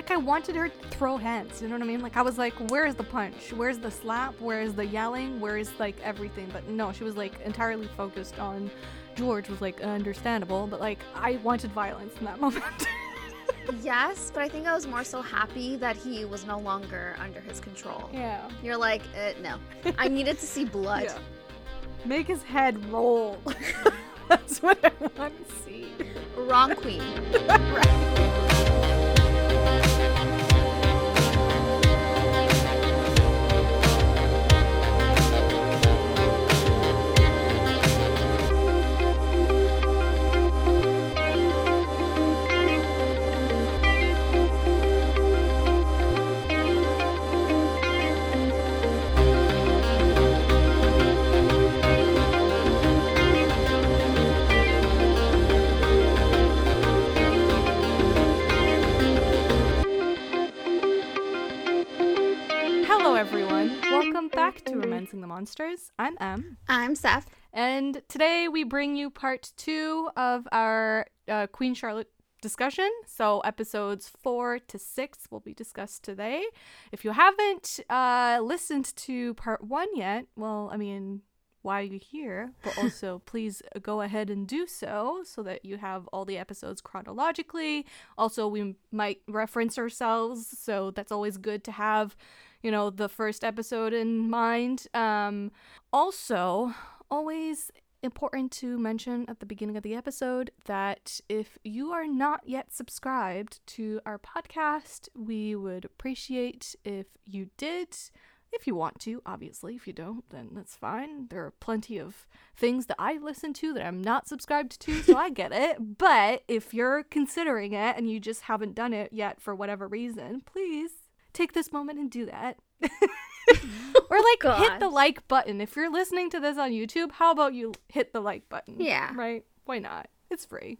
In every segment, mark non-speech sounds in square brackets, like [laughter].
like I wanted her to throw hands. You know what I mean? Like I was like, where's the punch? Where's the slap? Where's the yelling? Where's like everything? But no, she was like entirely focused on George. Was like understandable, but like I wanted violence in that [laughs] moment. yes, but I think I was more so happy that he was no longer under his control. yeah. You're like, uh, no. I needed to see blood. [laughs] Yeah. Make his head roll. [laughs] That's what I want to see. Wrong queen. Hello, Monsters. I'm Em. I'm Seff. And today we bring you part two of our uh, Queen Charlotte discussion. So episodes four to six will be discussed today. If you haven't uh, listened to part one yet, well, I mean, why are you here? But [laughs] also, please go ahead and do so so that you have all the episodes chronologically. Also, we might reference ourselves, so that's always good to have, you know, the first episode in mind. Um, also, always important to mention at the beginning of the episode that if you are not yet subscribed to our podcast, we would appreciate if you did. If you want to, obviously. If you don't, then that's fine. There are plenty of things that I listen to that I'm not subscribed to, so I get it. But if you're considering it and you just haven't done it yet for whatever reason, please take this moment and do that. [laughs] or like hit the like button. If you're listening to this on YouTube, how about you hit the like button? Yeah. Right? Why not? It's free.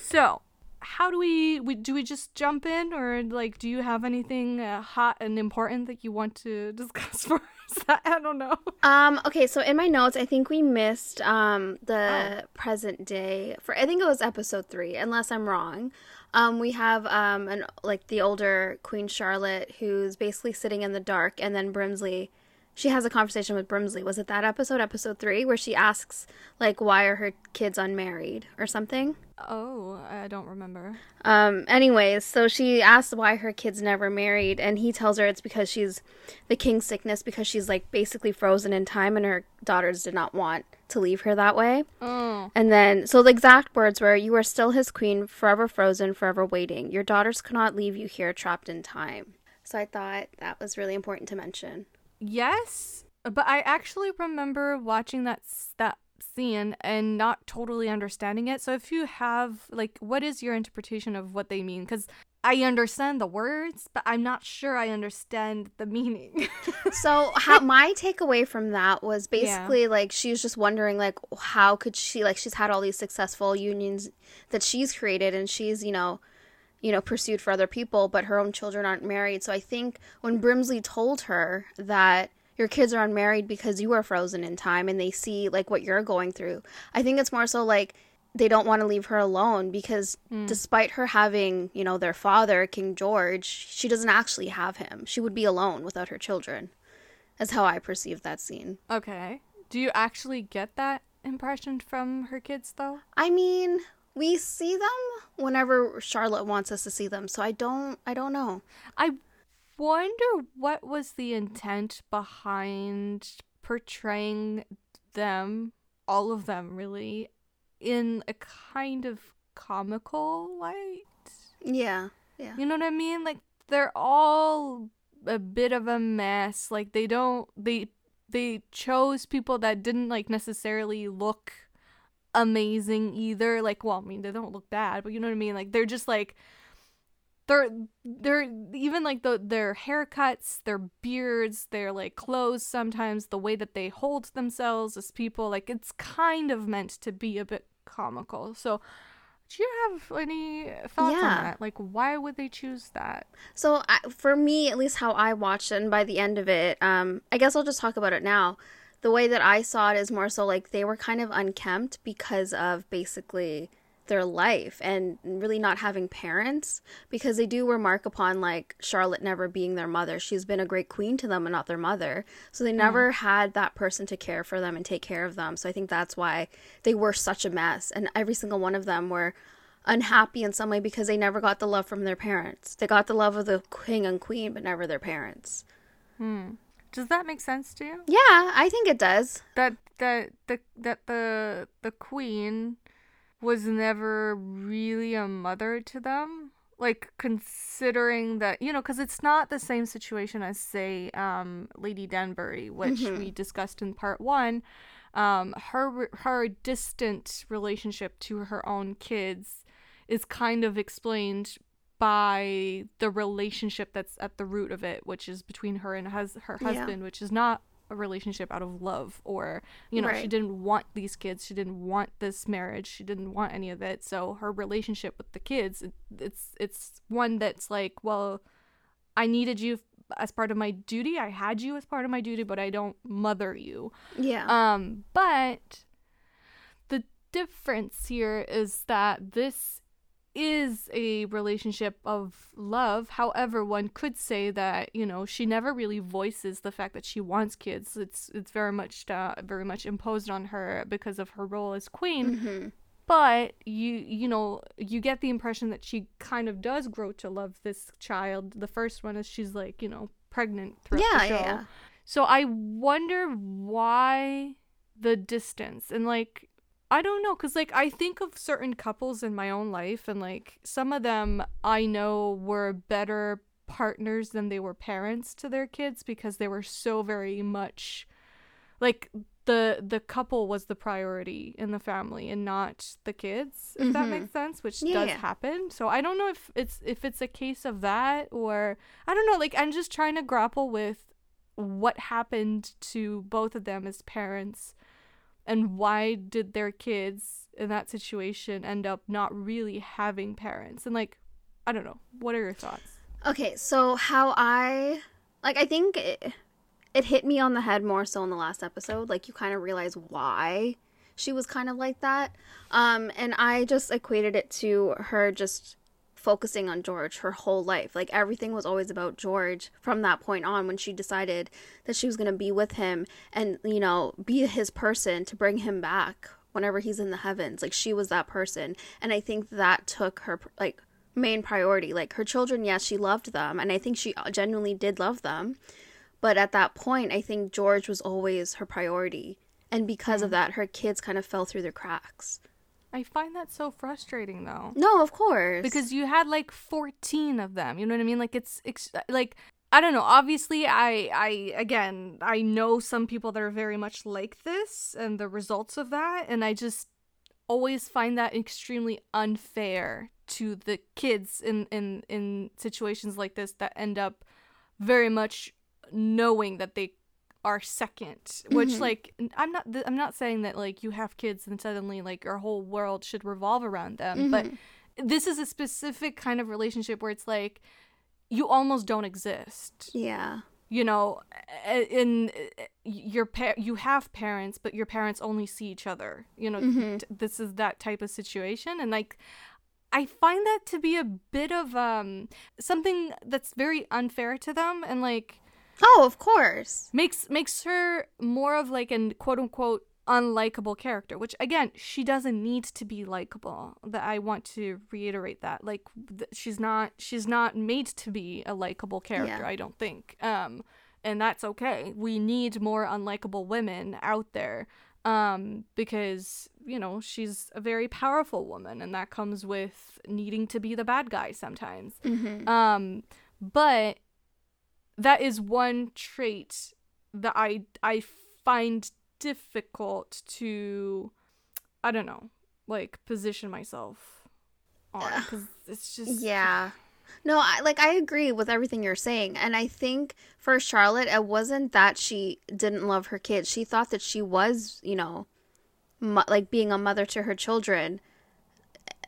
So, how do we, we do we just jump in or like do you have anything uh, hot and important that you want to [laughs] discuss for us? [laughs] I don't know. Um, okay, so in my notes, I think we missed um the Oh. present day for I think it was episode three, unless I'm wrong. Um, we have um an like the older Queen Charlotte who's basically sitting in the dark, and then Brimsley, she has a conversation with Brimsley. Was it that episode, episode three, where she asks like why are her kids unmarried or something? Oh, I don't remember. Um, anyways, so she asks why her kid's never married, and he tells her it's because she's the king's sickness because she's like basically frozen in time, and her daughters did not want to leave her that way. Oh. And then, so the exact words were, "You are still his queen, forever frozen, forever waiting. Your daughters cannot leave you here, trapped in time." So I thought that was really important to mention. Yes, but I actually remember watching that that scene and not totally understanding it. So if you have like what is your interpretation of what they mean cuz I understand the words, but I'm not sure I understand the meaning. [laughs] So how my takeaway from that was basically like she was just wondering like how could she like she's had all these successful unions that she's created and she's you know you know pursued for other people but her own children aren't married so i think when brimsley told her that your kids are unmarried because you are frozen in time and they see like what you're going through i think it's more so like they don't want to leave her alone because mm. despite her having you know their father king george she doesn't actually have him she would be alone without her children is how i perceived that scene okay. Do you actually get that impression from her kids though? i mean we see them whenever charlotte wants us to see them so i don't i don't know I wonder what was the intent behind portraying them, all of them really, in a kind of comical light. yeah yeah You know what I mean? Like they're all a bit of a mess. Like they don't they they chose people that didn't like necessarily look amazing either. Like well, I mean they don't look bad, but you know what I mean? Like they're just like they're they're even like the their haircuts, their beards, their like clothes sometimes, the way that they hold themselves as people, like it's kind of meant to be a bit comical. So do you have any thoughts on that? Like why would they choose that? So I, for me, at least how I watched it, and by the end of it, um, I guess I'll just talk about it now. The way that I saw it is more so like they were kind of unkempt because of basically their life and really not having parents because they do remark upon like Charlotte never being their mother. She's been a great queen to them and not their mother. So they mm. never had that person to care for them and take care of them. So I think that's why they were such a mess and every single one of them were unhappy in some way because they never got the love from their parents. They got the love of the king and queen but never their parents. Hmm. Does that make sense to you? Yeah, I think it does. That that the that the the queen was never really a mother to them like considering that you know because it's not the same situation as say um, lady danbury which mm-hmm. we discussed in part one um, her her distant relationship to her own kids is kind of explained by the relationship that's at the root of it which is between her and hus- her husband yeah. which is not a relationship out of love or you know right. she didn't want these kids. She didn't want this marriage. She didn't want any of it. So her relationship with the kids it, it's it's one that's like well i needed you as part of my duty. I had you as part of my duty but i don't mother you. Yeah. Um but the difference here is that this is a relationship of love. However, one could say that you know she never really voices the fact that she wants kids. It's it's very much uh, very much imposed on her because of her role as queen. Mm-hmm. But you you know you get the impression that she kind of does grow to love this child. The first one is she's like you know pregnant throughout yeah, the show. Yeah. So I wonder why the distance and like I don't know cuz like I think of certain couples in my own life and like some of them I know were better partners than they were parents to their kids because they were so very much like the the couple was the priority in the family and not the kids if mm-hmm. that makes sense which yeah, does happen so i don't know if it's if it's a case of that or i don't know like i'm just trying to grapple with what happened to both of them as parents and why did their kids in that situation end up not really having parents? And like i don't know. What are your thoughts? Okay so how i like i think it, it hit me on the head more so in the last episode. Like you kind of realize why she was kind of like that. Um and i just equated it to her just focusing on George her whole life. Like everything was always about George from that point on when she decided that she was going to be with him and, you know, be his person to bring him back whenever he's in the heavens. Like she was that person. And I think that took her, like, main priority. Like her children, yes, she loved them. And I think she uh, genuinely did love them. But at that point, I think George was always her priority. And because of mm. that, her kids kind of fell through the cracks. I find that so frustrating though. No, of course. Because you had like 14 of them. You know what I mean? Like it's, it's like I don't know. Obviously, I I again, I know some people that are very much like this and the results of that and I just always find that extremely unfair to the kids in in in situations like this that end up very much knowing that they are second which mm-hmm. like i'm not th- i'm not saying that like you have kids and suddenly like your whole world should revolve around them mm-hmm. but this is a specific kind of relationship where it's like you almost don't exist yeah you know in your pa- you have parents but your parents only see each other you know mm-hmm. t- this is that type of situation and like I find that to be a bit of um something that's very unfair to them and like Oh, of course. Makes makes her more of like an quote unquote unlikable character, which again, she doesn't need to be likable. That I want to reiterate that. Like th- she's not she's not made to be a likable character, yeah. I don't think. Um and that's okay. We need more unlikable women out there. Um because, you know, she's a very powerful woman and that comes with needing to be the bad guy sometimes. Mm-hmm. Um but that is one trait that I I find difficult to I don't know, like position myself on cuz it's just Yeah. No, I, like I agree with everything you're saying, and I think for Charlotte, it wasn't that she didn't love her kids. She thought that she was, you know, like being a mother to her children,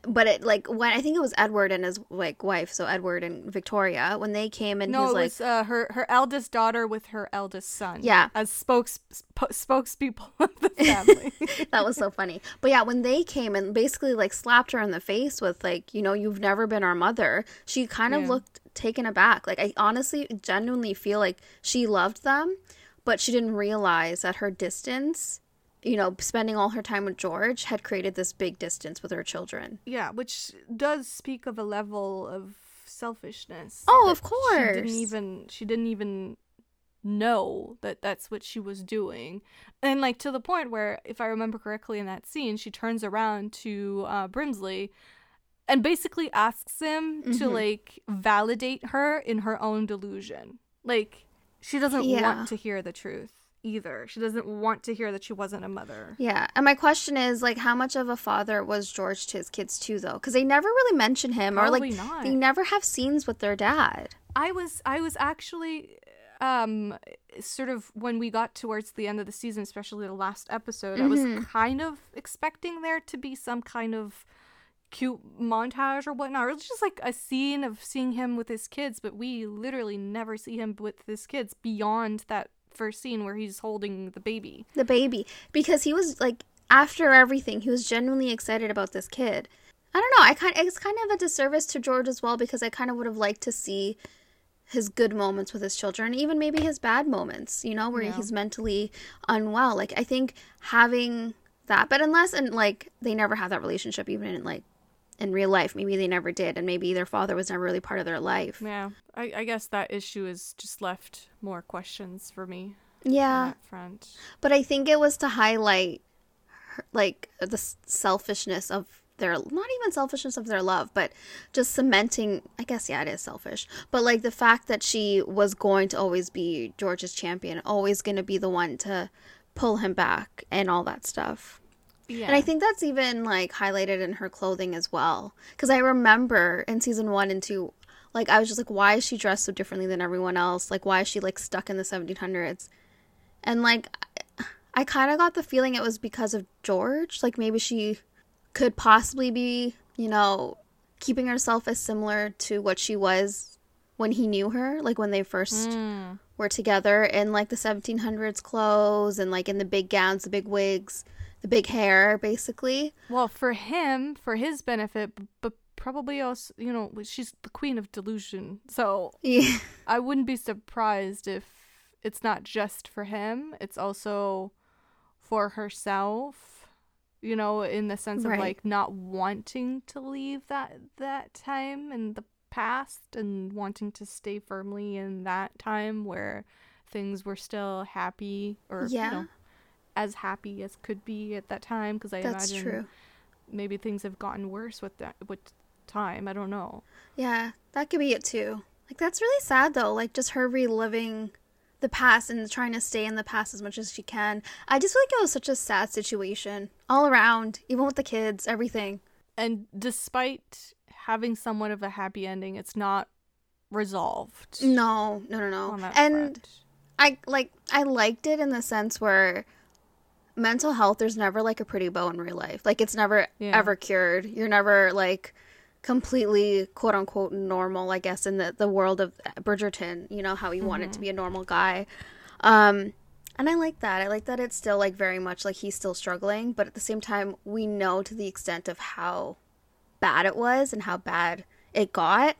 but it like when I think it was Edward and his like wife, so Edward and Victoria, when they came and no, it like, was uh, her her eldest daughter with her eldest son. Yeah. as spokes sp- spokespeople [laughs] of the [laughs] family. that was so funny. But yeah, when they came and basically like slapped her in the face with like, you know, you've never been our mother, she kind of Yeah. looked taken aback. Like I honestly genuinely feel like she loved them, but she didn't realize that her distance, you know, spending all her time with George had created this big distance with her children. yeah, which does speak of a level of selfishness. Oh, of She course. didn't even she didn't even know that that's what she was doing, and like to the point where, if I remember correctly, in that scene, she turns around to uh, Brimsley. And basically asks him to Mhm. like validate her in her own delusion. Like she doesn't Yeah. want to hear the truth either. She doesn't want to hear that she wasn't a mother. Yeah. And my question is like how much of a father was George to his kids too though? Cuz they never really mention him or like not. they never have scenes with their dad. I was I was actually um sort of when we got towards the end of the season, especially the last episode, I was Mhm. kind of expecting there to be some kind of cute montage or whatnot. Or just like a scene of seeing him with his kids, but we literally never see him with his kids beyond that first scene where he's holding the baby. the baby because he was like after everything he was genuinely excited about this kid i don't know i kind it's kind of a disservice to george as well because i kind of would have liked to see his good moments with his children even maybe his bad moments you know where Yeah. he's mentally unwell like i think having that but unless and like they never have that relationship even in like in real life maybe they never did and maybe their father was never really part of their life Yeah, I, I guess that issue is just left more questions for me yeah front. But I think it was to highlight, her, like the selfishness of their not even selfishness of their love, but just cementing. I guess yeah, it is selfish. But like the fact that she was going to always be George's champion, always going to be the one to pull him back and all that stuff. Yeah, And I think that's even like highlighted in her clothing as well. Because I remember in season one and two, like I was just like, why is she dressed so differently than everyone else? Like, why is she like stuck in the 1700s? And like, I- I kind of got the feeling it was because of George. Like maybe she could possibly be, you know, keeping herself as similar to what she was when he knew her, like when they first Mm. were together in like the 1700s clothes and like in the big gowns, the big wigs, the big hair, basically. Well, for him, for his benefit, but probably also, you know, she's the queen of delusion. So Yeah. [laughs] I wouldn't be surprised if it's not just for him, it's also for herself, you know, in the sense Right. of like not wanting to leave that that time in the past and wanting to stay firmly in that time where things were still happy or Yeah. you know as happy as could be at that time because I That's imagine true. maybe things have gotten worse with that with time. I don't know. Yeah, that could be it too. Like that's really sad though. Like just her reliving the past and trying to stay in the past as much as she can. I just feel like it was such a sad situation all around, even with the kids, everything. And despite having somewhat of a happy ending, it's not resolved. No, no, no, no. And front. I like I liked it in the sense where mental health there's never like a pretty bow in real life. Like it's never Yeah. ever cured. You're never like completely quote unquote normal, I guess, in the, the world of Bridgerton, you know, how he wanted Mm-hmm. to be a normal guy. Um and I like that. I like that it's still like very much like he's still struggling, but at the same time we know to the extent of how bad it was and how bad it got.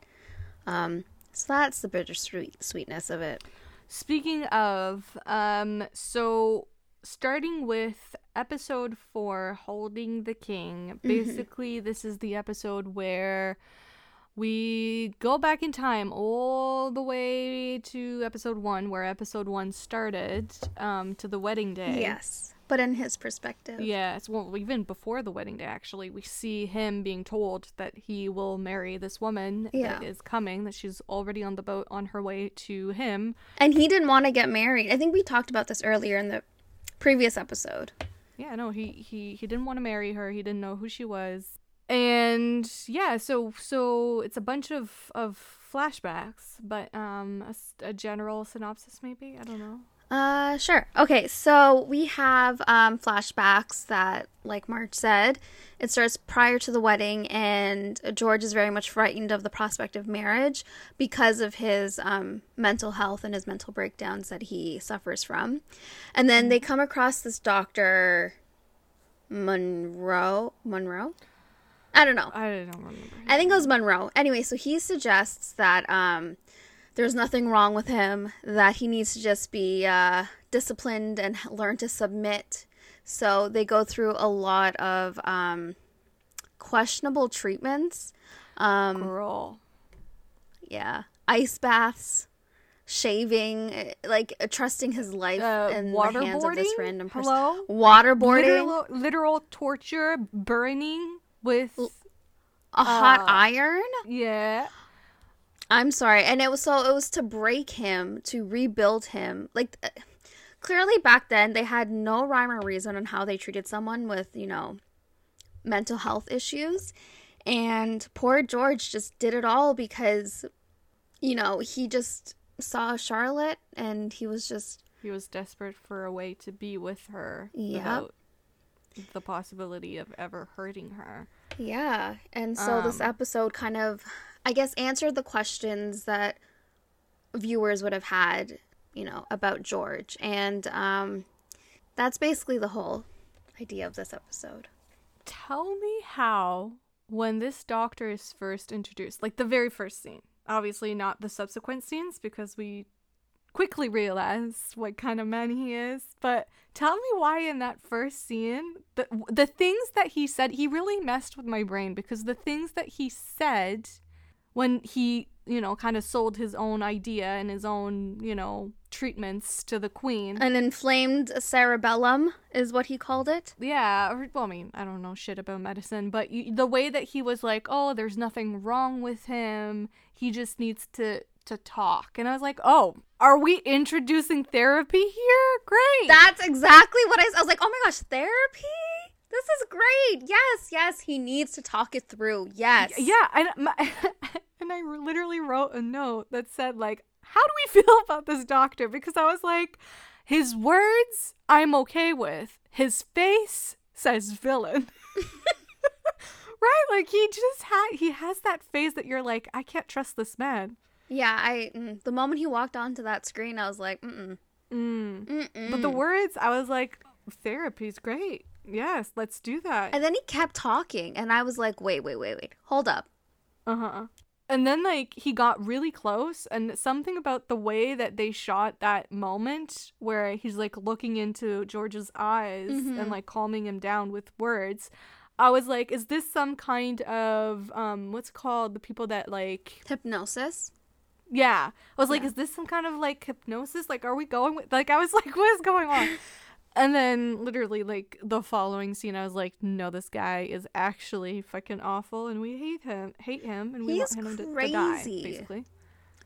Um so that's the bittersweet sweetness of it. Speaking of, um, so starting with episode four, Holding the King, basically, this is the episode where we go back in time all the way to episode one, where episode one started, um, to the wedding day. Yes, but in his perspective. Yes, well, even before the wedding day, actually, we see him being told that he will marry this woman Yeah. that is coming, that she's already on the boat on her way to him. And he didn't want to get married. I think we talked about this earlier in the previous episode. Yeah, no, he he he didn't want to marry her. He didn't know who she was. And yeah, so so it's a bunch of of flashbacks, but um a general synopsis maybe, I don't know. Uh, sure. Okay, so we have um, flashbacks that, like March said, it starts prior to the wedding, and George is very much frightened of the prospect of marriage because of his um, mental health and his mental breakdowns that he suffers from. And then they come across this doctor, Monro. Monro? I don't know. I don't remember. I think it was Monro. Anyway, so he suggests that um, there's nothing wrong with him, that he needs to just be uh, disciplined and learn to submit. So they go through a lot of um, questionable treatments. Um, Girl. Yeah. Ice baths, shaving, eh, like uh, trusting his life Uh, in the hands of this random person. Hello? Waterboarding, Literal, literal torture, burning with. a hot uh, iron. Yeah. I'm sorry. And it was so it was to break him, to rebuild him. Like uh, clearly back then they had no rhyme or reason on how they treated someone with, you know, mental health issues. And poor George just did it all because you know, he just saw Charlotte and he was just He was desperate for a way to be with her without the possibility of ever hurting her. Yeah. And so this Um, episode kind of, I guess, answered the questions that viewers would have had, you know, about George. And um, that's basically the whole idea of this episode. Tell me how, when this doctor is first introduced, like the very first scene, obviously not the subsequent scenes because we quickly realize what kind of man he is, but tell me why in that first scene, the, the things that he said, he really messed with my brain because the things that he said when he, you know, kind of sold his own idea and his own, you know, treatments to the queen. An inflamed cerebellum is what he called it. Yeah, or, well, I mean, I don't know shit about medicine, but you, the way that he was like, "Oh, there's nothing wrong with him. He just needs to to talk," and I was like, "Oh, are we introducing therapy here? Great." That's exactly what I was like, oh my gosh, therapy? This is great. Yes, yes, he needs to talk it through. Yes. yeah, and my, [laughs] and I literally wrote a note that said like, "How do we [laughs] feel about this doctor?" Because I was like, his words I'm okay with. His face says villain. [laughs] right? Like he just had he has that face that you're like, I can't trust this man. Yeah, I, mm, the moment he walked onto that screen, I was like, mm-mm. Mm. Mm-mm. But the words, I was like, therapy's great. Yes, let's do that. And then he kept talking, and I was like, wait, wait, wait, wait. Hold up. Uh huh. And then like he got really close, and something about the way that they shot that moment where he's like looking into George's eyes Mhm. and like calming him down with words. I was like, is this some kind of um what's called the people that like Hypnosis. yeah. I was like, is this some kind of like hypnosis? Like are we going with like I was like, what is going on? [laughs] And then literally like the following scene I was like, no, this guy is actually fucking awful and we hate him hate him and we He's want him to, to die, crazy. basically.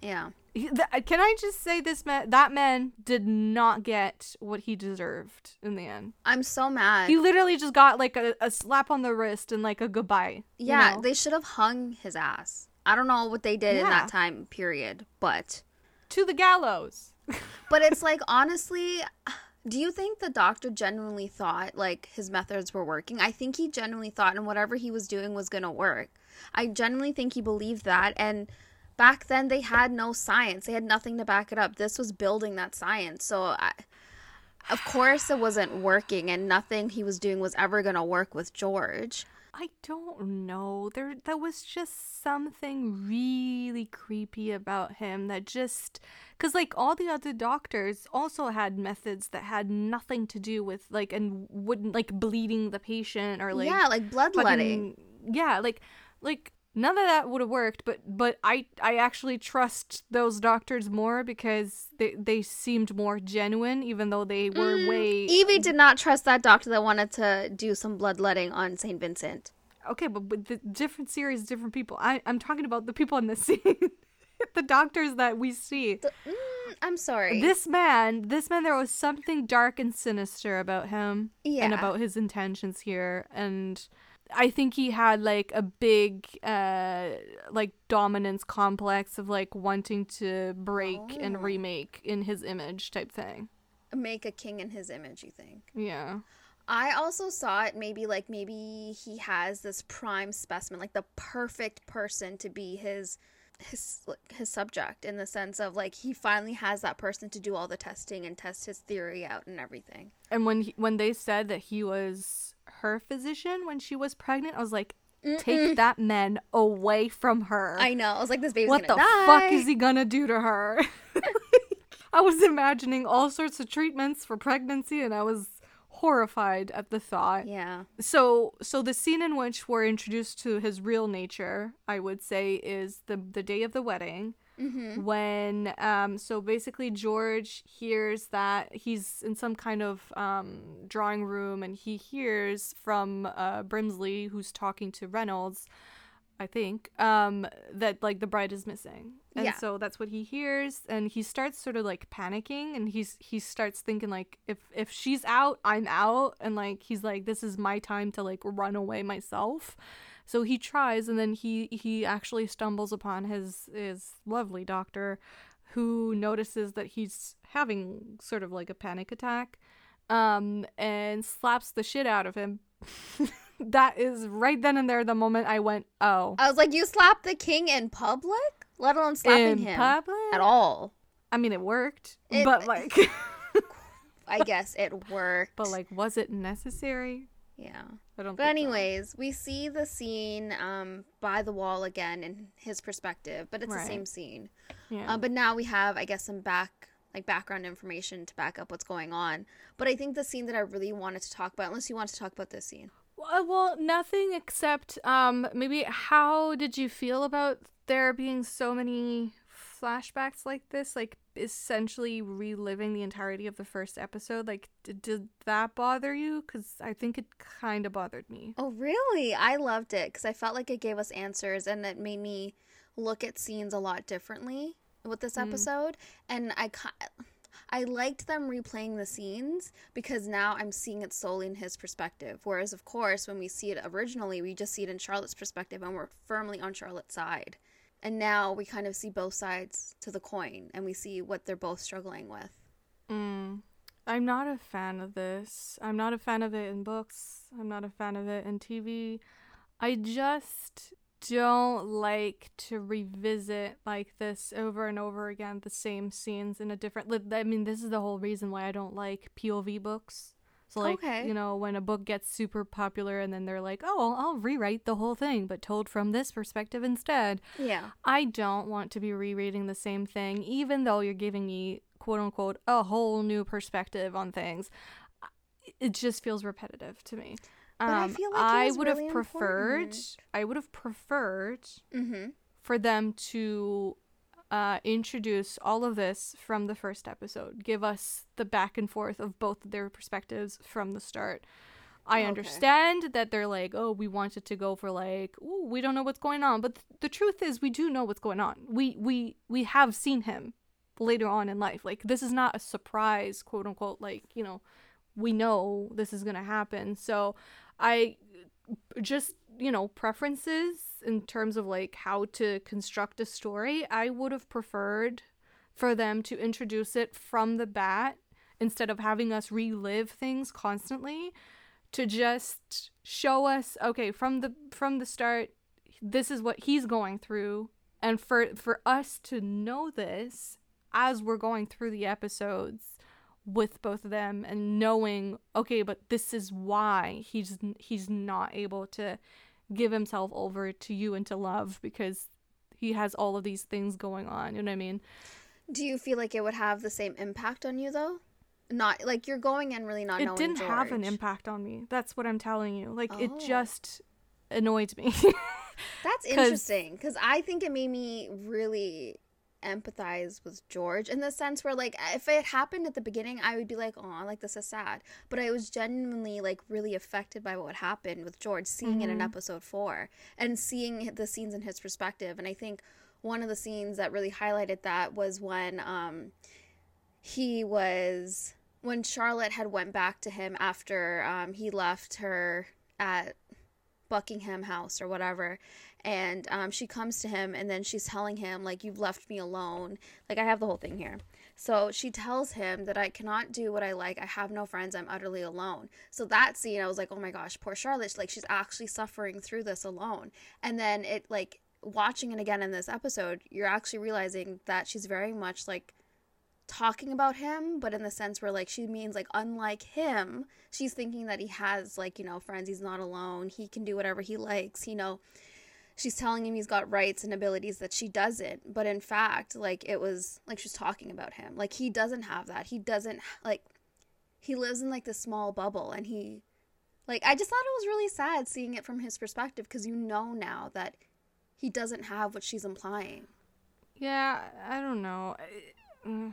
Yeah. He- th- uh, can I just say this man that man did not get what he deserved in the end. I'm so mad. He literally just got like a, a slap on the wrist and like a goodbye. you yeah, know? they should have hung his ass. I don't know what they did in that time period, but to the gallows. but it's like honestly, do you think the doctor genuinely thought like his methods were working? I think he genuinely thought and whatever he was doing was going to work. I genuinely think he believed that and back then they had no science. They had nothing to back it up. This was building that science. So I of course it wasn't working and nothing he was doing was ever going to work with George. I don't know. There that was just something really creepy about him that just cuz like all the other doctors also had methods that had nothing to do with like and wouldn't like bleeding the patient or like yeah, like bloodletting. fucking- Yeah, like like none of that would have worked, but but I I actually trust those doctors more because they they seemed more genuine even though they were Mm, way Evie did not trust that doctor that wanted to do some bloodletting on St. Vincent. Okay, but, but the different series, different people. I, I'm talking about the people in the [laughs] scene, the doctors that we see. The- mm, I'm sorry. This man, this man, there was something dark and sinister about him and about his intentions here. And I think he had like a big, uh, like dominance complex of like wanting to break Oh. and remake in his image type thing. make a king in his image, you think? Yeah. I also saw it maybe like maybe he has this prime specimen, like the perfect person to be his his his subject in the sense of like he finally has that person to do all the testing and test his theory out and everything. And when he, when they said that he was her physician when she was pregnant, I was like, take Mm-mm. that man away from her. I know. I was like, this baby's what gonna die. What the fuck is he gonna do to her? [laughs] I was imagining all sorts of treatments for pregnancy, and I was horrified at the thought. Yeah. So so the scene in which we're introduced to his real nature, I would say, is the the day of the wedding. Mm-hmm. When um so basically George hears that he's in some kind of um drawing room and he hears from uh Brimsley who's talking to Reynolds I think, um, that like the bride is missing. And yeah. so that's what he hears and he starts sort of like panicking and he's he starts thinking like if if she's out, I'm out and like he's like this is my time to like run away myself. So he tries and then he he actually stumbles upon his his lovely doctor who notices that he's having sort of like a panic attack um and slaps the shit out of him. [laughs] that is right then and there the moment I went, oh. I was like, you slapped the king in public? Let alone slapping in him. Public? At all. I mean, it worked, it, but like. [laughs] I guess it worked. But like, was it necessary? Yeah. I don't But anyways, so. we see the scene um, by the wall again in his perspective, but it's right. the same scene. Yeah. Uh, but now we have, I guess, some back like background information to back up what's going on. But I think the scene that I really wanted to talk about, unless you want to talk about this scene. Uh, well, nothing except um maybe how did you feel about there being so many flashbacks like this like essentially reliving the entirety of the first episode like did, did that bother you cuz I think it kind of bothered me. Oh, really? I loved it cuz I felt like it gave us answers and it made me look at scenes a lot differently with this mm. episode and I I liked them replaying the scenes because now I'm seeing it solely in his perspective. Whereas, of course, when we see it originally, we just see it in Charlotte's perspective and we're firmly on Charlotte's side. And now we kind of see both sides to the coin and we see what they're both struggling with. Mm. I'm not a fan of this. I'm not a fan of it in books. I'm not a fan of it in TV. I just don't like to revisit like this over and over again the same scenes in a different I mean this is the whole reason why I don't like POV books. So like okay. you know when a book gets super popular and then they're like, "Oh, I'll rewrite the whole thing but told from this perspective instead." Yeah. I don't want to be rereading the same thing even though you're giving me quote unquote a whole new perspective on things. It just feels repetitive to me. Um, I feel like I would really have preferred. Important. I would have preferred mm-hmm. for them to uh, introduce all of this from the first episode. Give us the back and forth of both their perspectives from the start. I okay. understand that they're like, oh, we wanted to go for like, oh, we don't know what's going on, but th- the truth is, we do know what's going on. We we we have seen him later on in life. Like this is not a surprise, quote unquote. Like you know, we know this is gonna happen. So I just, you know, preferences in terms of like how to construct a story, I would have preferred for them to introduce it from the bat instead of having us relive things constantly to just show us okay from the from the start this is what he's going through. And for for us to know this as we're going through the episodes with both of them and knowing okay but this is why he's he's not able to give himself over to you and to love because he has all of these things going on you know what i mean do you feel like it would have the same impact on you though not like you're going in really not knowing. it didn't George. have an impact on me that's what i'm telling you like oh. it just annoyed me [laughs] that's interesting because i think it made me really empathize with George in the sense where like if it happened at the beginning I would be like oh like this is sad but I was genuinely like really affected by what happened with George seeing mm-hmm. it in mm-hmm. episode 4 and seeing the scenes in his perspective and I think one of the scenes that really highlighted that was when um he was when Charlotte had went back to him after um he left her at Buckingham House or whatever and um, she comes to him and then she's telling him like you've left me alone. Like i have the whole thing here. So she tells him that i cannot do what i like. I have no friends. I'm utterly alone. So that scene i was like oh my gosh poor charlotte. Like she's actually suffering through this alone. And then it like watching it again in this episode you're actually realizing that she's very much like talking about him, but in the sense where like she means like unlike him, she's thinking that he has like, you know, friends, he's not alone, he can do whatever he likes, you know. She's telling him he's got rights and abilities that she doesn't, but in fact, like it was like she's talking about him. Like he doesn't have that. He doesn't like he lives in like this small bubble and he like I just thought it was really sad seeing it from his perspective because you know now that he doesn't have what she's implying. Yeah, I don't know. Mm,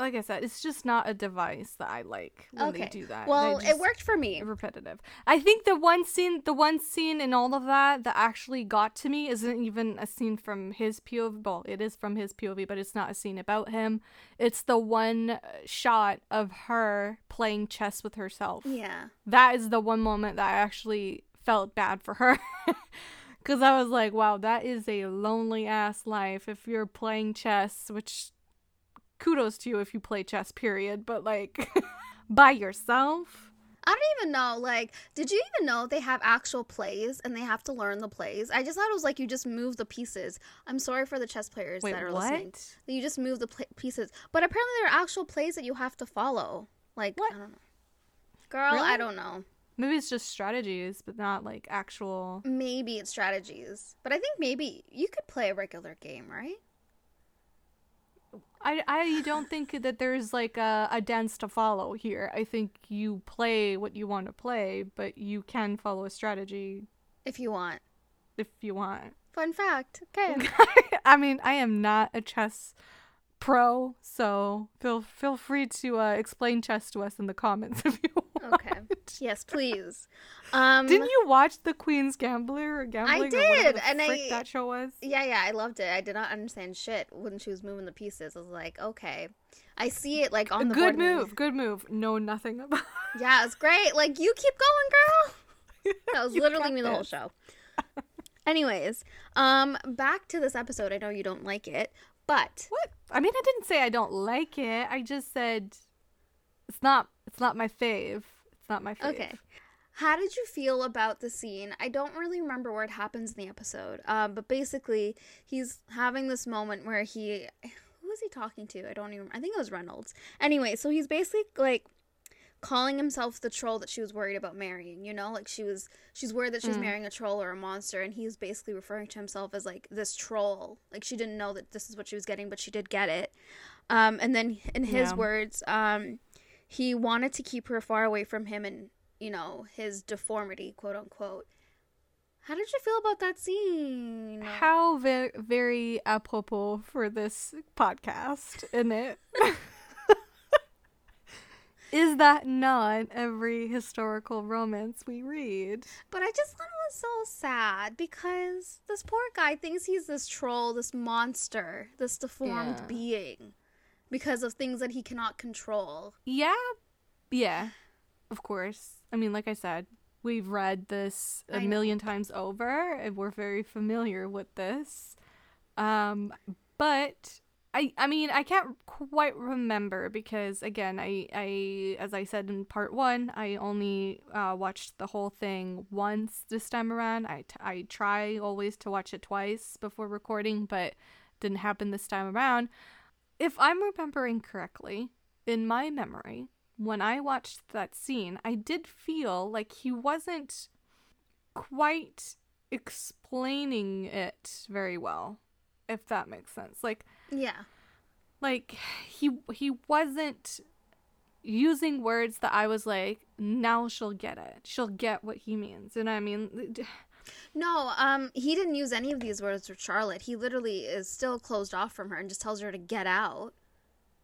like I said, it's just not a device that I like when okay. they do that. Well, it worked for me. Repetitive. I think the one scene, the one scene in all of that that actually got to me isn't even a scene from his POV. Well, it is from his POV, but it's not a scene about him. It's the one uh, shot of her playing chess with herself. Yeah. That is the one moment that I actually felt bad for her. [laughs] Because I was like, wow, that is a lonely ass life if you're playing chess, which kudos to you if you play chess, period. But like [laughs] by yourself. I don't even know. Like, did you even know they have actual plays and they have to learn the plays? I just thought it was like you just move the pieces. I'm sorry for the chess players Wait, that are what? listening. You just move the pl- pieces, but apparently there are actual plays that you have to follow. Like, what? I don't know. Girl, really? I don't know. Maybe it's just strategies, but not like actual. Maybe it's strategies, but I think maybe you could play a regular game, right? I, I don't think that there's like a, a dance to follow here. I think you play what you want to play, but you can follow a strategy if you want. If you want. Fun fact. Okay. [laughs] I mean, I am not a chess pro, so feel feel free to uh, explain chess to us in the comments [laughs] if you want. Okay. [laughs] Yes, please. Um, Didn't you watch The Queen's Gambler or Gambling? I did, and I that show was. Yeah, yeah, I loved it. I did not understand shit when she was moving the pieces. I was like, okay, I see it like on the good move, good move. Know nothing about. [laughs] yeah, it's great. Like you keep going, girl. [laughs] That was literally me the whole show. Anyways, um, back to this episode. I know you don't like it, but what? I mean, I didn't say I don't like it. I just said it's not. It's not my fave. It's not my fave. Okay. How did you feel about the scene? I don't really remember where it happens in the episode, um, but basically, he's having this moment where he. Who was he talking to? I don't even. I think it was Reynolds. Anyway, so he's basically like calling himself the troll that she was worried about marrying you know like she was she's worried that she's mm. marrying a troll or a monster and he's basically referring to himself as like this troll like she didn't know that this is what she was getting but she did get it um and then in his yeah. words um he wanted to keep her far away from him and you know, his deformity, quote unquote. How did you feel about that scene? How very very apropos for this podcast, isn't it? [laughs] Is that not every historical romance we read? But I just thought it was so sad because this poor guy thinks he's this troll, this monster, this deformed yeah. being because of things that he cannot control. Yeah. Yeah. Of course. I mean, like I said, we've read this a million times over and we're very familiar with this. Um, but I I mean, I can't quite remember because again, I I as I said in part 1, I only uh, watched the whole thing once this time around. I, t- I try always to watch it twice before recording, but didn't happen this time around. If I'm remembering correctly, in my memory, when I watched that scene, I did feel like he wasn't quite explaining it very well, if that makes sense. Like, yeah. Like he he wasn't using words that I was like, now she'll get it. She'll get what he means. And I mean, no, um, he didn't use any of these words with Charlotte. He literally is still closed off from her and just tells her to get out.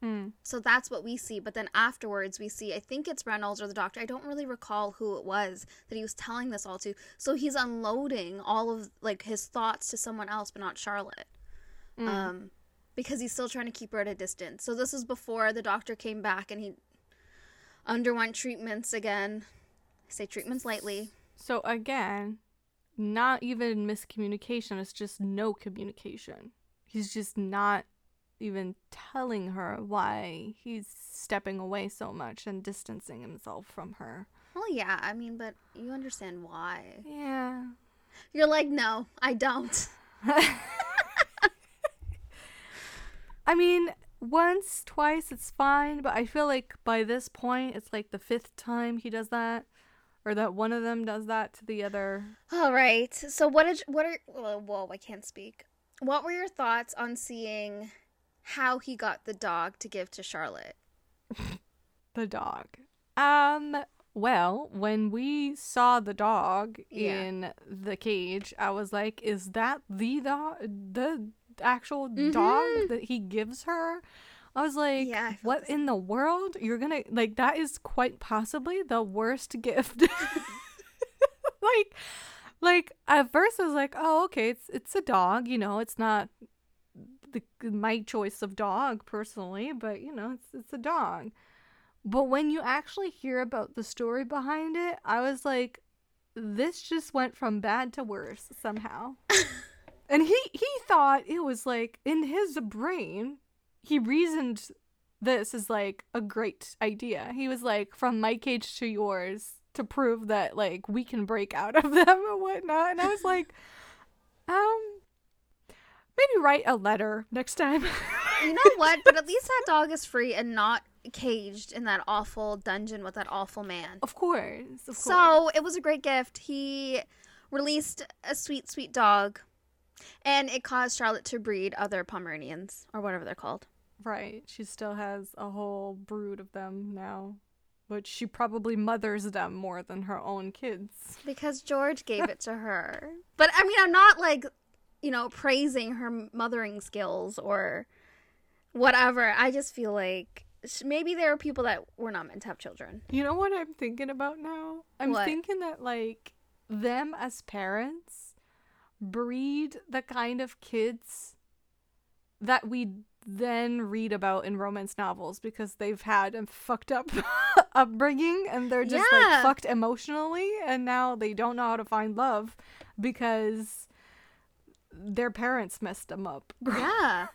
Mm. So that's what we see. But then afterwards, we see, I think it's Reynolds or the doctor. I don't really recall who it was that he was telling this all to. So he's unloading all of like his thoughts to someone else, but not Charlotte. Mm. Um, because he's still trying to keep her at a distance. So this is before the doctor came back and he underwent treatments again. I say treatments lightly. So again, not even miscommunication, it's just no communication. He's just not even telling her why he's stepping away so much and distancing himself from her. Well, yeah, I mean, but you understand why. Yeah. You're like, no, I don't. [laughs] I mean, once, twice, it's fine, but I feel like by this point, it's like the fifth time he does that, or that one of them does that to the other. All right. So, what did what are? Whoa, I can't speak. What were your thoughts on seeing how he got the dog to give to Charlotte? [laughs] the dog. Um. Well, when we saw the dog yeah. in the cage, I was like, "Is that the dog? The actual mm-hmm. dog that he gives her. I was like, yeah, what in the world? You're gonna like that is quite possibly the worst [laughs] gift. [laughs] like like at first I was like, oh okay, it's it's a dog, you know, it's not the my choice of dog personally, but you know, it's it's a dog. But when you actually hear about the story behind it, I was like, this just went from bad to worse somehow. [laughs] And he he thought it was like in his brain, he reasoned this is like a great idea. He was like, from my cage to yours to prove that like we can break out of [laughs] them and whatnot. And I was like, um, maybe write a letter next time. you know [laughs] what? But at least that dog is free and not caged in that awful dungeon with that awful man. Of course. Of course. So it was a great gift. He released a sweet, sweet dog and it caused Charlotte to breed other Pomeranians, or whatever they're called. Right. She still has a whole brood of them now. But she probably mothers them more than her own kids. Because George gave it to her. But I mean, I'm not like, you know, praising her mothering skills or whatever. I just feel like maybe there are people that were not meant to have children. You know what I'm thinking about now? I'm what? thinking that, like, them as parents breed the kind of kids that we then read about in romance novels because they've had a fucked up [laughs] upbringing and they're just yeah. like fucked emotionally and now they don't know how to find love because their parents messed them up. [laughs] Yeah.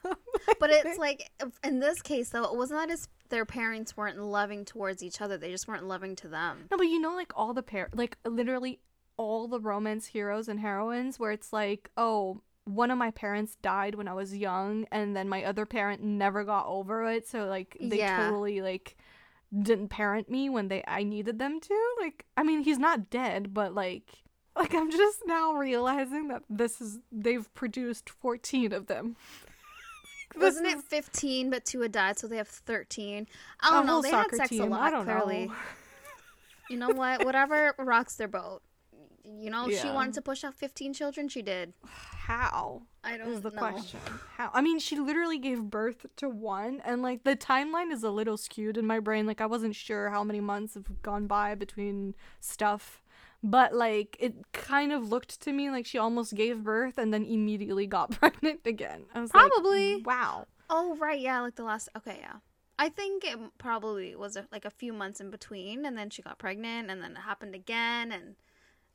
but it's like in this case though, it wasn't that as their parents weren't loving towards each other. They just weren't loving to them. No, but you know like all the par like literally all the romance heroes and heroines where it's like, oh, one of my parents died when I was young and then my other parent never got over it, so like they yeah. totally like didn't parent me when they I needed them to. Like I mean, he's not dead, but like [laughs] like I'm just now realizing that this is they've produced 14 of them. [laughs] Wasn't it 15 but two had died so they have 13. I don't know, they had sex team. a lot clearly. Know. [laughs] You know what? Whatever rocks their boat you know, yeah. she wanted to push out 15 children, she did. How? I don't is the know. question. How? I mean, she literally gave birth to one, and like the timeline is a little skewed in my brain. Like, I wasn't sure how many months have gone by between stuff, but like it kind of looked to me like she almost gave birth and then immediately got [laughs] pregnant again. I was probably like, wow. Oh right, yeah, like the last. Okay, yeah. I think it probably was a, like a few months in between, and then she got pregnant, and then it happened again, and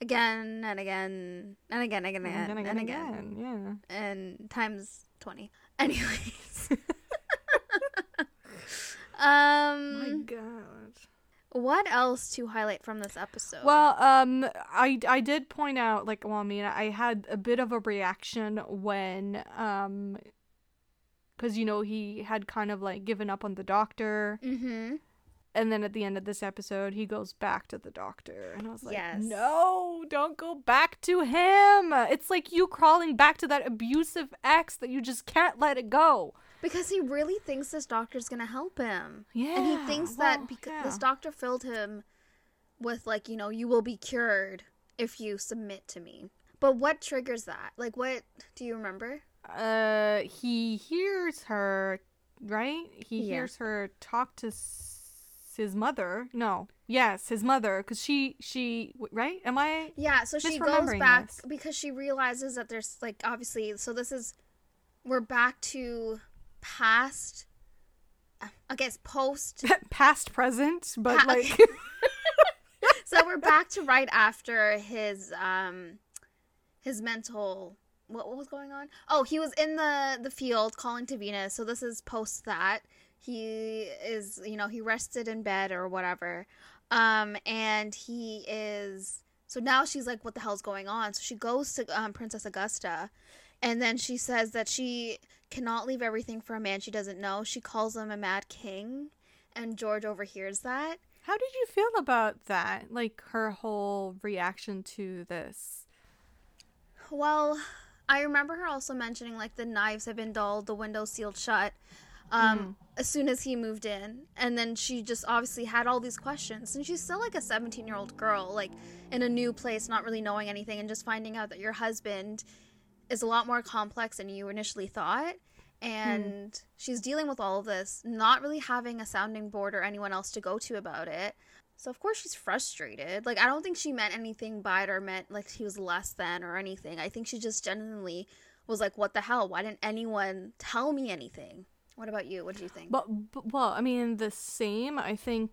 again and again and again and again and again and again, again, yeah. And times 20 [laughs] anyways. [laughs] Um my god. what else to highlight from this episode? Well um i i did point out like well i mean i had a bit of a reaction when um because you know he had kind of like given up on the doctor. Mm-hmm and then at the end of this episode, he goes back to the doctor. And I was like, yes. no, don't go back to him. It's like you crawling back to that abusive ex that you just can't let it go. Because he really thinks this doctor's going to help him. Yeah. And he thinks well, that because yeah. this doctor filled him with, like, you know, you will be cured if you submit to me. But what triggers that? Like, what do you remember? Uh, he hears her, right? He yeah. hears her talk to his mother. No, yes, his mother, because she she right? Am I? Yeah, so she goes back this? because she realizes that there's like obviously. So this is we're back to past. I guess post [laughs] past present, but pa- like. [laughs] [laughs] so we're back to right after his um his mental what, what was going on? Oh, he was in the the field calling to Venus. So this is post that he is, you know, he rested in bed or whatever, um, and he is. So now she's like, "What the hell's going on?" So she goes to um, Princess Augusta, and then she says that she cannot leave everything for a man she doesn't know. She calls him a mad king, and George overhears that. How did you feel about that? Like her whole reaction to this? Well, I remember her also mentioning like the knives have been dulled, the windows sealed shut. Um, mm. as soon as he moved in, and then she just obviously had all these questions, and she's still like a 17 year old girl, like in a new place, not really knowing anything, and just finding out that your husband is a lot more complex than you initially thought. And mm. she's dealing with all of this, not really having a sounding board or anyone else to go to about it. So of course she's frustrated. Like I don't think she meant anything by it or meant like he was less than or anything. I think she just genuinely was like, "What the hell? Why didn't anyone tell me anything?" What about you? What do you think? But, but well, I mean, the same. I think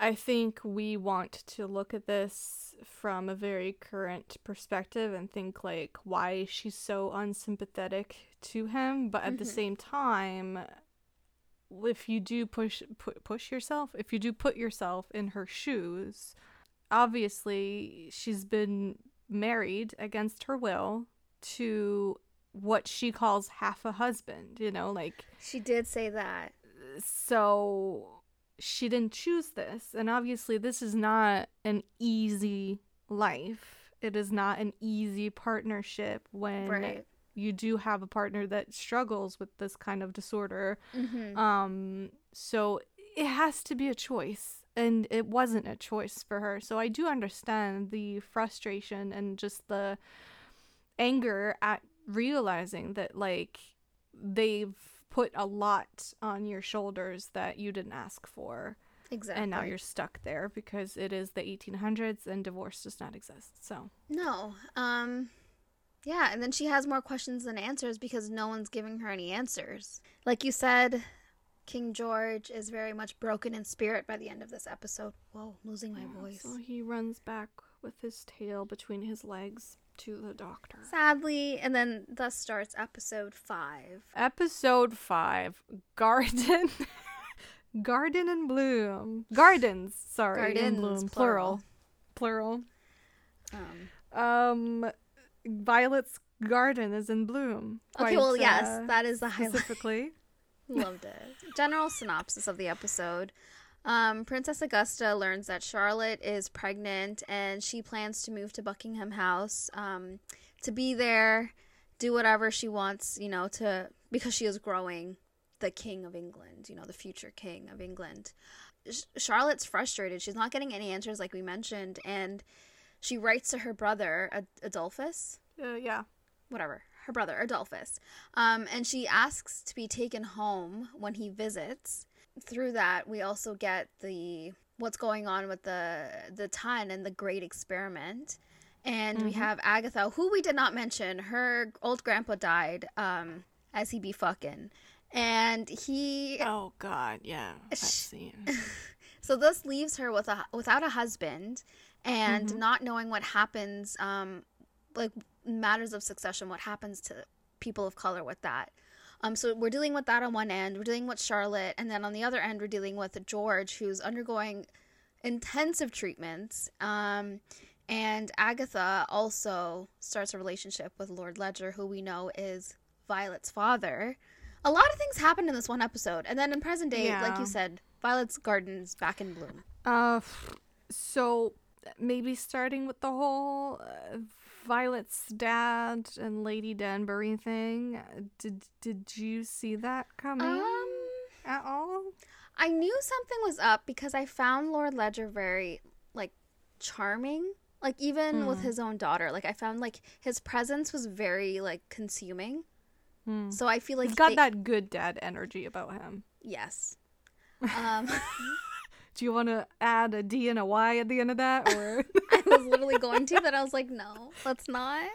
I think we want to look at this from a very current perspective and think like why she's so unsympathetic to him, but at mm-hmm. the same time if you do push pu- push yourself, if you do put yourself in her shoes, obviously she's been married against her will to what she calls half a husband, you know, like she did say that. So she didn't choose this, and obviously this is not an easy life. It is not an easy partnership when right you do have a partner that struggles with this kind of disorder. Mm-hmm. Um, so it has to be a choice, and it wasn't a choice for her. So I do understand the frustration and just the anger at realizing that, like, they've put a lot on your shoulders that you didn't ask for. Exactly. And now you're stuck there because it is the 1800s and divorce does not exist. So. No. Um yeah, and then she has more questions than answers because no one's giving her any answers. Like you said, King George is very much broken in spirit by the end of this episode. Whoa, I'm losing my yeah, voice. So he runs back with his tail between his legs to the doctor. Sadly, and then thus starts episode five. Episode five Garden. [laughs] Garden and Bloom. Gardens, sorry. Gardens, in Bloom. Plural. Plural. plural. Um, um Violet's garden is in bloom. Quite, okay, well, yes, uh, that is the highlight. Specifically. [laughs] Loved it. General synopsis of the episode. Um, Princess Augusta learns that Charlotte is pregnant and she plans to move to Buckingham House um, to be there, do whatever she wants, you know, to because she is growing the King of England, you know, the future King of England. Charlotte's frustrated. She's not getting any answers, like we mentioned, and she writes to her brother Ad- Adolphus. Uh, yeah. Whatever. Her brother Adolphus. Um, and she asks to be taken home when he visits. Through that, we also get the what's going on with the the ton and the great experiment. And mm-hmm. we have Agatha, who we did not mention. Her old grandpa died um, as he be fucking. And he Oh god, yeah. That scene. [laughs] so this leaves her with a without a husband and mm-hmm. not knowing what happens um like matters of succession what happens to people of color with that um so we're dealing with that on one end we're dealing with charlotte and then on the other end we're dealing with george who's undergoing intensive treatments um and agatha also starts a relationship with lord ledger who we know is violet's father a lot of things happened in this one episode and then in present day yeah. like you said violet's garden's back in bloom uh so maybe starting with the whole uh, Violet's dad and Lady Danbury thing. Did did you see that coming um, at all? I knew something was up because I found Lord Ledger very like charming. Like even mm. with his own daughter, like I found like his presence was very like consuming. Mm. So I feel like he's got they... that good dad energy about him. Yes. [laughs] Um Do you want to add a D and a Y at the end of that? Or [laughs] I literally going to, but I was like, no, let's not.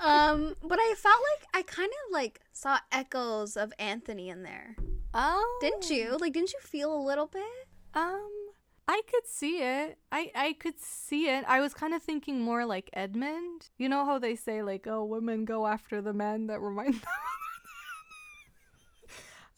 um, but I felt like I kind of like saw echoes of Anthony in there. Oh, didn't you? Like, didn't you feel a little bit? Um, I could see it. I I could see it. I was kind of thinking more like Edmund. You know how they say like, "Oh, women go after the men that remind them."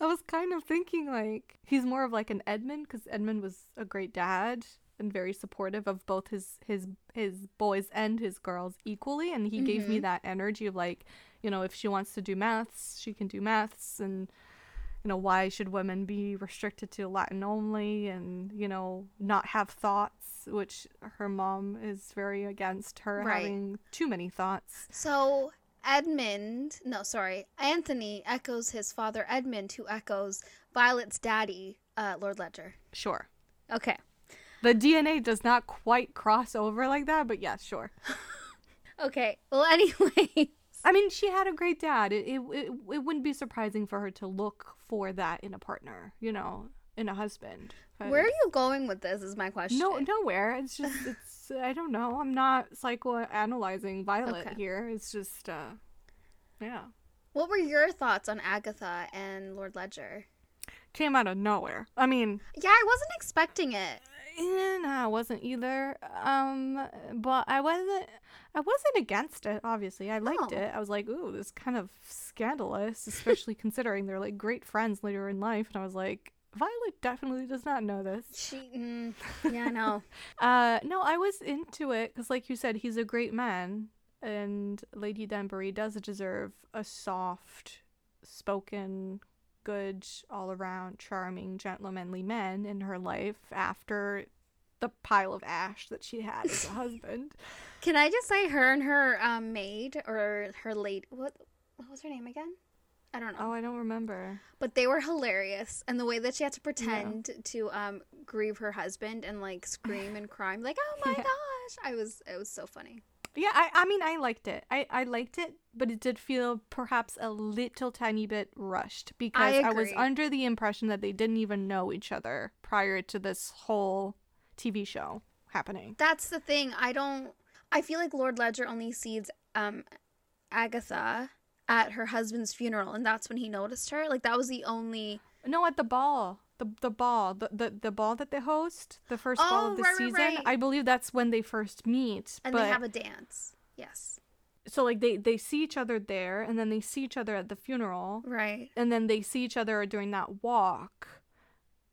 I was kind of thinking like he's more of like an Edmund because Edmund was a great dad and very supportive of both his his his boys and his girls equally, and he mm-hmm. gave me mm-hmm. that energy of like, you know, if she wants to do maths, she can do maths, and you know, why should women be restricted to Latin only and, you know, not have thoughts, which her mom is very against her right. having too many thoughts. So Edmund, no, sorry, Anthony echoes his father Edmund, who echoes Violet's daddy, uh, Lord Ledger. Sure. Okay. The DNA does not quite cross over like that, but yes, yeah, sure. [laughs] okay. Well, anyway. I mean, she had a great dad. It, it, it, it wouldn't be surprising for her to look for that in a partner, you know, in a husband. Where are you going with this? Is my question. No, nowhere. It's just [laughs] it's I don't know. I'm not psychoanalyzing Violet okay. here. It's just uh yeah. What were your thoughts on Agatha and Lord Ledger? Came out of nowhere. I mean, yeah, I wasn't expecting it. Yeah, no, I wasn't either. Um, but I wasn't. I wasn't against it. Obviously, I liked oh. it. I was like, "Ooh, this kind of scandalous," especially considering they're like great friends later in life. And I was like, Violet definitely does not know this. She, mm, yeah, no. [laughs] uh, no, I was into it because, like you said, he's a great man, and Lady Danbury does deserve a soft spoken, good, all around, charming, gentlemanly men in her life after the pile of ash that she had as a [laughs] husband. Can I just say her and her um, maid or her late what what was her name again? I don't know. Oh, I don't remember. But they were hilarious, and the way that she had to pretend yeah. to um grieve her husband and like scream [laughs] and cry, like, "Oh my yeah. gosh!" I was it was so funny. Yeah, I I mean I liked it. I I liked it, but it did feel perhaps a little tiny bit rushed because I, I was under the impression that they didn't even know each other prior to this whole TV show happening. That's the thing. I don't. I feel like Lord Ledger only sees um Agatha at her husband's funeral and that's when he noticed her like that was the only no at the ball the the ball the the, the ball that they host the first oh, ball of oh, the right, season right, right. i believe that's when they first meet and they have a dance yes so like they they see each other there and then they see each other at the funeral right and then they see each other during that walk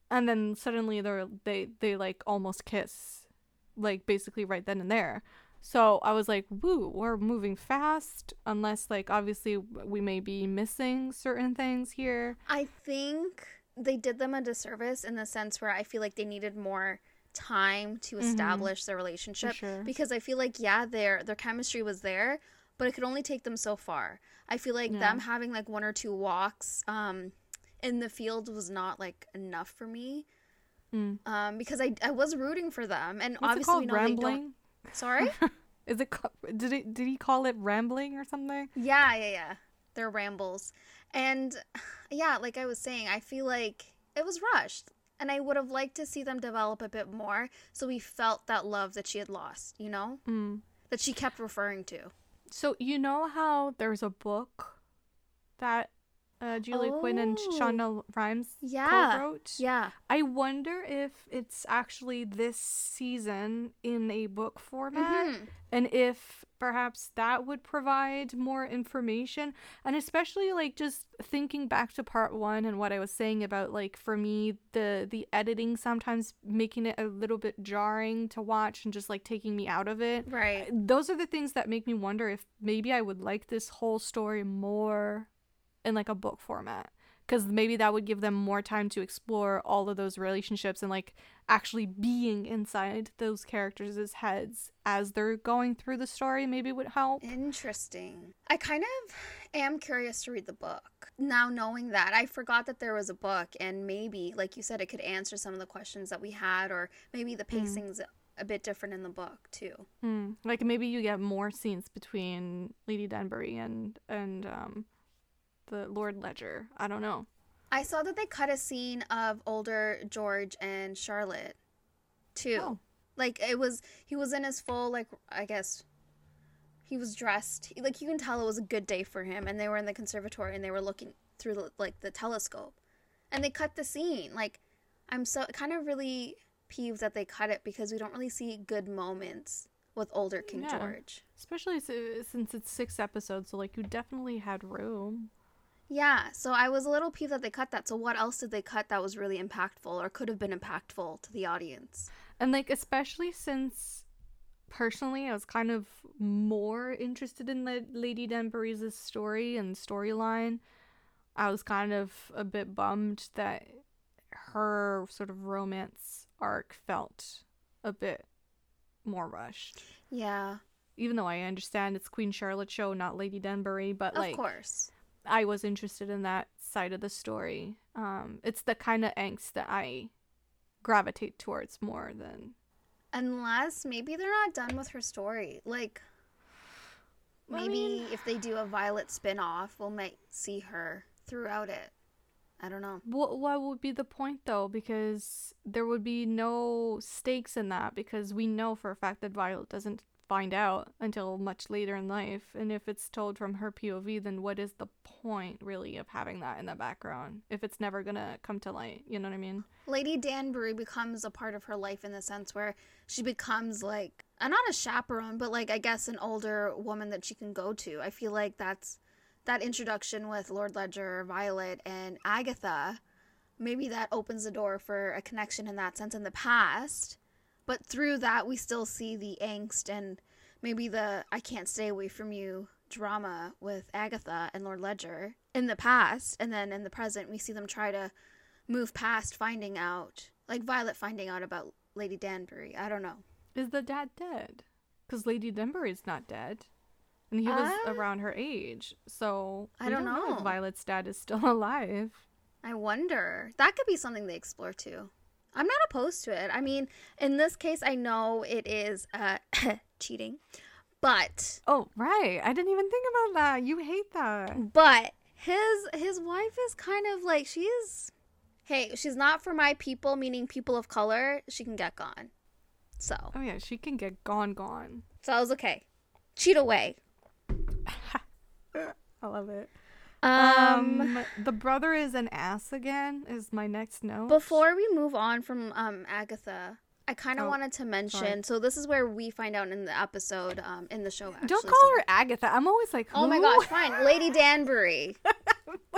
and then suddenly they're they they like almost kiss like basically right then and there so I was like, woo, we're moving fast, unless, like, obviously we may be missing certain things here. I think they did them a disservice in the sense where I feel like they needed more time to mm-hmm. establish mm-hmm. their relationship sure. because I feel like yeah their their chemistry was there but it could only take them so far. I feel like yeah. them having like one or two walks um in the field was not like enough for me. Mm. Um because I I was rooting for them and What's obviously we know Rambling? they don't Sorry? [laughs] Is it did it did he call it rambling or something? Yeah, yeah, yeah. They're rambles. And yeah, like I was saying, I feel like it was rushed. And I would have liked to see them develop a bit more so we felt that love that she had lost, you know? Mm. That she kept referring to. So, you know how there's a book that uh, Julie oh. Quinn and oh. Shonda Rhimes yeah. co-wrote. Yeah. I wonder if it's actually this season in a book format mm-hmm. and if perhaps that would provide more information and especially like just thinking back to part 1 and what I was saying about like for me the the editing sometimes making it a little bit jarring to watch and just like taking me out of it. Right. Those are the things that make me wonder if maybe I would like this whole story more in like a book format because maybe that would give them more time to explore all of those relationships and like actually being inside those characters' heads as they're going through the story maybe would help. Interesting. I kind of am curious to read the book. Now knowing that, I forgot that there was a book and maybe like you said it could answer some of the questions that we had or maybe the hmm. pacing's mm. a bit different in the book too. Mm. Like maybe you get more scenes between Lady Danbury and and um the Lord Ledger. I don't know. I saw that they cut a scene of older George and Charlotte too. Oh. Like it was he was in his full like I guess he was dressed like you can tell it was a good day for him and they were in the conservatory and they were looking through the, like the telescope. And they cut the scene. Like I'm so kind of really peeved that they cut it because we don't really see good moments with older King yeah. George. Especially since it's six episodes, so like you definitely had room. Yeah, so I was a little peeved that they cut that. So what else did they cut that was really impactful or could have been impactful to the audience? And like especially since personally I was kind of more interested in the Lady Danbury's story and storyline. I was kind of a bit bummed that her sort of romance arc felt a bit more rushed. Yeah. Even though I understand it's Queen Charlotte show, not Lady Danbury, but like Of course. I was interested in that side of the story. Um it's the kind of angst that I gravitate towards more than unless maybe they're not done with her story. Like maybe I mean, if they do a Violet spin-off, we'll might see her throughout it. I don't know. What what would be the point though? Because there would be no stakes in that because we know for a fact that Violet doesn't find out until much later in life. And if it's told from her POV, then what is the point really of having that in the background if it's never gonna come to light? You know what I mean? Lady Danbury becomes a part of her life in the sense where she becomes like uh, not a chaperone, but like I guess an older woman that she can go to. I feel like that's that introduction with Lord Ledger, Violet, and Agatha, maybe that opens the door for a connection in that sense in the past. But through that, we still see the angst and maybe the I can't stay away from you drama with Agatha and Lord Ledger in the past. And then in the present, we see them try to move past finding out, like Violet finding out about Lady Danbury. I don't know. Is the dad dead? Because Lady Danbury's not dead and he was uh, around her age. So I don't, don't know. know if Violet's dad is still [laughs] alive. I wonder. That could be something they explore too. I'm not opposed to it. I mean, in this case, I know it is uh, [coughs] cheating, but oh right, I didn't even think about that. You hate that. But his his wife is kind of like she's. Hey, she's not for my people, meaning people of color. She can get gone. So. Oh yeah, she can get gone, gone. So I was okay. Cheat away. [laughs] I love it. Um, um, the brother is an ass again. Is my next note. Before we move on from um Agatha, I kind of oh, wanted to mention. Sorry. So this is where we find out in the episode, um, in the show. Actually, Don't call so. her Agatha. I'm always like, Who? oh my gosh, fine, Lady Danbury.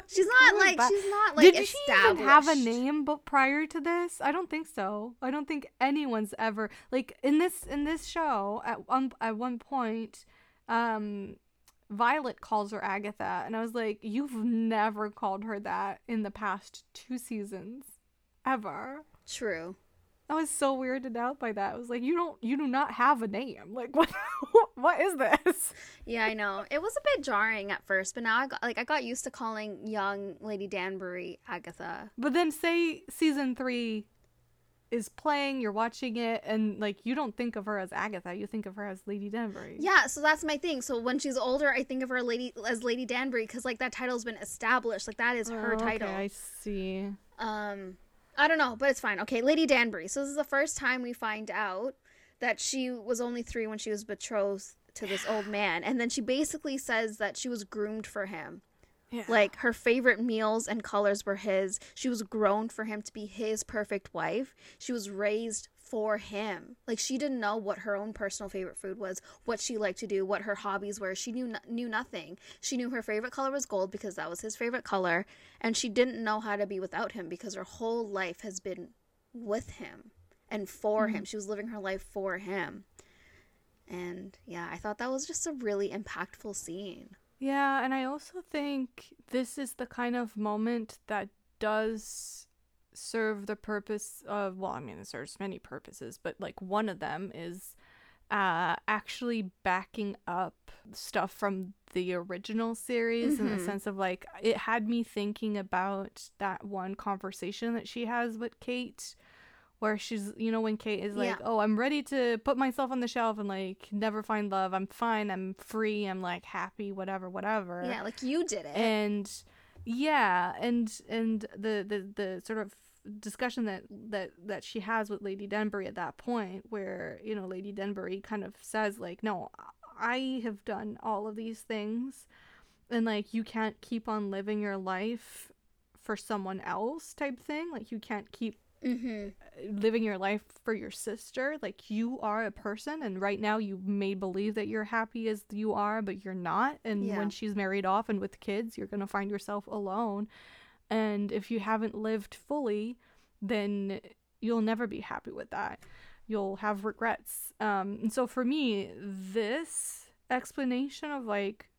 she's [laughs] not like she's not like. Did she even have a name? But prior to this, I don't think so. I don't think anyone's ever like in this in this show at one at one point. Um, Violet calls her Agatha, and I was like, you've never called her that in the past two seasons, ever. True. I was so weirded out by that. I was like, you don't, you do not have a name. Like, [laughs] what, what is this? Yeah, I know. It was a bit jarring at first, but now I got like I got used to calling young Lady Danbury Agatha. But then say season three is playing, you're watching it, and like you don't think of her as Agatha, you think of her as Lady Danbury. Yeah, so that's my thing. So when she's older, I think of her lady as Lady Danbury because like that title's been established. Like that is her oh, title. I see. Um, I don't know, but it's fine. Okay, Lady Danbury. So this is the first time we find out that she was only three when she was betrothed to this old man, and then she basically says that she was groomed for him. Yeah. Like her favorite meals and colors were his. She was grown for him to be his perfect wife. She was raised for him. Like she didn't know what her own personal favorite food was, what she liked to do, what her hobbies were. She knew knew nothing. She knew her favorite color was gold because that was his favorite color, and she didn't know how to be without him because her whole life has been with him and for mm-hmm. him. She was living her life for him. And yeah, I thought that was just a really impactful scene. Yeah, and I also think this is the kind of moment that does serve the purpose of well, I mean it serves many purposes, but like one of them is uh actually backing up stuff from the original series mm-hmm. in the mm-hmm. sense of like it had me thinking about that one conversation that she has with Kate where she's you know when Kate is like, yeah. "Oh, I'm ready to put myself on the shelf and like never find love. I'm fine. I'm free. I'm like happy, whatever, whatever." Yeah, like you did it. And yeah, and and the the the sort of discussion that that that she has with Lady Danbury at that point where, you know, Lady Danbury kind of says like, "No, I have done all of these things." And like you can't keep on living your life for someone else type thing. Like you can't keep mm-hmm. living your life for your sister. Like you are a person, and right now you may believe that you're happy as you are, but you're not. And yeah. when she's married off and with kids, you're gonna find yourself alone. And if you haven't lived fully, then you'll never be happy with that. You'll have regrets. Um, and so for me, this explanation of like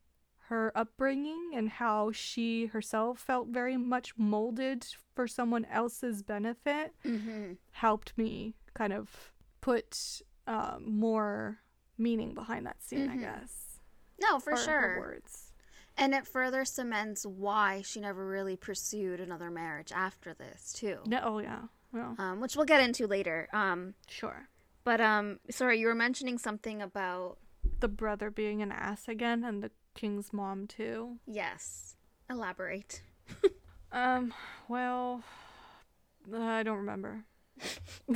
her upbringing and how she herself felt very much molded for someone else's benefit mm-hmm. helped me kind of put uh, more meaning behind that scene, mm-hmm. I guess. No, for or sure. words. And it further cements why she never really pursued another marriage after this, too. No, oh yeah, yeah. Um, which we'll get into later. Um, sure. But um, sorry, you were mentioning something about the brother being an ass again, and the King's mom too. Yes. Elaborate. um, well, I don't remember. [laughs]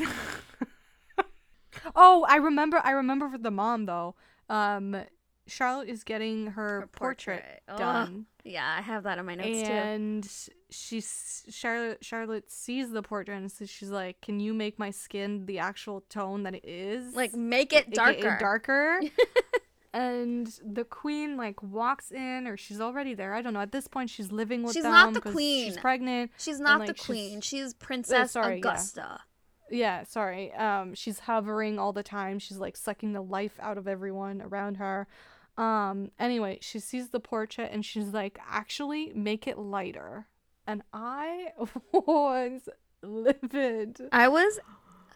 oh, I remember I remember for the mom though. Um Charlotte is getting her, her portrait, portrait, done. Oh, yeah, I have that on my notes and too. And she's Charlotte Charlotte sees the portrait and so she's like, "Can you make my skin the actual tone that it is? Like make it darker." darker. [laughs] and the queen like walks in or she's already there. I don't know. At this point she's living with she's them not the queen. she's pregnant she's not and, like, the queen. She's, she's princess sorry, augusta. Yeah. yeah sorry. Um she's hovering all the time. She's like sucking the life out of everyone around her. Um anyway she sees the portrait and she's like actually make it lighter. And i [laughs] was livid. I was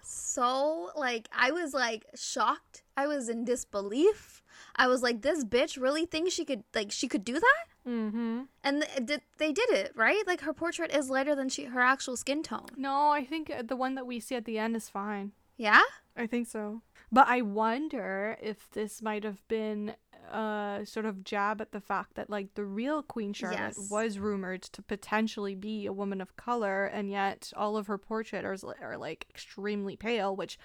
so like I was like shocked. I was in disbelief. I was like, this bitch really thinks she could like she could do that. Mm-hmm. And th- did they did it right? Like her portrait is lighter than she her actual skin tone. No, I think uh, the one that we see at the end is fine. Yeah, I think so. But I wonder if this might have been a sort of jab at the fact that like the real Queen Charlotte yes. was rumored to potentially be a woman of color, and yet all of her portraits are, are like extremely pale, which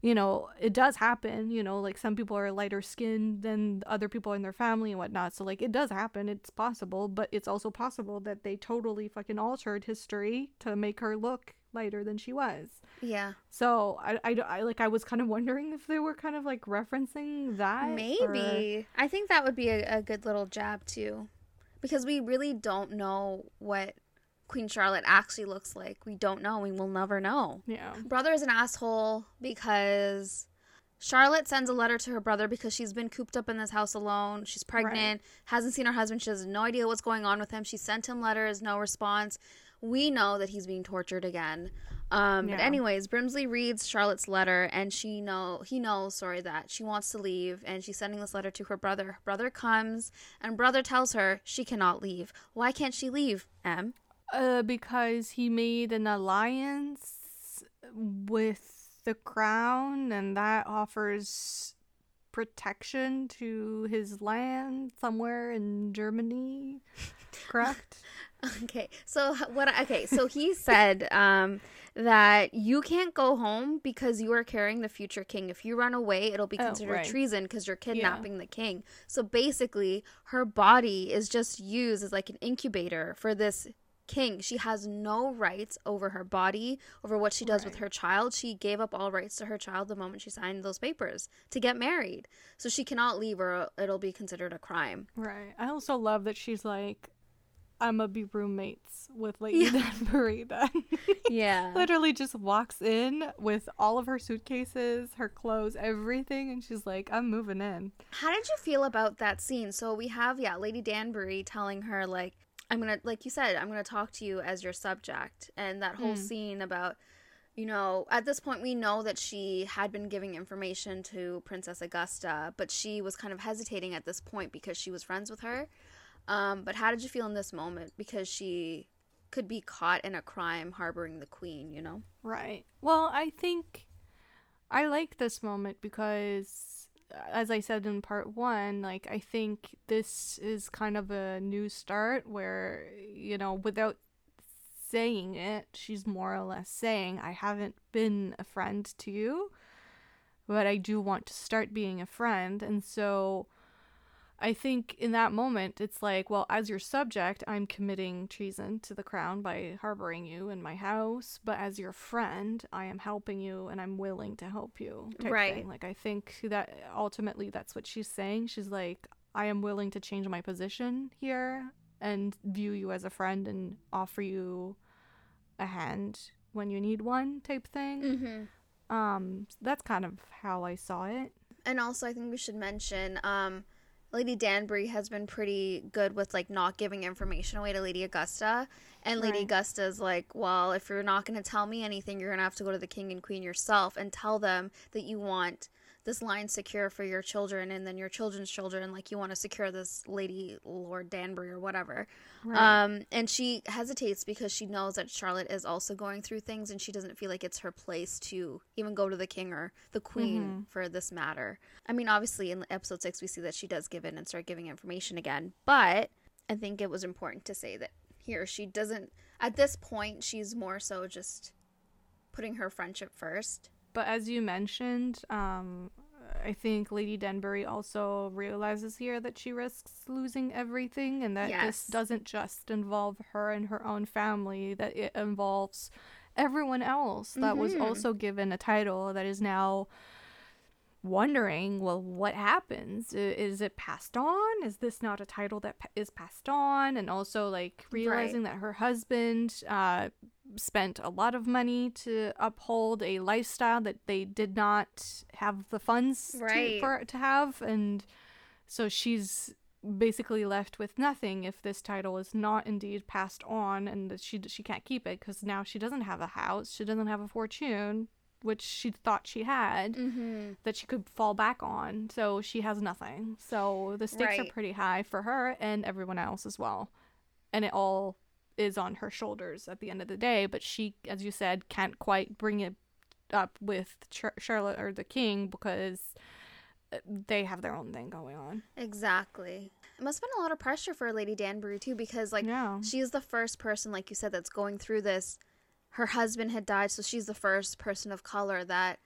you know, it does happen, you know, like some people are lighter skinned than other people in their family and whatnot. So, like, it does happen. It's possible, but it's also possible that they totally fucking altered history to make her look lighter than she was. Yeah. So, I, I, I like, I was kind of wondering if they were kind of like referencing that. Maybe. Or... I think that would be a, a good little jab, too. Because we really don't know what Queen Charlotte actually looks like. We don't know. We will never know. Yeah. Brother is an asshole because Charlotte sends a letter to her brother because she's been cooped up in this house alone. She's pregnant, right. hasn't seen her husband. She has no idea what's going on with him. She sent him letters, no response. We know that he's being tortured again. Um, yeah. But anyways, Brimsley reads Charlotte's letter, and she know he knows, sorry, that she wants to leave, and she's sending this letter to her brother. Brother comes, and brother tells her she cannot leave. Why can't she leave? M. Uh, because he made an alliance with the crown, and that offers protection to his land somewhere in Germany. Correct? [laughs] okay. So what okay, so he said um that you can't go home because you are carrying the future king. If you run away, it'll be oh, considered oh, right. treason because you're kidnapping yeah. the king. So basically, her body is just used as like an incubator for this king. She has no rights over her body, over what she does right. with her child. She gave up all rights to her child the moment she signed those papers to get married. So she cannot leave or it'll be considered a crime. Right. I also love that she's like, I'm gonna be roommates with [laughs] Lady yeah. Danbury [laughs] then. yeah. Literally just walks in with all of her suitcases, her clothes, everything, and she's like, I'm moving in. How did you feel about that scene? So we have, yeah, Lady Danbury telling her, like, I'm gonna like you said, I'm gonna talk to you as your subject. And that whole mm. scene about you know, at this point, we know that she had been giving information to Princess Augusta, but she was kind of hesitating at this point because she was friends with her. Um, but how did you feel in this moment? Because she could be caught in a crime harboring the queen, you know? Right. Well, I think I like this moment because as I said in part one, like I think this is kind of a new start where, you know, without saying it, she's more or less saying, I haven't been a friend to you, but I do want to start being a friend. And so I think in that moment, it's like, well, as your subject, I'm committing treason to the crown by harboring you in my house. But as your friend, I am helping you and I'm willing to help you. right. Thing. Like, I think that ultimately that's what she's saying. She's like, I am willing to change my position here and view you as a friend and offer you a hand when you need one type thing. Mm-hmm. Um, that's kind of how I saw it. And also, I think we should mention, um, Lady Danbury has been pretty good with like not giving information away to Lady Augusta. And Lady right. Augusta is like, well, if you're not going to tell me anything, you're going to have to go to the king and queen yourself and tell them that you want this line secure for your children and then your children's children like you want to secure this lady lord danbury or whatever right. um and she hesitates because she knows that charlotte is also going through things and she doesn't feel like it's her place to even go to the king or the queen mm-hmm. for this matter i mean obviously in episode six we see that she does give in and start giving information again but i think it was important to say that here she doesn't at this point she's more so just putting her friendship first but as you mentioned, um, I think Lady Danbury also realizes here that she risks losing everything and that yes. this doesn't just involve her and her own family, that it involves everyone else that mm-hmm. was also given a title that is now wondering, well, what happens? Is it passed on? Is this not a title that is passed on? And also, like, realizing right. that her husband uh, spent a lot of money to uphold a lifestyle that they did not have the funds right. to, for, to have. And so she's basically left with nothing if this title is not indeed passed on and she she can't keep it because now she doesn't have a house she doesn't have a fortune which she thought she had mm-hmm. that she could fall back on. So she has nothing. So the stakes right. are pretty high for her and everyone else as well. And it all is on her shoulders at the end of the day. But she, as you said, can't quite bring it up with Char- Charlotte or the king because uh, they have their own thing going on. Exactly. It must have been a lot of pressure for Lady Danbury too, because like yeah. she's the first person, like you said, that's going through this her husband had died, so she's the first person of color that,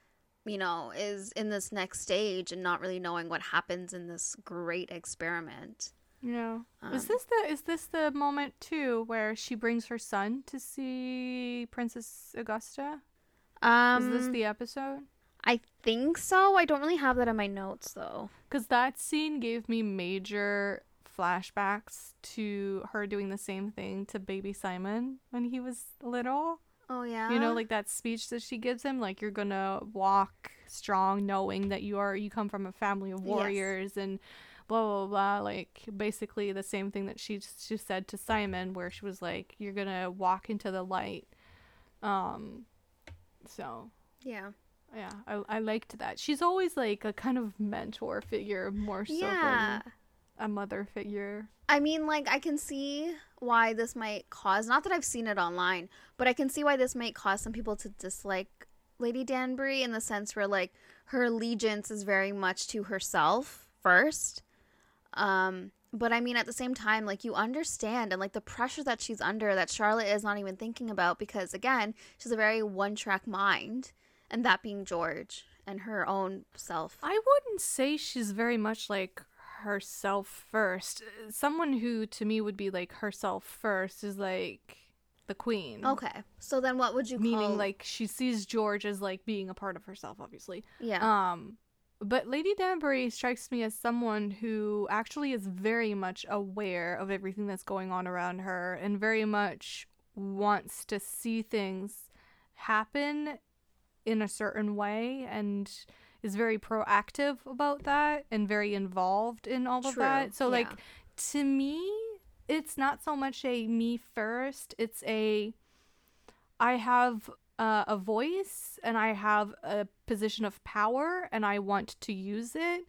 you know, is in this next stage and not really knowing what happens in this great experiment. Yeah. Um, is this the is this the moment too where she brings her son to see Princess Augusta? Um, is this the episode? I think so. I don't really have that in my notes though. Cuz that scene gave me major flashbacks to her doing the same thing to baby Simon when he was little. Oh yeah. You know, like that speech that she gives him, like you're gonna walk strong, knowing that you are you come from a family of warriors yes. and blah blah blah. Like basically the same thing that she she said to Simon, where she was like, "You're gonna walk into the light." Um, so yeah. Yeah, I, I liked that. She's always like a kind of mentor figure more so yeah. than a mother figure. I mean, like, I can see why this might cause, not that I've seen it online, but I can see why this might cause some people to dislike Lady Danbury in the sense where, like, her allegiance is very much to herself first. Um, but I mean, at the same time, like, you understand and, like, the pressure that she's under that Charlotte is not even thinking about because, again, she's a very one track mind, and that being George and her own self. I wouldn't say she's very much like herself first. Someone who to me would be like herself first is like the queen. Okay. So then what would you Meaning call... like she sees George as like being a part of herself obviously. Yeah. Um but Lady Danbury strikes me as someone who actually is very much aware of everything that's going on around her and very much wants to see things happen in a certain way and is very proactive about that and very involved in all True. of that. So yeah. like to me, it's not so much a me first, it's a I have uh, a voice and I have a position of power and I want to use it.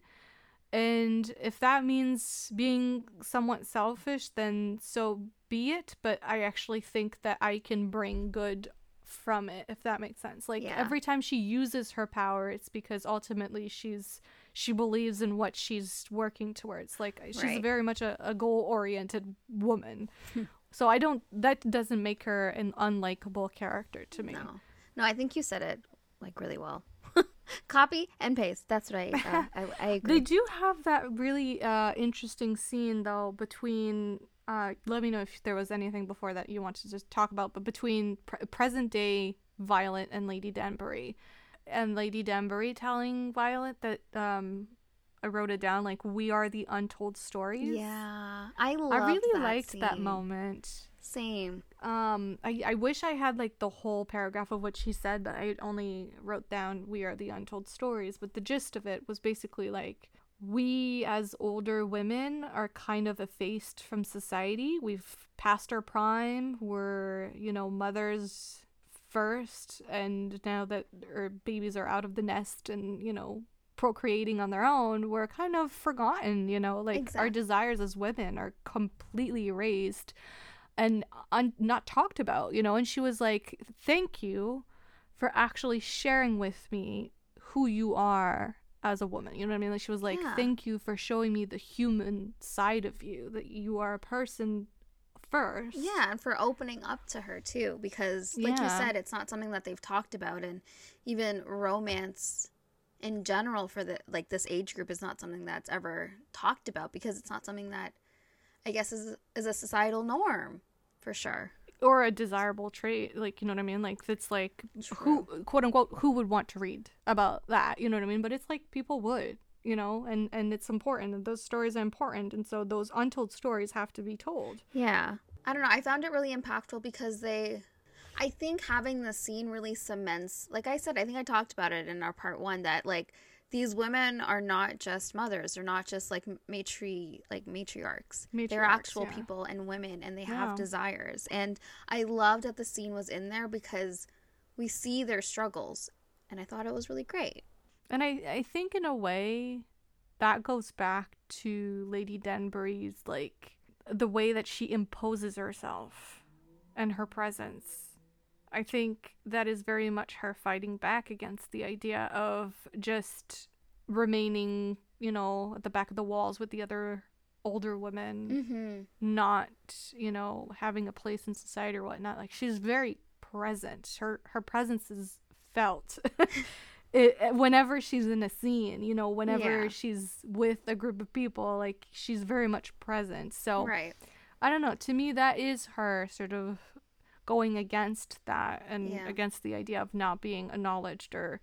And if that means being somewhat selfish, then so be it. But I actually think that I can bring good from it if that makes sense like yeah. every time she uses her power it's because ultimately she's she believes in what she's working towards like she's right. very much a, a goal oriented woman [laughs] so i don't that doesn't make her an unlikable character to me no no i think you said it like really well [laughs] Copy and paste. That's right I, uh, [laughs] I, I agree. They do have that really uh, interesting scene though between. Uh, let me know if there was anything before that you wanted to just talk about, but between pre- present day Violet and Lady Danbury, and Lady Danbury telling Violet that um, I wrote it down like we are the untold stories. Yeah, I love. I really that liked scene. that moment. Same. Um, I, I wish I had like the whole paragraph of what she said, but I only wrote down "We are the untold stories." But the gist of it was basically like we as older women are kind of effaced from society. We've passed our prime. We're you know mothers first, and now that our babies are out of the nest and you know procreating on their own, we're kind of forgotten. You know, like Exact- our desires as women are completely erased and un- not talked about, you know. And she was like, "Thank you for actually sharing with me who you are as a woman." You know what I mean? Like she was like, Yeah. "Thank you for showing me the human side of you. That you are a person first. Yeah, and for opening up to her too, because like you said, it's not something that they've talked about, and even romance in general for the like this age group is not something that's ever talked about because it's not something that I guess is is a societal norm for sure. Or a desirable trait, like you know what I mean? Like it's like who quote unquote who would want to read about that? You know what I mean? But it's like people would, you know, and and it's important. And those stories are important, and so those untold stories have to be told. Yeah. I don't know. I found it really impactful because they I think having the scene really cements like I said, I think I talked about it in our part 1 that like these women are not just mothers. They're not just like matri like matriarchs. They're actual yeah. people and women and they Yeah. have desires. And I loved that the scene was in there because we see their struggles and I thought it was really great. And I, I think in a way that goes back to Lady Danbury's like the way that she imposes herself and her presence. I think that is very much her fighting back against the idea of just remaining, you know, at the back of the walls with the other older women, Mhm. not, you know, having a place in society or whatnot. Like she's very present. Her her presence is felt. [laughs] it, whenever she's in a scene, you know, whenever Yeah. she's with a group of people, like she's very much present. So Right. I don't know. To me, that is her sort of going against that and Yeah. against the idea of not being acknowledged or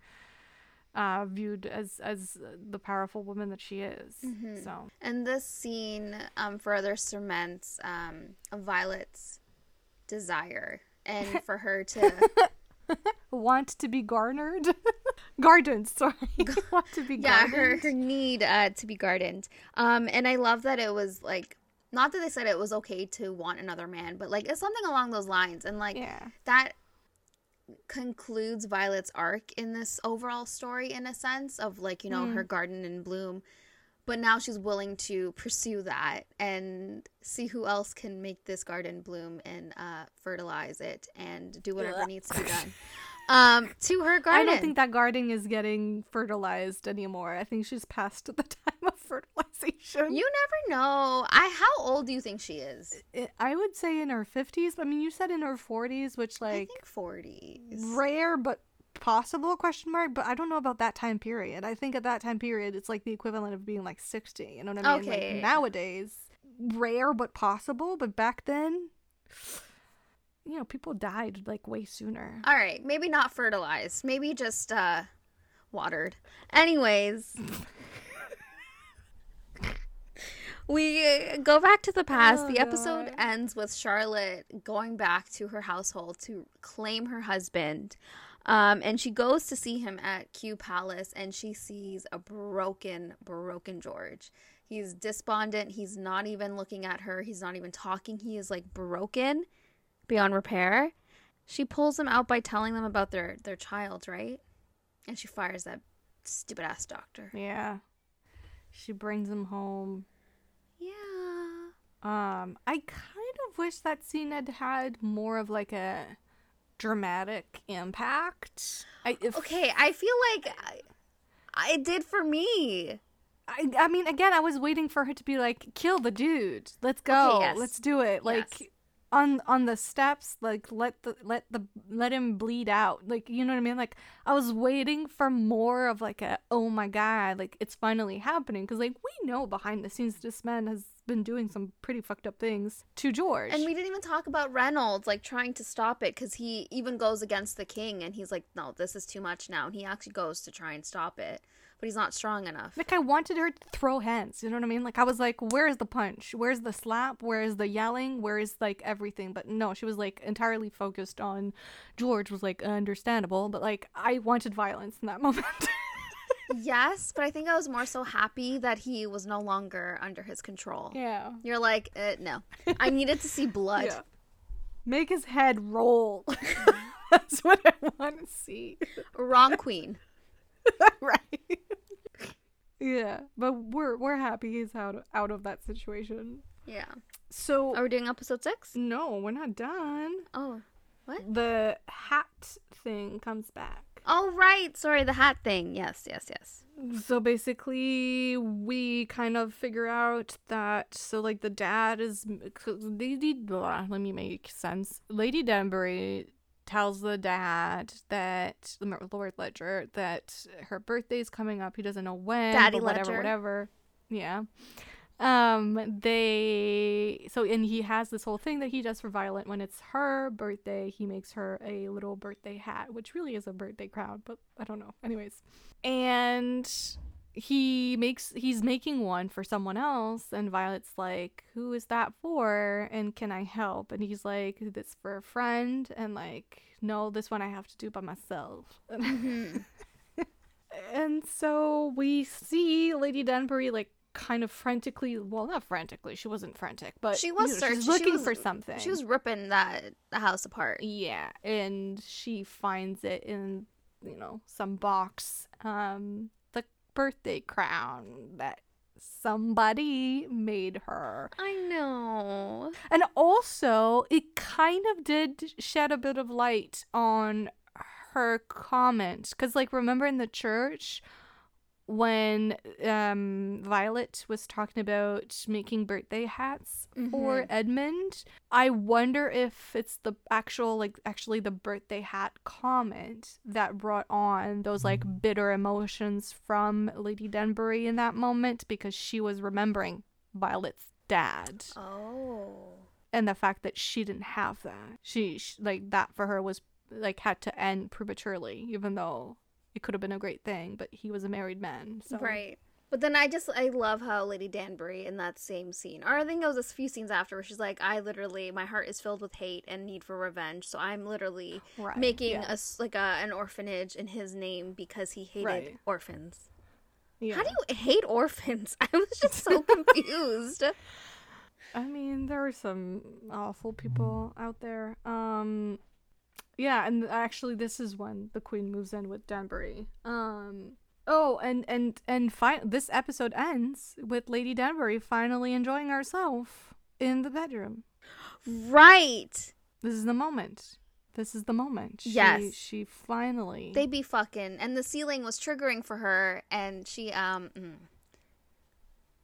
uh, viewed as as the powerful woman that she is. Mhm. So And this scene um, further cements um, Violet's desire and [laughs] for her to [laughs] want to be garnered, [laughs] gardened. Sorry, want to be yeah gardened. her, her need uh, to be gardened um and i love that it was like not that they said it was okay to want another man but like it's something along those lines and like yeah. that concludes violet's arc in this overall story in a sense of like you know Mm. her garden in bloom but now she's willing to pursue that and see who else can make this garden bloom and uh, fertilize it and do whatever needs to be done um, to her garden. I don't think that garden is getting fertilized anymore. I think she's past [laughs] the time of fertilization. You never know. I how old do you think she is? I- would say in her 50s. I mean, you said in her 40s, which I like think forties. rare but possible question mark, but I don't know about that time period. I think at that time period it's like the equivalent of being like 60, you know what I mean? Like, Okay. nowadays rare but possible, but back then you know, people died like way sooner. All right, maybe not fertilized. Maybe just uh watered. Anyways, [laughs] we uh, go back to the past. Oh, the episode God. ends with Charlotte going back to her household to claim her husband. Um, and she goes to see him at Kew Palace and she sees a broken, broken George. He's despondent. He's not even looking at her. He's not even talking. He is like broken beyond repair. She pulls him out by telling them about their their child, right? And she fires that stupid ass doctor. Yeah. She brings him home. Yeah. Um, I kind of wish that scene had had more of like a dramatic impact. I if, Okay, I feel like I, I did for me. I, I mean, again, I was waiting for her to be like, "Kill the dude, let's go, yes. let's do it." Like, Yes. On on the steps like let the let the let him bleed out. Like you know what i mean? Like i was waiting for more of like a oh my god like it's finally happening. Because like we know behind the scenes this man has been doing some pretty fucked up things to george. And we didn't even talk about reynolds like trying to stop it because he even goes against the king and he's like no this is too much now. And he actually goes to try and stop it but he's not strong enough. Like I wanted her to throw hands, you know what I mean? Like I was like, where's the punch? Where's the slap? Where's the yelling? Where's like everything? But no, she was like entirely focused on George was like understandable, but like I wanted violence in that [laughs] moment. yes, but I think I was more so happy that he was no longer under his control. Yeah. You're like, uh, no. I needed to see blood. Yeah. Make his head roll. [laughs] That's what I want to see. Wrong queen. [laughs] right. yeah, but we're we're happy he's out out of that situation. Yeah. So are we doing episode six? No, we're not done. Oh, what? The hat thing comes back. Oh right, sorry, the hat thing. Yes, yes, yes. So basically, we kind of figure out that so like the dad is Lady. Blah, let me make sense. Lady Danbury tells the dad that Lord Ledger that her birthday's coming up. He doesn't know when. Daddy whatever, Ledger. whatever. Yeah. Um. They so and he has this whole thing that he does for Violet when it's her birthday. He makes her a little birthday hat, which really is a birthday crown, but I don't know. Anyways, and he makes he's making one for someone else and violet's like who is that for? And can i help? And he's like this for a friend and like no this one i have to do by myself. Mm-hmm. [laughs] and so we see lady danbury like kind of frantically well not frantically she wasn't frantic but she was you know, searching looking she was, for something. she was ripping that house apart. Yeah and she finds it in you know some box um birthday crown that somebody made her. I know. And also, it kind of did shed a bit of light on her comment. Because, like, remember in the church when um, Violet was talking about making birthday hats mm-hmm. for Edmund. I wonder if it's the actual, like, actually the birthday hat comment that brought on those, like, bitter emotions from Lady Danbury in that moment because she was remembering Violet's dad. Oh. And the fact that she didn't have that. She, she like, that for her was, like, had to end prematurely, even though it could have been a great thing, but he was a married man. So. Right. But then I just I love how Lady Danbury in that same scene, or I think it was a few scenes after, where she's like, "I literally, my heart is filled with hate and need for revenge, so I'm literally right, making yeah. a like a an orphanage in his name because he hated right. orphans." Yeah. How do you hate orphans? [laughs] I was just so [laughs] confused. I mean, there are some awful people out there. Um, yeah, and actually, this is when the queen moves in with Danbury. Um. Oh, and and and fi- this episode ends with Lady Danbury finally enjoying herself in the bedroom. Right. This is the moment. This is the moment. She, yes. She finally. They be fucking, and the ceiling was triggering for her, and she um. Mm,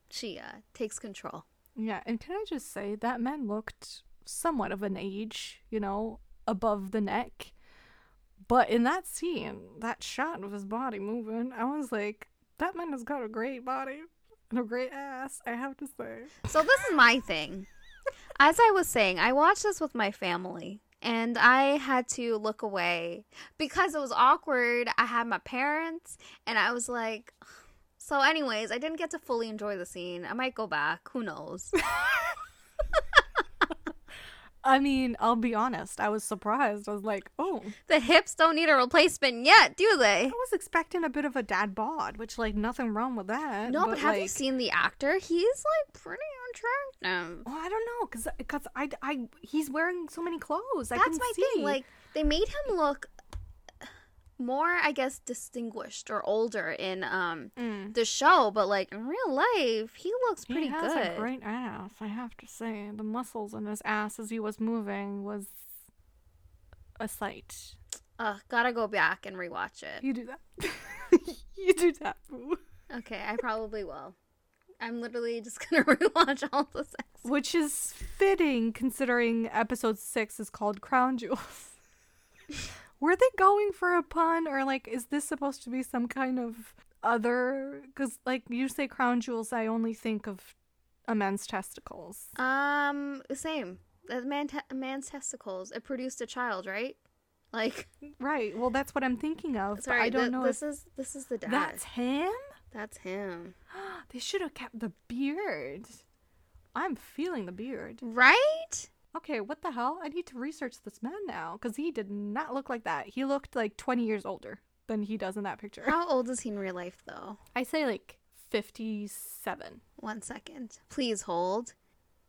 she uh takes control. Yeah, and can I just say that man looked somewhat of an age, you know, above the neck. But in that scene, that shot of his body moving, I was like, that man has got a great body and a great ass, I have to say. So this is my thing. As I was saying, I watched this with my family and I had to look away because it was awkward. I had my parents and I was like so anyways, I didn't get to fully enjoy the scene. I might go back, who knows. [laughs] I mean, I'll be honest. I was surprised. I was like, "Oh, the hips don't need a replacement yet, do they?" I was expecting a bit of a dad bod, which like nothing wrong with that. No, but, but have like, you seen the actor? He's like pretty attractive. Well, oh, I don't know, cause, cause I, I, he's wearing so many clothes. That's my see. thing. Like they made him look more i guess distinguished or older in um mm. the show but like in real life he looks pretty he has good. a great ass i have to say. The muscles in his ass as he was moving was a sight. Uh gotta go back and rewatch it. You do that. [laughs] You do that okay i probably will. I'm literally just [laughs] gonna [laughs] rewatch all the sex. Which is fitting considering episode six is called Crown Jewels. Were they going for a pun or like is this supposed to be some kind of other because like you say crown jewels i only think of a man's testicles. Um same. A man te- a man's testicles it produced a child right? Like right well that's what i'm thinking of sorry i don't th- know this is this is the dad. That's him? That's him. [gasps] They should have kept the beard. I'm feeling the beard. Right okay what the hell i need to research this man now because he did not look like that he looked like 20 years older than he does in that picture. How old is he in real life, though? I say like 57. One second. Please hold.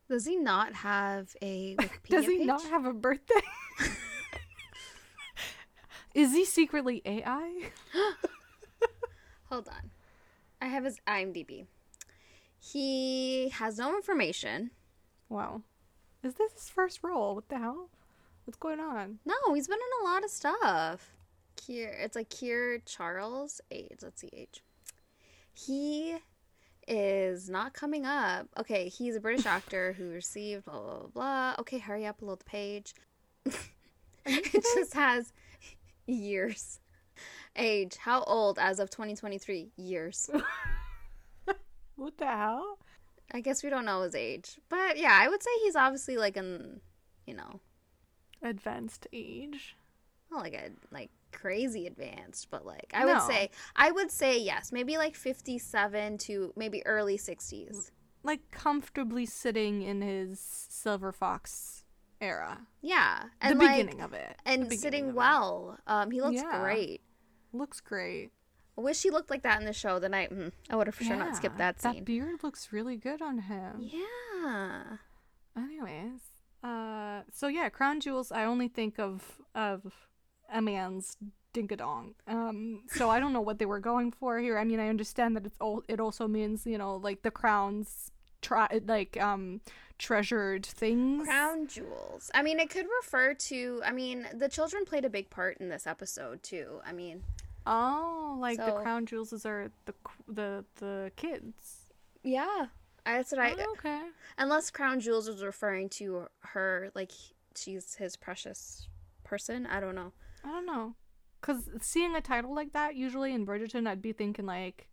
Does he not have a [laughs] Wikipedia Does he page? not have a birthday? [laughs] is he secretly AI? hold on. I have his IMDb. He has no information. Wow. Is this his first role? What the hell? What's going on? No, he's been in a lot of stuff. Keir, it's like Keir Charles age. Let's see age. He is not coming up. Okay, he's a British [laughs] actor who received blah blah blah. blah. Okay, hurry up, load the page. [laughs] it just has years. Age. How old as of 2023? Years. [laughs] what the hell? I guess we don't know his age. But yeah, I would say he's obviously like in, you know, advanced age. Well, like a like crazy advanced, but like I no. would say I would say yes, maybe like 57 to maybe early 60s. Like comfortably sitting in his Silver Fox era. Yeah, and the like, beginning of it. And sitting well. It. Um he looks yeah. great. Looks great. I wish he looked like that in the show. Then I, mm, I would have for yeah, sure not skipped that scene. That beard looks really good on him. Yeah. Anyways, uh, so yeah, crown jewels. I only think of of a man's dingadong. Um, so I don't know what they were going for here. I mean, I understand that it's all. It also means you know like the crowns, try like um treasured things. Crown jewels. I mean, it could refer to. I mean, the children played a big part in this episode too. I mean. Oh, like so, the crown jewels are the the the kids. Yeah, that's what I. Oh, okay. Unless crown jewels was referring to her, like she's his precious person. I don't know. I don't know. Cause seeing a title like that, usually in Bridgerton, I'd be thinking like,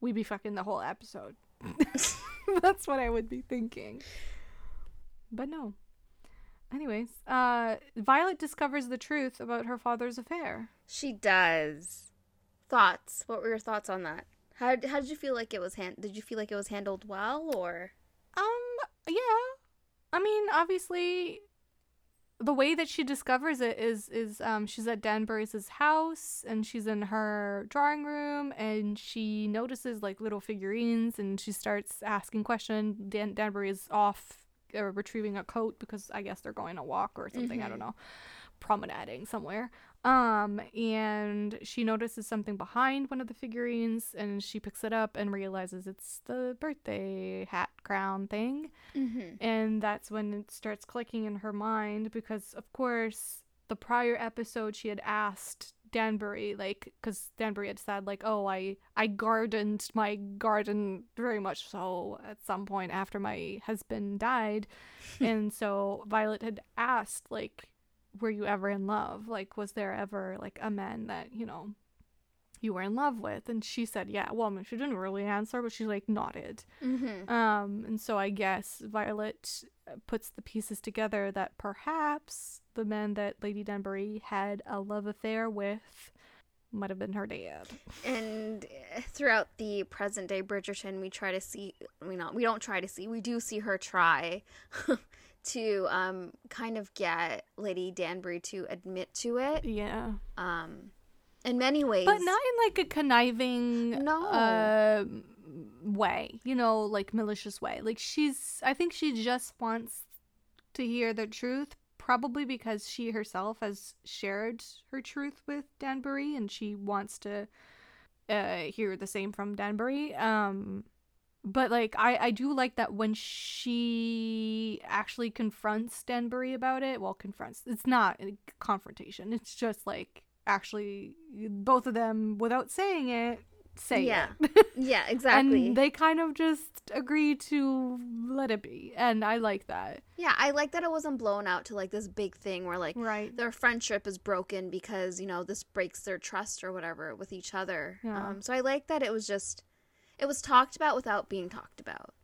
we'd be fucking the whole episode. [laughs] That's what I would be thinking. But no. Anyways, uh, Violet discovers the truth about her father's affair. She does. Thoughts? What were your thoughts on that? How how did you feel like it was hand? Did you feel like it was handled well, or? Um. Yeah. I mean, obviously, the way that she discovers it is is um, she's at Danbury's house and she's in her drawing room and she notices like little figurines and she starts asking questions. Dan- Danbury is off uh, retrieving a coat because I guess they're going a walk or something. Mm-hmm. I don't know, promenading somewhere. Um, and she notices something behind one of the figurines and she picks it up and realizes it's the birthday hat crown thing. Mm-hmm. And that's when it starts clicking in her mind because, of course, the prior episode she had asked Danbury, like, because Danbury had said, like, oh, I, I gardened my garden very much so at some point after my husband died. [laughs] and so Violet had asked, like, were you ever in love? Like, was there ever like a man that, you know, you were in love with? And she said, yeah. Well, I mean, she didn't really answer, but she like nodded. Mm-hmm. Um, and so I guess Violet uh, puts the pieces together that perhaps the man that Lady Danbury had a love affair with might have been her dad. And uh, throughout the present day Bridgerton, we try to see, we not, we don't try to see, we do see her try [laughs] to um, kind of get Lady Danbury to admit to it. Yeah. Um, in many ways, but not in like a conniving no uh, way. You know, like malicious way. Like she's, I think she just wants to hear the truth. Probably because she herself has shared her truth with Danbury, and she wants to uh, hear the same from Danbury. Um, but like I I do like that when she actually confronts Danbury about it. Well, confronts. It's not a confrontation. It's just like actually both of them without saying it say yeah. it. [laughs] yeah, exactly. and they kind of just agree to let it be. And I like that. Yeah, I like that it wasn't blown out to like this big thing where like Right. their friendship is broken because, you know, this breaks their trust or whatever with each other. Yeah. Um so I like that it was just it was talked about without being talked about.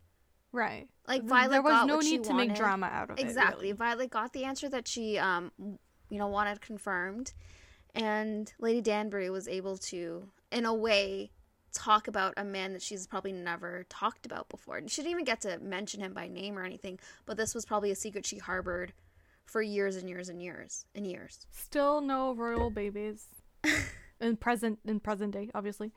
Right. Like Violet there was got no need to make wanted. drama out of Exactly. it. really. Violet got the answer that she, um, you know, wanted confirmed, and Lady Danbury was able to, in a way, talk about a man that she's probably never talked about before. She didn't even get to mention him by name or anything, but this was probably a secret she harbored for years and years and years and years. Still no royal babies. [laughs] in present in present day, obviously.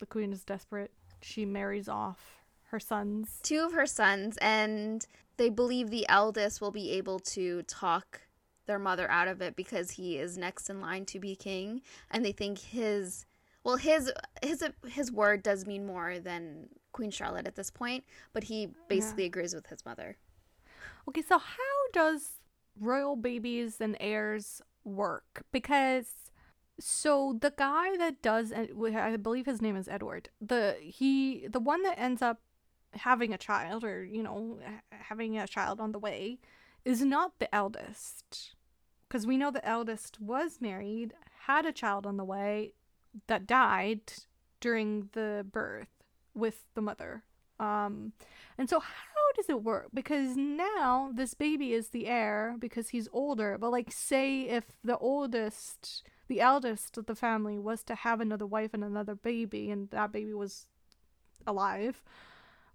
The queen is desperate. She marries off her sons. Two of her sons, and they believe the eldest will be able to talk their mother out of it because he is next in line to be king, and they think his well his his his word does mean more than Queen Charlotte at this point, but he basically agrees with his mother. Okay, so how does royal babies and heirs work? Because so the guy that does I believe his name is Edward. The he the one that ends up having a child or you know having a child on the way is not the eldest. Cuz we know the eldest was married, had a child on the way that died during the birth with the mother. Um and so how does it work? Because now this baby is the heir because he's older. But like say if the oldest, the eldest of the family was to have another wife and another baby and that baby was alive,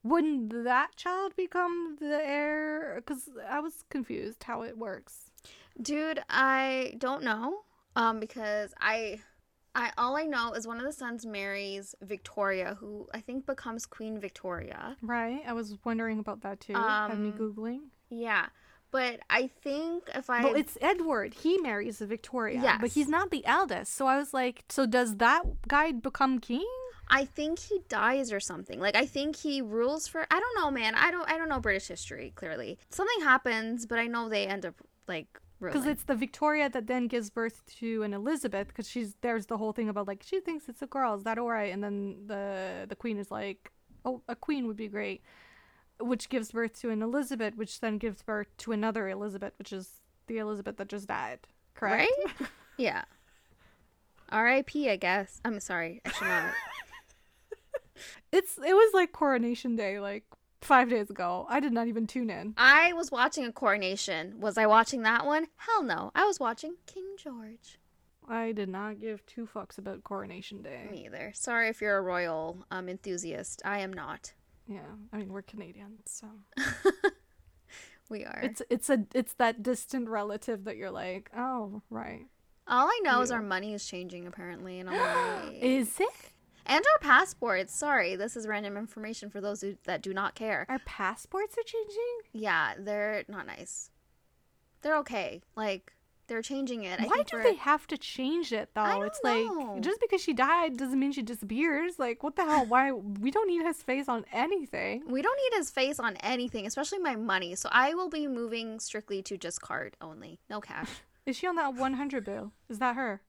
wouldn't that child become the heir? Cuz I was confused how it works. Dude, I don't know. Um, because I I all I know is one of the sons marries Victoria, who I think becomes Queen Victoria. Right? I was wondering about that too. Had me Um, googling. Yeah. But I think if I Well, it's Edward. He marries Victoria, but he's not the eldest. So I was like, so does that guy become king? I think he dies or something. Like I think he rules for I don't know, man. I don't I don't know British history clearly. Something happens, but I know they end up like because it's the Victoria that then gives birth to an Elizabeth because she's there's the whole thing about like she thinks it's a girl is that alright and then the the queen is like oh a queen would be great which gives birth to an Elizabeth which then gives birth to another Elizabeth which is the Elizabeth that just died correct Right? [laughs] yeah. R.I.P. I guess. I'm sorry. I should not. [laughs] it's it was like coronation day like five days ago I did not even tune in I was watching a coronation. Was I watching that one? Hell no. I was watching King George. I did not give two fucks about coronation day Me either. Sorry if you're a royal um, enthusiast. I am not. yeah I mean we're Canadians so [laughs] We are. it's it's a it's that distant relative that you're like oh right All I know is our money is changing apparently, and I'm like, [gasps] Is it? And our passports. Sorry, this is random information for those who, that do not care. Our passports are changing? Yeah, they're not nice. They're okay. Like they're changing it. I Why do they have to change it though? It's like just because she died doesn't mean she disappears. Like what the hell? Why we don't need his face on anything. We don't need his face on anything, especially my money. So I will be moving strictly to just card only, no cash. [laughs] Is she on that 100 bill? Is that her?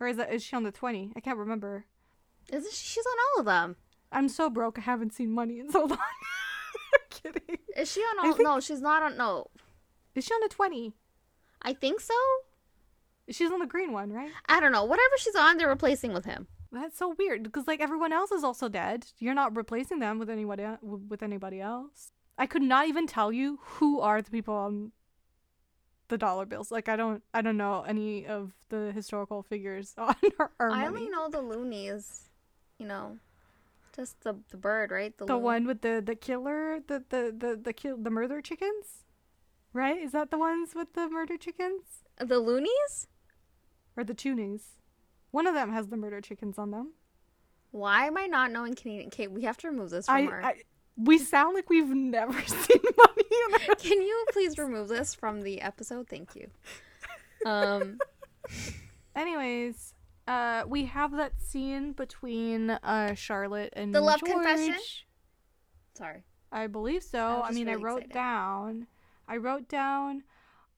Or is that is she on the 20? I can't remember. Is it, she's on all of them? I'm so broke I haven't seen money in so [laughs] long. Kidding. Is she on all? think- No, she's not on. No, Is she on the 20? I think so. She's on the green one, right? I don't know. Whatever she's on, they're replacing with him. That's so weird because like everyone else is also dead. You're not replacing them with anybody with anybody else. I could not even tell you who are the people on the dollar bills. Like I don't I don't know any of the historical figures [laughs] on our, our I only know the loonies. You know, just the the bird, right? the loon. one with the the killer, the the the the kill the murder chickens, right? Is that the ones with the murder chickens The loonies? or the toonies? One of them has the murder chickens on them. Why am I not knowing Canadian? Kate, we have to remove this from I, our. I we sound like we've never [laughs] seen money. [laughs] Can you please remove this from the episode? Thank you. Um, [laughs] Anyways, uh, we have that scene between uh Charlotte and The love George. confession? sorry. I believe so. I I, mean, I wrote excited. down. I wrote down.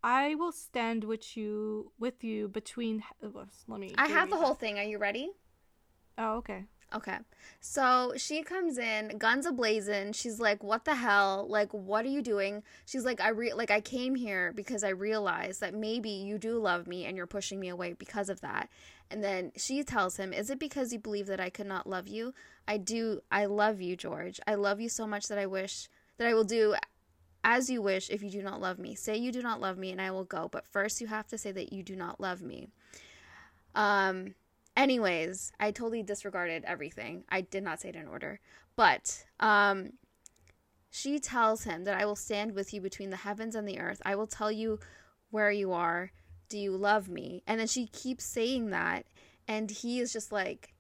I will stand with you with you between. uh, Let me. I have the that. whole thing. Are you ready? Oh, okay. Okay. So she comes in, guns ablazing. She's like, "What the hell? Like, what are you doing?" She's like, "I re- like I came here because I realized that maybe you do love me and you're pushing me away because of that." And then she tells him, "Is it because you believe that I could not love you? I do. I love you, George. I love you so much that I wish that I will do as you wish if you do not love me. Say you do not love me and I will go, but first you have to say that you do not love me." Um Anyways, I totally disregarded everything. I did not say it in order. But um, she tells him that I will stand with you between the heavens and the earth. I will tell you where you are. Do you love me? And then she keeps saying that. And he is just like,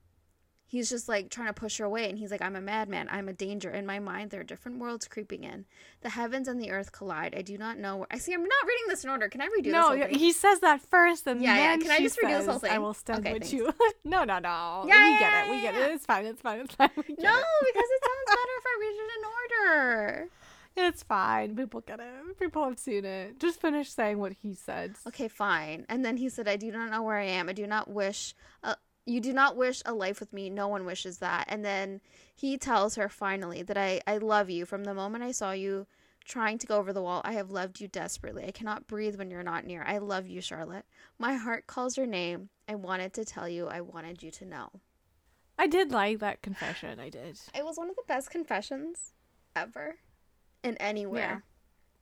he's just like trying to push her away and he's like i'm a madman. I'm a danger. In my mind there are different worlds creeping in. The heavens and the earth collide. I do not know where i see i'm not reading this in order. Can i redo no, this no he says that first and yeah, yeah. then can i just redo says, this whole thing i will stand okay, with thanks. you. [laughs] No no no. Yeah, we get yeah, it we yeah, get it. it's fine. It's fine. It's fine. We get no it. because it sounds [laughs] better if i read it in order it's fine. People get it. People have seen it. Just finish saying what he said. Okay fine. And then he said i do not know where i am. I do not wish uh, you do not wish a life with me. No one wishes that. And then he tells her finally that I, I love you. From the moment i saw you trying to go over the wall i have loved you desperately. I cannot breathe when you're not near. I love you charlotte. My heart calls your name. I wanted to tell you. I wanted you to know. I did like that confession. I did. It was one of the best confessions ever in anywhere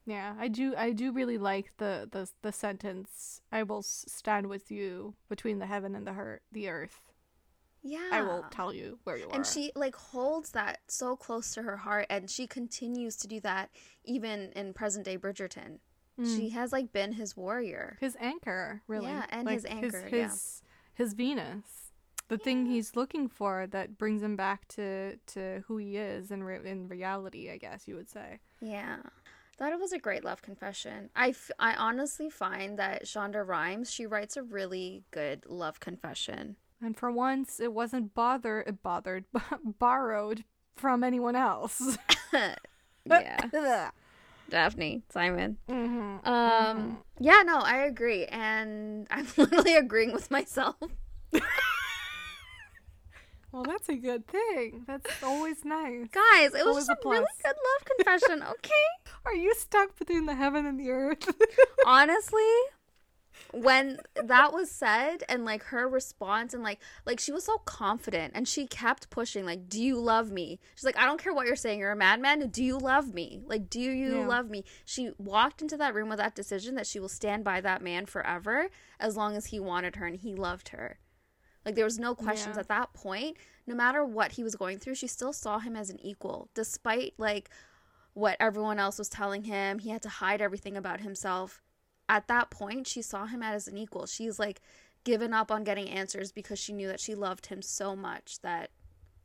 Yeah, I do. I do really like the the the sentence. I will stand with you between the heaven and the her- the earth. yeah I will tell you where you are. and she like holds that so close to her heart and she continues to do that even in present day bridgerton Mm. she has like been his warrior his anchor, really. Yeah, and Like, his anchor, His yeah. his, his Venus, the thing he's looking for that brings him back to to who he is in re- in reality. I guess you would say. yeah thought it was a great love confession I, f- I honestly find that shonda rhimes she writes a really good love confession And for once, it wasn't bother bothered [laughs] borrowed from anyone else. [laughs] [laughs] yeah daphne simon mm-hmm. um yeah no i agree and i'm literally agreeing with myself Well, that's a good thing. That's always nice. guys it was just a a really good love [laughs] confession okay Are you stuck between the heaven and the earth? [laughs] honestly when that was said and like her response and like like she was so confident and she kept pushing like do you love me she's like i don't care what you're saying you're a madman do you love me like do you Yeah. love me she walked into that room with that decision that she will stand by that man forever as long as he wanted her and he loved her like there was no questions Yeah. at that point. No matter what he was going through she still saw him as an equal despite like what everyone else was telling him. He had to hide everything about himself. At that point she saw him as an equal. She's like given up on getting answers because she knew that she loved him so much that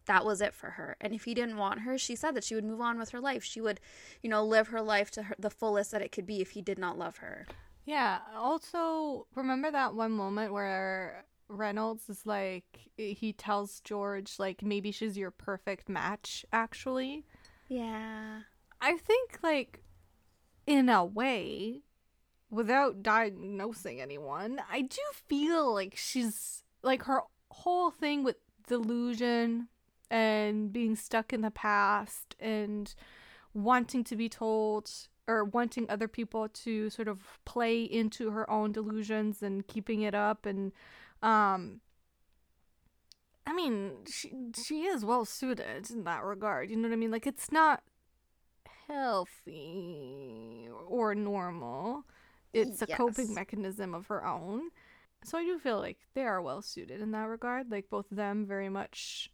that was it for her. And if he didn't want her she said that she would move on with her life. She would you know live her life to her, the fullest that it could be if he did not love her. Yeah. Also, remember that one moment where Reynolds is like, he tells George, like, maybe she's your perfect match, actually? yeah I think, like, in a way, without diagnosing anyone, I do feel like she's like her whole thing with delusion and being stuck in the past and wanting to be told or wanting other people to sort of play into her own delusions and keeping it up and um I mean, she she is well suited in that regard. You know what I mean? Like it's not healthy or normal. It's a coping mechanism of her own. So I do feel like they are well suited in that regard. Like both of them very much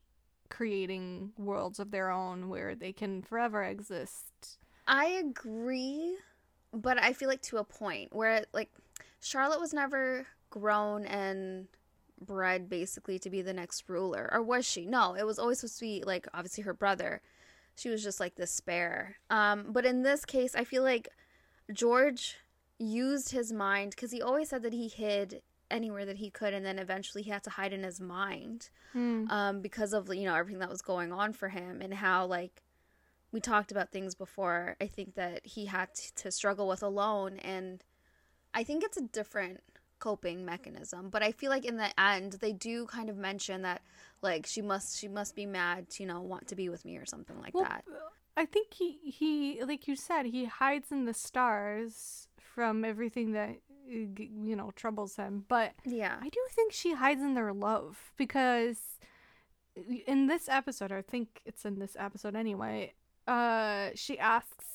creating worlds of their own where they can forever exist. I agree, but I feel like to a point where like Charlotte was never grown and bred basically to be the next ruler, or was she? No, it was always supposed to be like obviously her brother. She was just like the spare. Um, but in this case, I feel like George used his mind because he always said that he hid anywhere that he could, and then eventually he had to hide in his mind um, because of you know everything that was going on for him and how like we talked about things before. I think that he had t- to struggle with alone, and I think it's a different coping mechanism. But I feel like in the end, they do kind of mention that like she must she must be mad to you know want to be with me or something like well, that. I think he he like you said he hides in the stars from everything that you know troubles him. But yeah, I do think she hides in their love because in this episode, I think it's in this episode anyway. Uh, she asks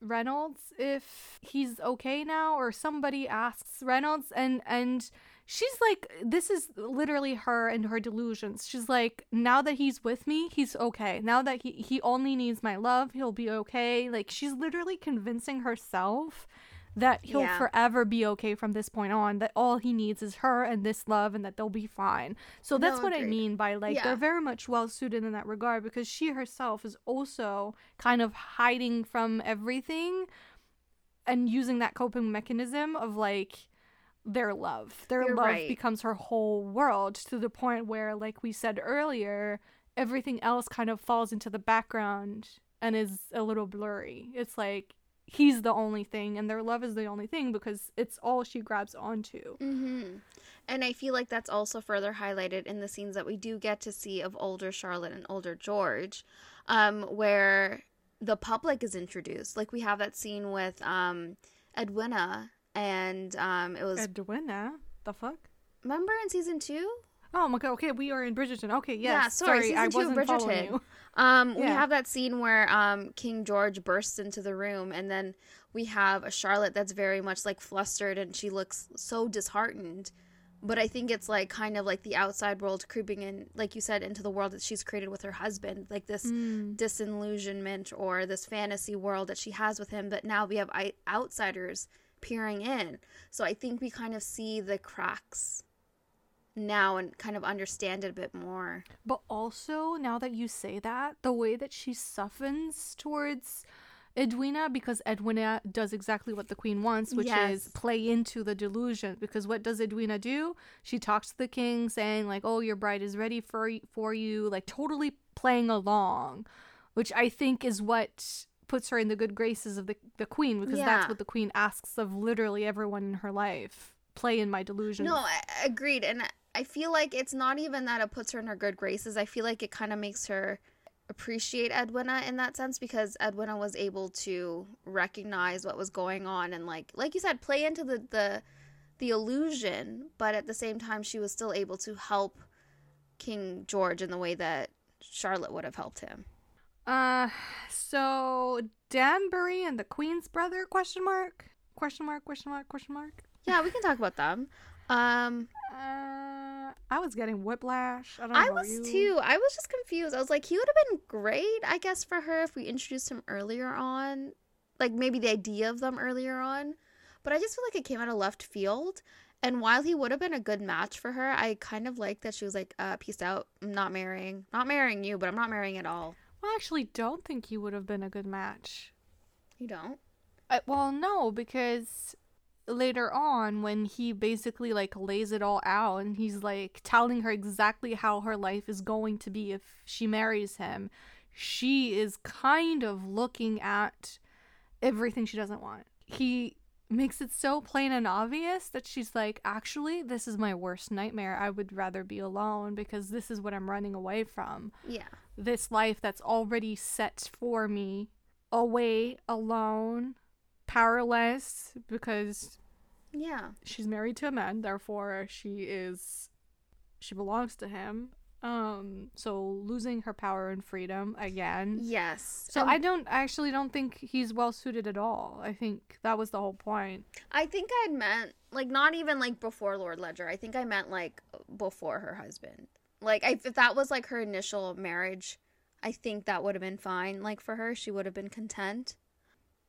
Reynolds if he's okay now, or somebody asks Reynolds, and and she's like, this is literally her and her delusions. She's like, now that he's with me, he's okay. Now that he he only needs my love, he'll be okay. Like she's literally convincing herself that he'll yeah. forever be okay from this point on that all he needs is her and this love and that they'll be fine so that's no, what agreed. i mean by like yeah. they're very much well suited in that regard because she herself is also kind of hiding from everything and using that coping mechanism of like their love their You're love right. becomes her whole world to the point where like we said earlier everything else kind of falls into the background and is a little blurry it's like he's the only thing and their love is the only thing because it's all she grabs onto. Mm-hmm. And I feel like that's also further highlighted in the scenes that we do get to see of older Charlotte and older George, um, where the public is introduced. Like we have that scene with um, Edwina, and um, it was Edwina. The fuck? Remember in season two? Oh my god. Okay, we are in Bridgerton. Okay, yes. Yeah, sorry, sorry I wasn't Bridgerton. following you. [laughs] Um, yeah. we have that scene where um King George bursts into the room, and then we have a Charlotte that's very much like flustered, and she looks so disheartened. But I think it's like kind of like the outside world creeping in, like you said, into the world that she's created with her husband, like this mm. disillusionment or this fantasy world that she has with him. But now we have outsiders peering in, so I think we kind of see the cracks now and kind of understand it a bit more. But also, now that you say that, the way that she softens towards Edwina, because Edwina does exactly what the queen wants, which yes. is play into the delusion. Because what does Edwina do? She talks to the king, saying like, "Oh, your bride is ready for for you," like totally playing along, which I think is what puts her in the good graces of the the queen, because yeah. that's what the queen asks of literally everyone in her life. Play in my delusion. No, I agreed, and I feel like it's not even that it puts her in her good graces. I feel like it kind of makes her appreciate Edwina in that sense because Edwina was able to recognize what was going on and like like you said play into the the the illusion, but at the same time she was still able to help King George in the way that Charlotte would have helped him. Uh so Danbury and the Queen's brother question mark question mark question mark question mark. Yeah, we can talk about them. Um uh, I was getting whiplash. I, I was you. too. I was just confused. I was like, he would have been great, I guess, for her if we introduced him earlier on. Like maybe the idea of them earlier on. But I just feel like it came out of left field. And while he would have been a good match for her, I kind of like that she was like, uh, peace out. I'm not marrying. Not marrying you, but I'm not marrying at all. Well, I actually don't think he would have been a good match. You don't? Uh, well, no, because later on when he basically like lays it all out and he's like telling her exactly how her life is going to be if she marries him she is kind of looking at everything she doesn't want. He makes it so plain and obvious that she's like actually this is my worst nightmare. I would rather be alone because this is what i'm running away from. Yeah. This life that's already set for me away alone powerless because yeah. she's married to a man therefore she is she belongs to him. Um so losing her power and freedom again. Yes. So i don't I actually don't think he's well suited at all. I think that was the whole point. I think i meant like not even like before lord ledger. I think i meant like before her husband. Like I, if that was like her initial marriage i think that would have been fine like for her she would have been content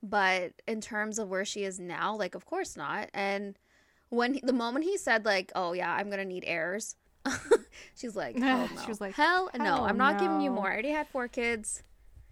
but in terms of where she is now, like of course not. And when he, the moment he said like, "Oh yeah, I'm gonna need heirs," [laughs] she's [laughs] like, "Hell no!" she was like, "Hell, hell no! I'm not no. giving you more. I already had four kids."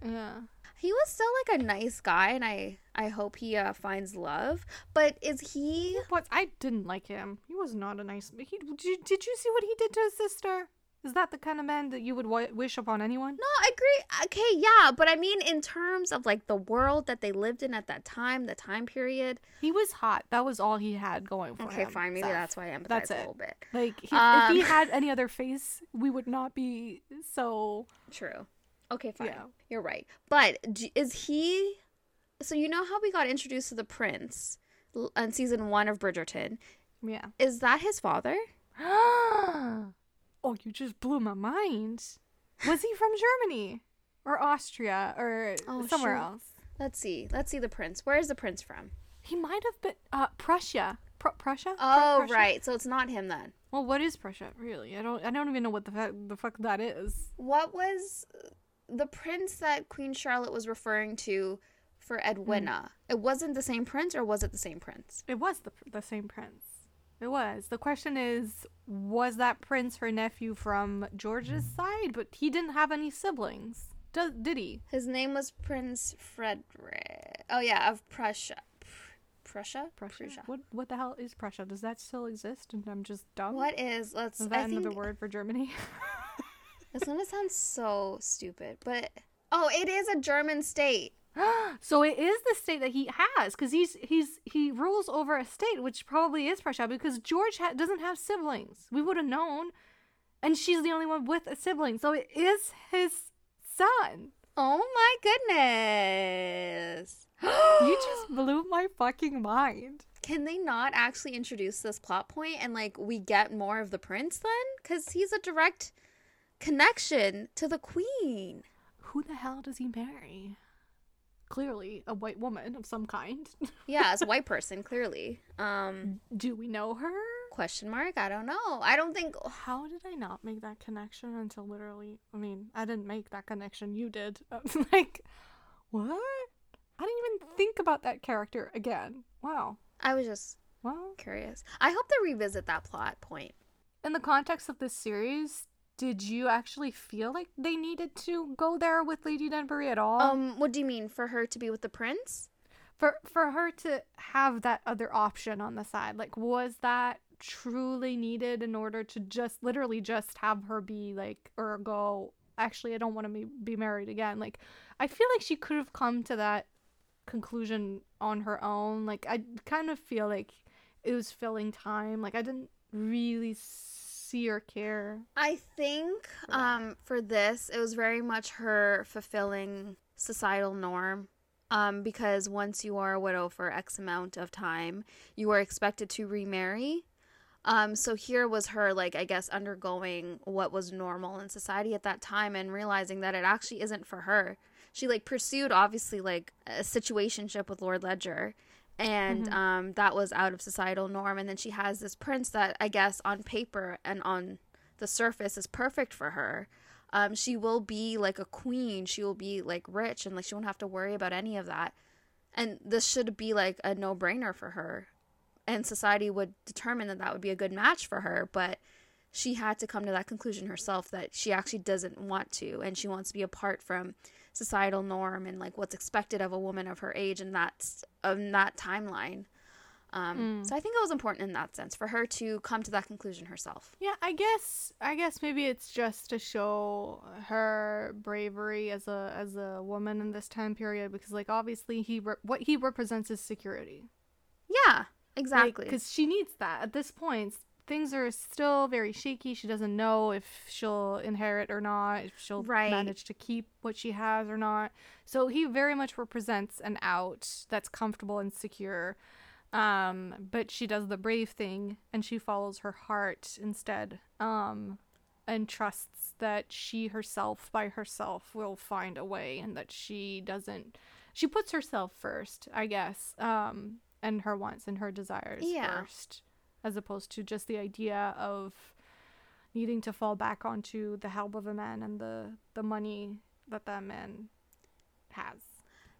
Yeah. He was still like a nice guy, and I I hope he uh, finds love. But is he? What I didn't like him. He was not a nice. He did. Did you see what he did to his sister? Is that the kind of man that you would w- wish upon anyone? No, I agree. Okay, yeah, but I mean, in terms of like the world that they lived in at that time, the time period, he was hot. That was all he had going for okay, him. Okay, fine. Maybe that's why I empathize that's a it. little bit. Like, he, um, if he had any [laughs] other face, we would not be so true. Okay, fine. Yeah. You're right. But is he? So you know how we got introduced to the prince on season one of Bridgerton? Yeah. Is that his father? [gasps] [gasps] oh, you just blew my mind. Was he from Germany or Austria or oh, somewhere else? Let's see. Let's see the prince. Where is the prince from? He might have been uh, Prussia. Pr- Prussia? Oh, Prussia? right. So it's not him then. Well, what is Prussia really? I don't. I don't even know what the fuck the fuck that is. What was the prince that Queen Charlotte was referring to for Edwina? Mm. It wasn't the same prince, or was it the same prince? It was the the same prince. It was. The question is, was that prince her nephew from George's mm. side? But he didn't have any siblings. Does, did he? His name was Prince Frederick. Oh yeah, of Prussia. Prussia? Prussia. Prussia. What what the hell is Prussia? Does that still exist? And I'm just dumb. What is? Let's. Is that I another think... word for Germany? [laughs] it's gonna sound so stupid, but oh, it is a German state. [gasps] so it is the state that he has because he's he's he rules over a state which probably is Prussia because George ha- doesn't have siblings. We would have known, and she's the only one with a sibling, so it is his son. Oh my goodness! [gasps] you just [gasps] blew my fucking mind. Can they not actually introduce this plot point and like we get more of the prince then? Because he's a direct connection to the queen. Who the hell does he marry? Clearly a white woman of some kind. [laughs] yeah, as a white person, clearly. Um, do we know her? Question mark. I don't know. I don't think. How did I not make that connection until literally? I mean, I didn't make that connection. You did. [laughs] like, what? I didn't even think about that character again. Wow. I was just well curious. I hope they revisit that plot point. In the context of this series, did you actually feel like they needed to go there with Lady Danbury at all? Um, what do you mean for her to be with the prince? For for her to have that other option on the side, like was that truly needed in order to just literally just have her be like or go? Actually, I don't want to be married again. Like, I feel like she could have come to that conclusion on her own. Like, I kind of feel like it was filling time. Like, I didn't really see or care. I think um, for this, it was very much her fulfilling societal norm. Um, because once you are a widow for X amount of time, you are expected to remarry. Um, so here was her, like, I guess, undergoing what was normal in society at that time and realizing that it actually isn't for her. She, like, pursued, obviously, like, a situationship with Lord Ledger and mm-hmm. um, that was out of societal norm. And then she has this prince that I guess on paper and on the surface is perfect for her. Um, she will be like a queen. She will be like rich and like she won't have to worry about any of that. And this should be like a no brainer for her. And society would determine that that would be a good match for her. But she had to come to that conclusion herself that she actually doesn't want to and she wants to be apart from societal norm and like what's expected of a woman of her age and that's of that timeline. Um, mm. So I think it was important in that sense for her to come to that conclusion herself. Yeah, I guess I guess maybe it's just to show her bravery as a as a woman in this time period because like obviously he re- what he represents is security. Yeah, exactly. Because like, she needs that at this point things are still very shaky. She doesn't know if she'll inherit or not, if she'll right. manage to keep what she has or not. So he very much represents an out that's comfortable and secure. Um, but she does the brave thing and she follows her heart instead. Um, and trusts that she herself by herself will find a way and that she doesn't she puts herself first, I guess. Um, and her wants and her desires yeah. first as opposed to just the idea of needing to fall back onto the help of a man and the the money that that man has.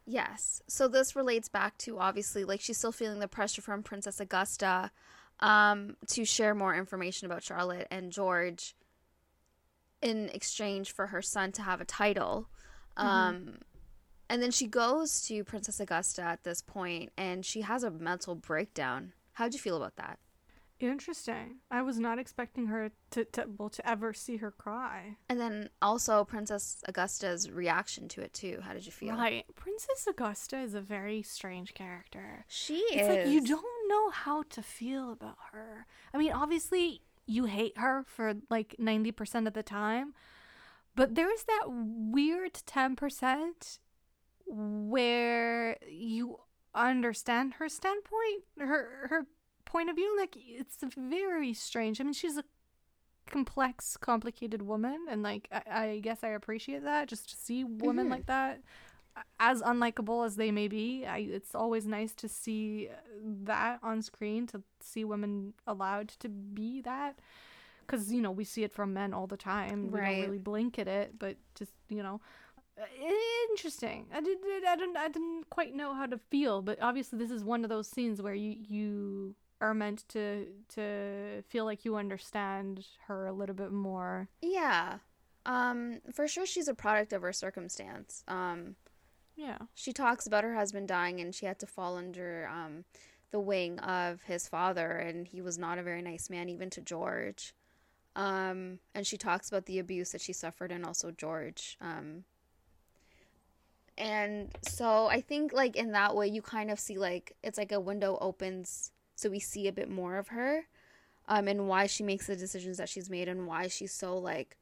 Yes. So this relates back to obviously like she's still feeling the pressure from Princess Augusta um to share more information about Charlotte and George in exchange for her son to have a title. Mm-hmm. Um and then she goes to Princess Augusta at this point and she has a mental breakdown. How'd you feel about that? Interesting. I was not expecting her to, to well to ever see her cry. And then also Princess Augusta's reaction to it too. How did you feel? Right. Princess Augusta is a very strange character. She it's is. like you don't know how to feel about her. I mean, obviously you hate her for like 90% of the time, but there's that weird 10% where you understand her standpoint, her her point of view. Like it's very strange. I mean, she's a complex, complicated woman, and like I, I guess I appreciate that. Just to see women mm-hmm. like that, as unlikable as they may be, I, it's always nice to see that on screen. To see women allowed to be that, because you know we see it from men all the time. We don't really blink at it, but just you know interesting. I did. I didn't. I didn't quite know how to feel, but obviously this is one of those scenes where you you are meant to to feel like you understand her a little bit more. Yeah. Um for sure she's a product of her circumstance. Um yeah. She talks about her husband dying and she had to fall under um the wing of his father and he was not a very nice man even to George. Um and she talks about the abuse that she suffered and also George. Um and so I think like in that way you kind of see like it's like a window opens so we see a bit more of her um, and why she makes the decisions that she's made and why she's so like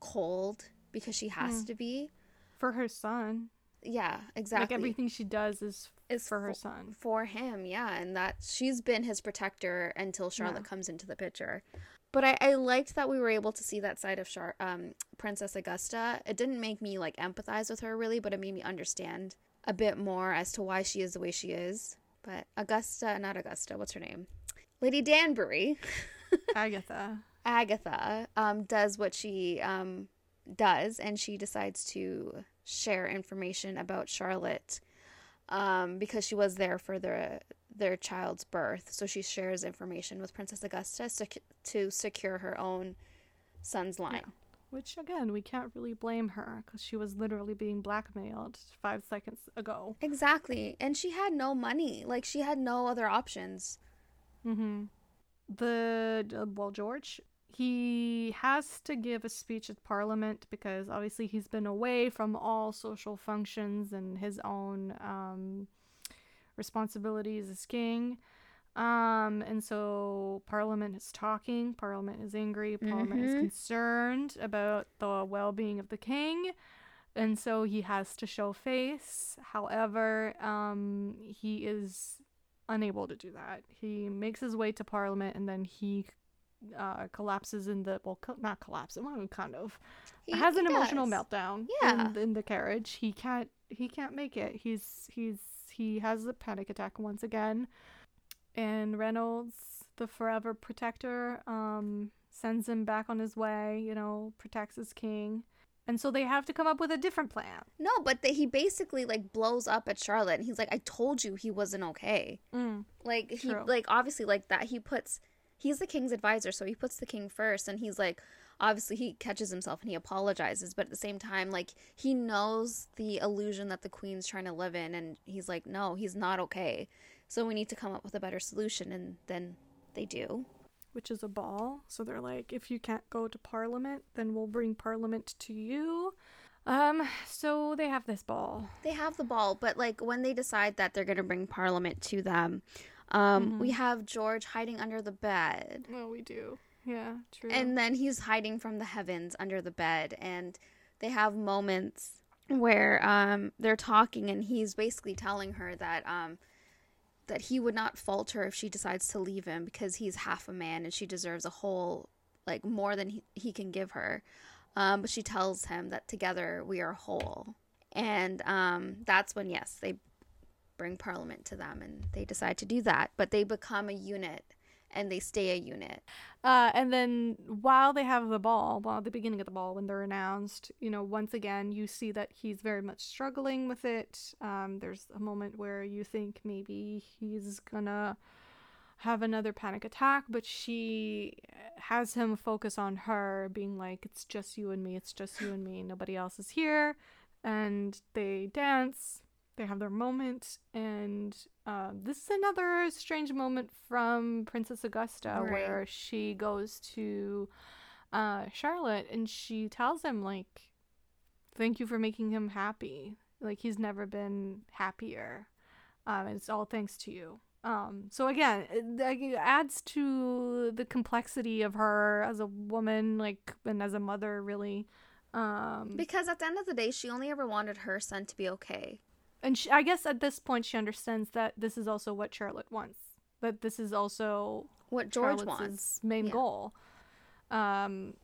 cold because she has mm. to be for her son. Yeah, exactly. Like everything she does is is for her son. For him, yeah, and that she's been his protector until Charlotte yeah. comes into the picture. But I, I liked that we were able to see that side of Char- um, Princess Augusta. It didn't make me like empathize with her really, but it made me understand a bit more as to why she is the way she is. But Augusta, not Augusta, what's her name? Lady Danbury. [laughs] Agatha. Agatha um, does what she um, does, and she decides to share information about Charlotte um, because she was there for their their child's birth. So she shares information with Princess Augusta sec- to secure her own son's line. Yeah. Which again, we can't really blame her because she was literally being blackmailed five seconds ago. Exactly, and she had no money. Like she had no other options. Mm-hmm. The uh, well, George, he has to give a speech at Parliament because obviously he's been away from all social functions and his own um, responsibilities as king. Um, and so Parliament is talking, Parliament is angry, Parliament mm-hmm. is concerned about the well being of the king. And so he has to show face. However, um, he is unable to do that. He makes his way to Parliament and then he uh, collapses in the well, co- not collapse. Well, kind of he, has an emotional meltdown. Yeah. In, in the carriage, he can't. He can't make it. He's he's he has a panic attack once again and Reynolds, the forever protector, um, sends him back on his way, you know, protects his king. And so they have to come up with a different plan. No, but the, he basically like blows up at Charlotte and he's like, I told you he wasn't okay. Mm, like he true. like obviously like that he puts he's the king's advisor, so he puts the king first and he's like obviously he catches himself and he apologizes, but at the same time, like he knows the illusion that the queen's trying to live in and he's like, No, he's not okay. So we need to come up with a better solution, and then they do. Which is a ball. So they're like, if you can't go to Parliament, then we'll bring Parliament to you. Um, so they have this ball. They have the ball, but like when they decide that they're gonna bring Parliament to them, um, mm-hmm. we have George hiding under the bed. Well, we do. Yeah, true. And then he's hiding from the heavens under the bed, and they have moments where um they're talking, and he's basically telling her that um that he would not falter if she decides to leave him because he's half a man and she deserves a whole like more than he, he can give her. Um, but she tells him that together we are whole. And um, that's when yes they bring parliament to them and they decide to do that. But they become a unit and they stay a unit. Uh, and then while they have the ball, while at the beginning of the ball, when they're announced, you know, once again, you see that he's very much struggling with it. Um, there's a moment where you think maybe he's gonna have another panic attack, but she has him focus on her, being like, it's just you and me, it's just you and me, nobody else is here. And they dance they have their moment, and uh, this is another strange moment from Princess Augusta right. where she goes to uh, Charlotte and she tells him like, "Thank you for making him happy. Like he's never been happier. Um, it's all thanks to you." Um, so again, it, it adds to the complexity of her as a woman, like, and as a mother, really. Um, because at the end of the day, she only ever wanted her son to be okay. And she, I guess at this point, she understands that this is also what Charlotte wants. That this is also what George wants. Main yeah. goal. Um,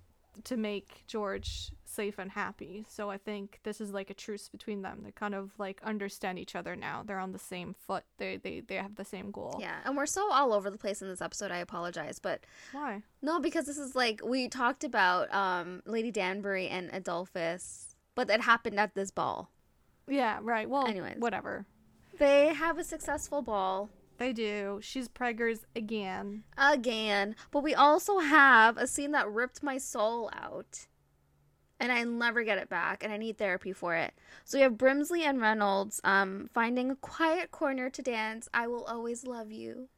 to make George safe and happy. So I think this is like a truce between them. They kind of like understand each other now. They're on the same foot. They they they have the same goal. Yeah, and we're so all over the place in this episode. I apologize, but why? No, because this is like we talked about um Lady Danbury and Adolphus, but it happened at this ball. Yeah, right. Well, anyways, whatever. They have a successful ball. They do. She's preggers again. Again. But we also have a scene that ripped my soul out. And I never get it back, and I need therapy for it. So we have Brimsley and Reynolds um, finding a quiet corner to dance. I will always love you.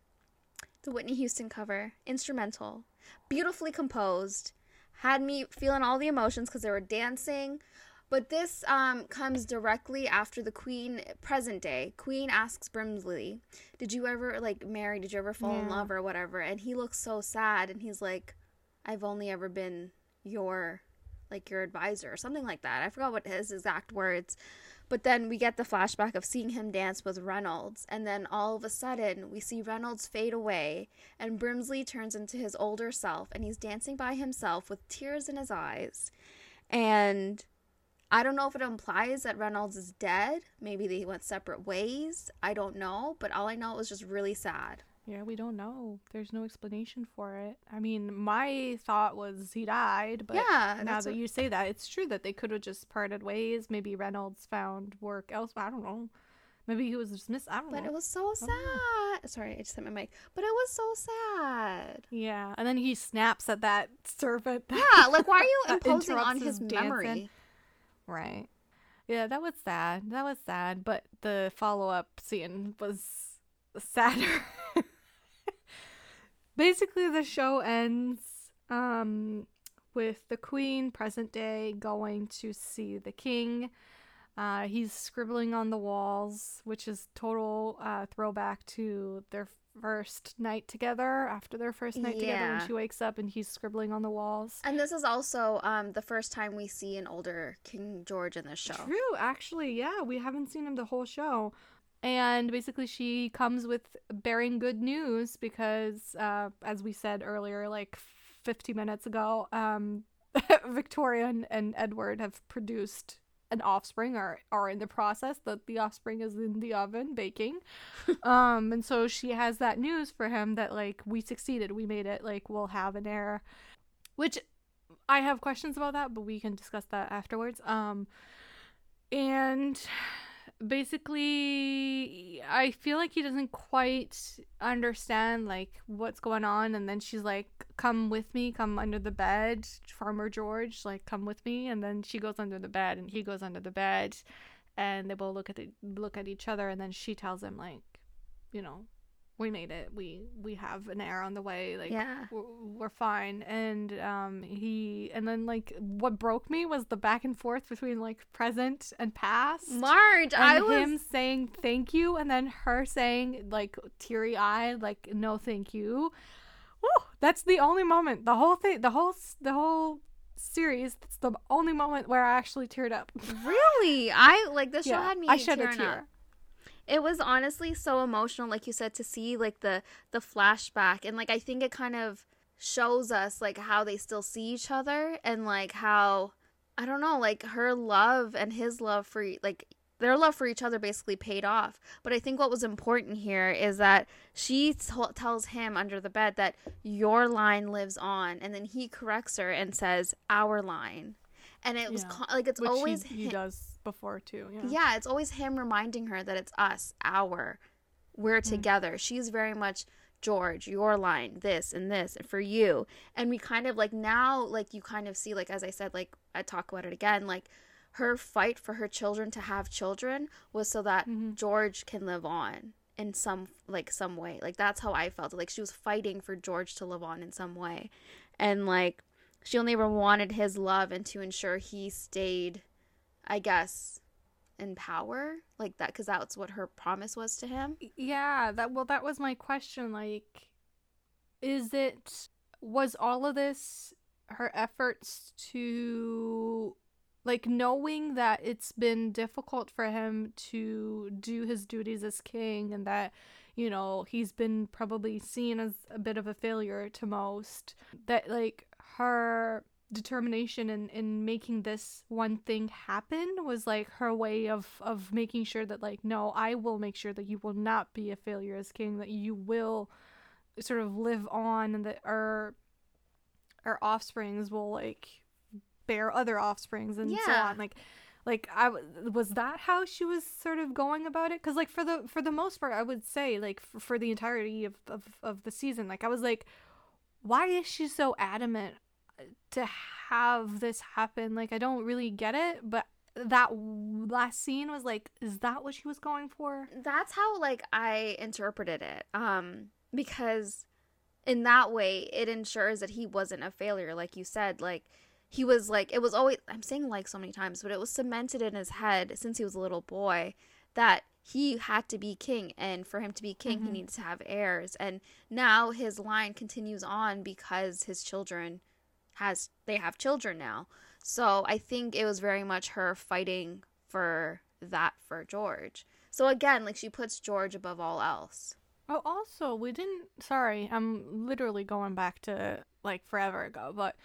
The Whitney Houston cover, instrumental, beautifully composed, had me feeling all the emotions because they were dancing, but this um, comes directly after the Queen, present day. Queen asks Brimsley, Did you ever, like, marry? Did you ever fall yeah. in love or whatever? And he looks so sad and he's like, I've only ever been your, like, your advisor or something like that. I forgot what his exact words. But then we get the flashback of seeing him dance with Reynolds. And then all of a sudden, we see Reynolds fade away and Brimsley turns into his older self and he's dancing by himself with tears in his eyes. And I don't know if it implies that Reynolds is dead. Maybe they went separate ways. I don't know, but all I know was just really sad. Yeah, we don't know. There's no explanation for it. I mean, my thought was he died, but yeah, now that what... you say that, it's true that they could have just parted ways. Maybe Reynolds found work elsewhere. I don't know. Maybe he was dismissed. I don't but know. But it was so sad. Sorry, I just hit my mic. But it was so sad. Yeah, and then he snaps at that servant. Yeah, like why are you [laughs] imposing on his, his memory? Right. Yeah, that was sad. That was sad, but the follow up scene was sadder. [laughs] Basically, the show ends um, with the queen, present day, going to see the king. Uh, he's scribbling on the walls, which is total uh, throwback to their first night together after their first night yeah. together when she wakes up and he's scribbling on the walls. And this is also um, the first time we see an older King George in this show. True, actually, yeah, we haven't seen him the whole show. And basically, she comes with bearing good news because, uh, as we said earlier, like 50 minutes ago, um, [laughs] Victoria and, and Edward have produced an offspring are are in the process that the offspring is in the oven baking. [laughs] Um and so she has that news for him that like we succeeded we made it like we'll have an heir. Which i have questions about that but we can discuss that afterwards. Um and basically I feel like he doesn't quite understand like what's going on and then she's like come with me come under the bed farmer George like come with me and then she goes under the bed and he goes under the bed and they both look at the, look at each other and then she tells him like you know we made it. We we have an heir on the way. Like yeah. we're, we're, fine. And um he and then like what broke me was the back and forth between like present and past marge and i was him saying thank you and then her saying like teary-eyed like no thank you Woo, that's the only moment the whole thing the whole the whole series that's the only moment where i actually teared up. [laughs] Really? I like this yeah, show had me i shed a tear up. it was honestly so emotional like you said to see like the the flashback and like i think it kind of shows us like how they still see each other and like how i don't know like her love and his love for like their love for each other basically paid off but i think what was important here is that she t- tells him under the bed that your line lives on and then he corrects her and says our line and it was con- like it's Which always he, he does before too. Yeah. yeah, it's always him reminding her that it's us, our, we're mm-hmm. together. She's very much George, your line, this and this, and for you. And we kind of like now, like you kind of see, like as I said, like I talk about it again, like her fight for her children to have children was so that mm-hmm. George can live on in some like some way. Like that's how I felt. Like she was fighting for George to live on in some way. And like she only ever wanted his love and to ensure he stayed I guess in power like that cuz that's what her promise was to him. Yeah, that well that was my question like is it was all of this her efforts to like knowing that it's been difficult for him to do his duties as king and that you know he's been probably seen as a bit of a failure to most that like her determination in, in making this one thing happen was like her way of of making sure that like no i will make sure that you will not be a failure as king that you will sort of live on and that our our offsprings will like bear other offsprings and yeah. so on. Like like i was that how she was sort of going about it? Because like for the for the most part i would say like for, for the entirety of, of of the season like i was like why is she so adamant to have this happen? Like i don't really get it but that last scene was like is that what she was going for? That's how like i interpreted it um because in that way it ensures that he wasn't a failure like you said like he was like it was always i'm saying like so many times but it was cemented in his head since he was a little boy that he had to be king and for him to be king mm-hmm. he needs to have heirs. And now his line continues on because his children has they have children now. So i think it was very much her fighting for that for george. So again like she puts george above all else. Oh also we didn't sorry i'm literally going back to like forever ago but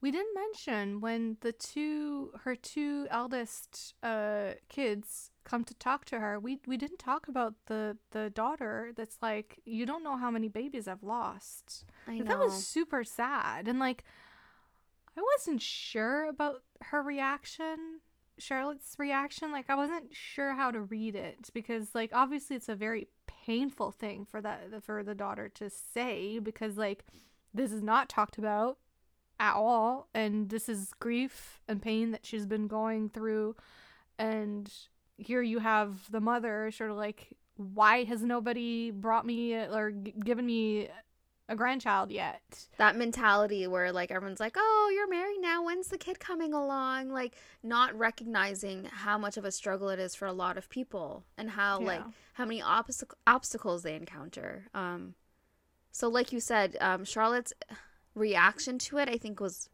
we didn't mention when the two her two eldest uh kids come to talk to her. We we didn't talk about the the daughter that's like you don't know how many babies I've lost. I know. That was super sad. And like I wasn't sure about her reaction, Charlotte's reaction. Like I wasn't sure how to read it because like obviously it's a very painful thing for that for the daughter to say because like this is not talked about at all and this is grief and pain that she's been going through. And here you have the mother sort of like why has nobody brought me or g- given me a grandchild yet? That mentality where like everyone's like oh you're married now. When's the kid coming along? Like not recognizing how much of a struggle it is for a lot of people and how yeah. like how many obstac- obstacles they encounter. Um so like you said um charlotte's reaction to it, I think, was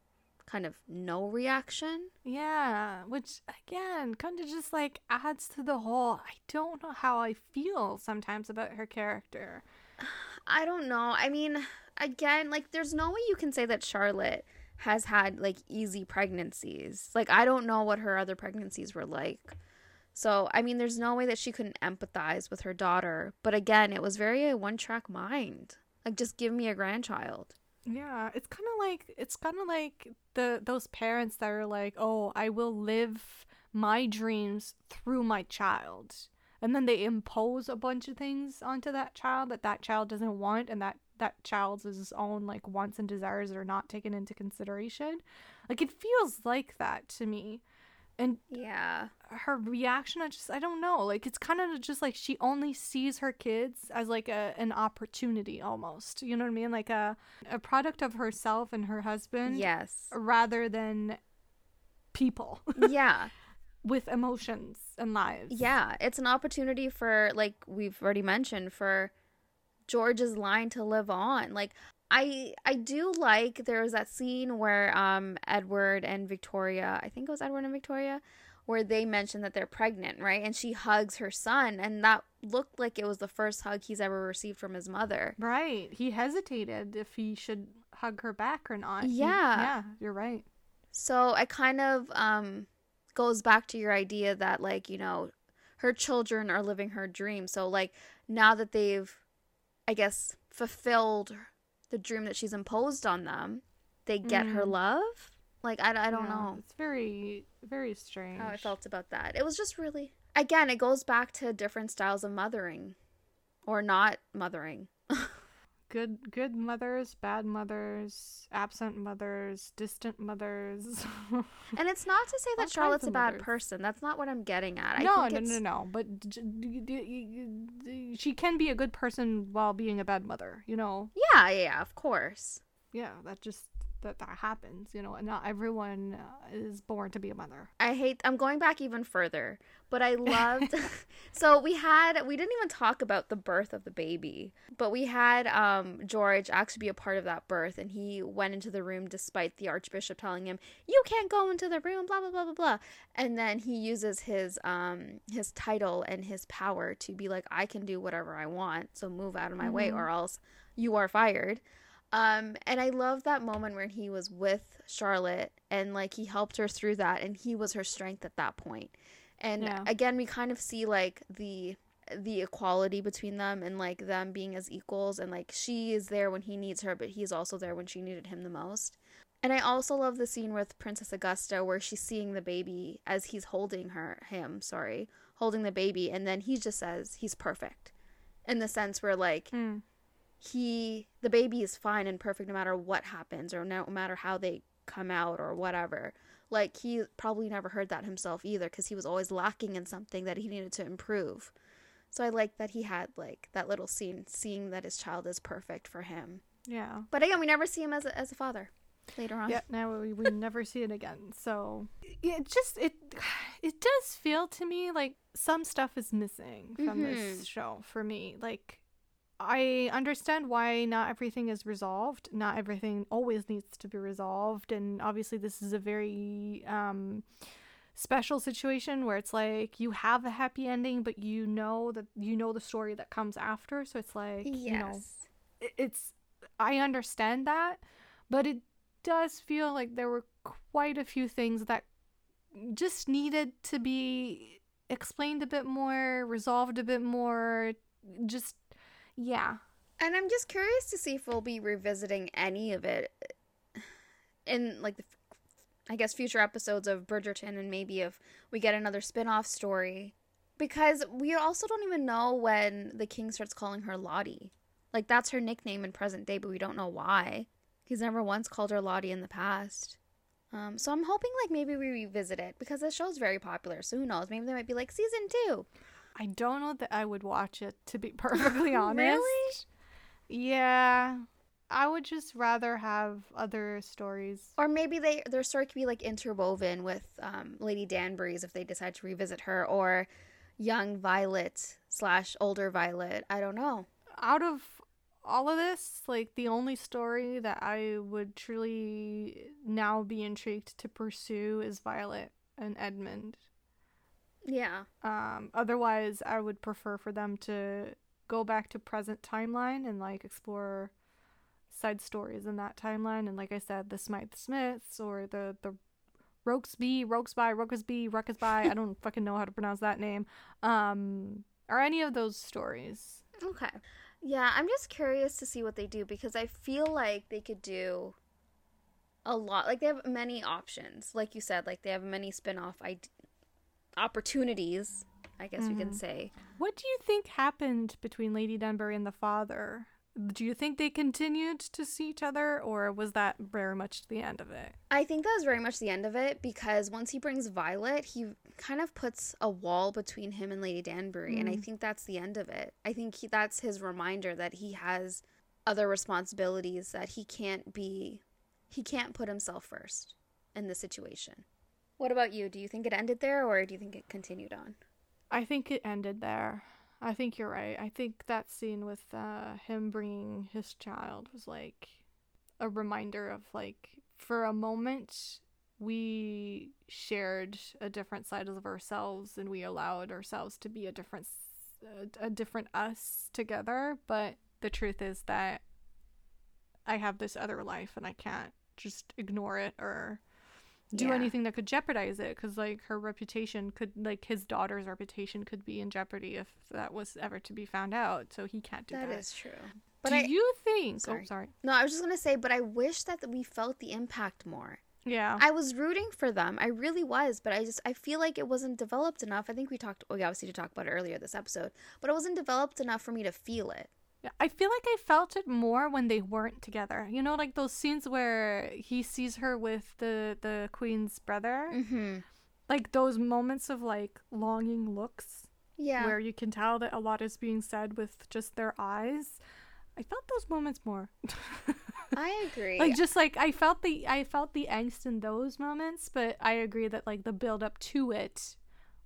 kind of no reaction. Yeah, which again kind of just like adds to the whole I don't know how I feel sometimes about her character. [sighs] I don't know. I mean, again, like there's no way you can say that Charlotte has had like easy pregnancies. Like I don't know what her other pregnancies were like. So, I mean, there's no way that she couldn't empathize with her daughter. But again, it was very a one track mind. Like, just give me a grandchild. Yeah, it's kind of like it's kind of like the those parents that are like, "Oh, I will live my dreams through my child." And then they impose a bunch of things onto that child that that child doesn't want and that that child's own like wants and desires are not taken into consideration. Like it feels like that to me and yeah. her reaction i just i don't know like it's kind of just like she only sees her kids as like a an opportunity almost you know what i mean? Like a a product of herself and her husband yes. rather than people. Yeah. [laughs] With emotions and lives. Yeah it's an opportunity for like we've already mentioned for george's line to live on. Like I I do like there was that scene where um Edward and Victoria, I think it was Edward and Victoria, where they mentioned that they're pregnant, right? And she hugs her son and that looked like it was the first hug he's ever received from his mother. Right. He hesitated if he should hug her back or not. Yeah. He, yeah, you're right. So I kind of um goes back to your idea that like, you know, her children are living her dream. So like now that they've I guess fulfilled the dream that she's imposed on them, they get mm. her love. Like I, I don't yeah, know. It's very very strange how I felt about that. It was just really again, it goes back to different styles of mothering or not mothering. [laughs] good good mothers, bad mothers, absent mothers, distant mothers. [laughs] and it's not to say that Charlotte's a bad mothers. person. That's not what I'm getting at. No, no, no, no. But she can be a good person while being a bad mother. You know. Yeah, yeah, of course. Yeah, that just that that happens you know and not everyone uh, is born to be a mother. I hate i'm going back even further but i [laughs] loved [laughs] so we had we didn't even talk about the birth of the baby but we had um george actually be a part of that birth and he went into the room despite the archbishop telling him you can't go into the room blah blah blah blah blah. And then he uses his um his title and his power to be like i can do whatever i want so move out of my mm-hmm. way or else you are fired um, and I love that moment where he was with Charlotte and like he helped her through that and he was her strength at that point. And yeah. again, we kind of see like the the equality between them and like them being as equals and like she is there when he needs her but he's also there when she needed him the most. And I also love the scene with Princess Augusta where she's seeing the baby as he's holding her him, sorry, holding the baby and then he just says he's perfect. In the sense where like mm he the baby is fine and perfect no matter what happens or no matter how they come out or whatever. Like he probably never heard that himself either because he was always lacking in something that he needed to improve. So i like that he had like that little scene seeing that his child is perfect for him. Yeah. But again we never see him as a, as a father later on. Yeah now we, we [laughs] never see it again so. It just it [sighs] it does feel to me like some stuff is missing from mm-hmm. this show for me. Like I understand why not everything is resolved. Not everything always needs to be resolved. And obviously, this is a very um, special situation where it's like you have a happy ending, but you know that you know the story that comes after. So it's like, yes. you know, it's, I understand that, but it does feel like there were quite a few things that just needed to be explained a bit more, resolved a bit more, just yeah. And I'm just curious to see if we'll be revisiting any of it in like the I guess future episodes of Bridgerton and maybe if we get another spin-off story because we also don't even know when the king starts calling her Lottie. Like that's her nickname in present day, but we don't know why. He's never once called her Lottie in the past. Um, so I'm hoping like maybe we revisit it because the show's very popular. So who knows? Maybe there might be like season two. I don't know that I would watch it to be [laughs] [laughs] perfectly honest. really? Yeah. I would just rather have other stories. Or maybe they their story could be like interwoven with um, Lady Danbury's if they decide to revisit her, or young Violet slash older Violet. I don't know. Out of all of this, like the only story that I would truly now be intrigued to pursue is Violet and Edmund. Yeah. Um, otherwise, I would prefer for them to go back to present timeline and like explore side stories in that timeline. And like I said, the Smythe Smiths or the the Rokesby, Rokesby, Rokesby, Ruckesby. I don't [laughs] fucking know how to pronounce that name. Um, or any of those stories. Okay. Yeah, I'm just curious to see what they do because I feel like they could do a lot. Like they have many options. Like you said, like they have many spin-off opportunities, I guess mm. we can mm-hmm. say. What do you think happened between Lady Danbury and the father? Do you think they continued to see each other, or was that very much the end of it? I think that was very much the end of it because once he brings Violet, he kind of puts a wall between him and Lady Danbury, mm. and I mm. think that's the end of it. I think he, that's his reminder that he has other responsibilities that he can't be, he can't put himself first in the situation. What about you? Do you think it ended there or do you think it continued on? I think it ended there. I think you're right. I think that scene with uh, him bringing his child was like a reminder of like for a moment we shared a different side of ourselves and we allowed ourselves to be a different a, a different us together, but the truth is that I have this other life and I can't just ignore it or do yeah. anything that could jeopardize it because like her reputation could like his daughter's reputation could be in jeopardy if that was ever to be found out so he can't do that that. is true. But do I, you think oh, sorry. oh sorry. No i was just gonna say but i wish that we felt the impact more. Yeah. I was rooting for them. I really was but i just i feel like it wasn't developed enough. I think we talked we obviously did talk about it earlier this episode but it wasn't developed enough for me to feel it I feel like I felt it more when they weren't together. You know, like those scenes where he sees her with the the queen's brother. Mm-hmm. Like those moments of like longing looks. Yeah. Where you can tell that a lot is being said with just their eyes. I felt those moments more. [laughs] I agree. like just like I felt the I felt the angst in those moments, but I agree that like the build up to it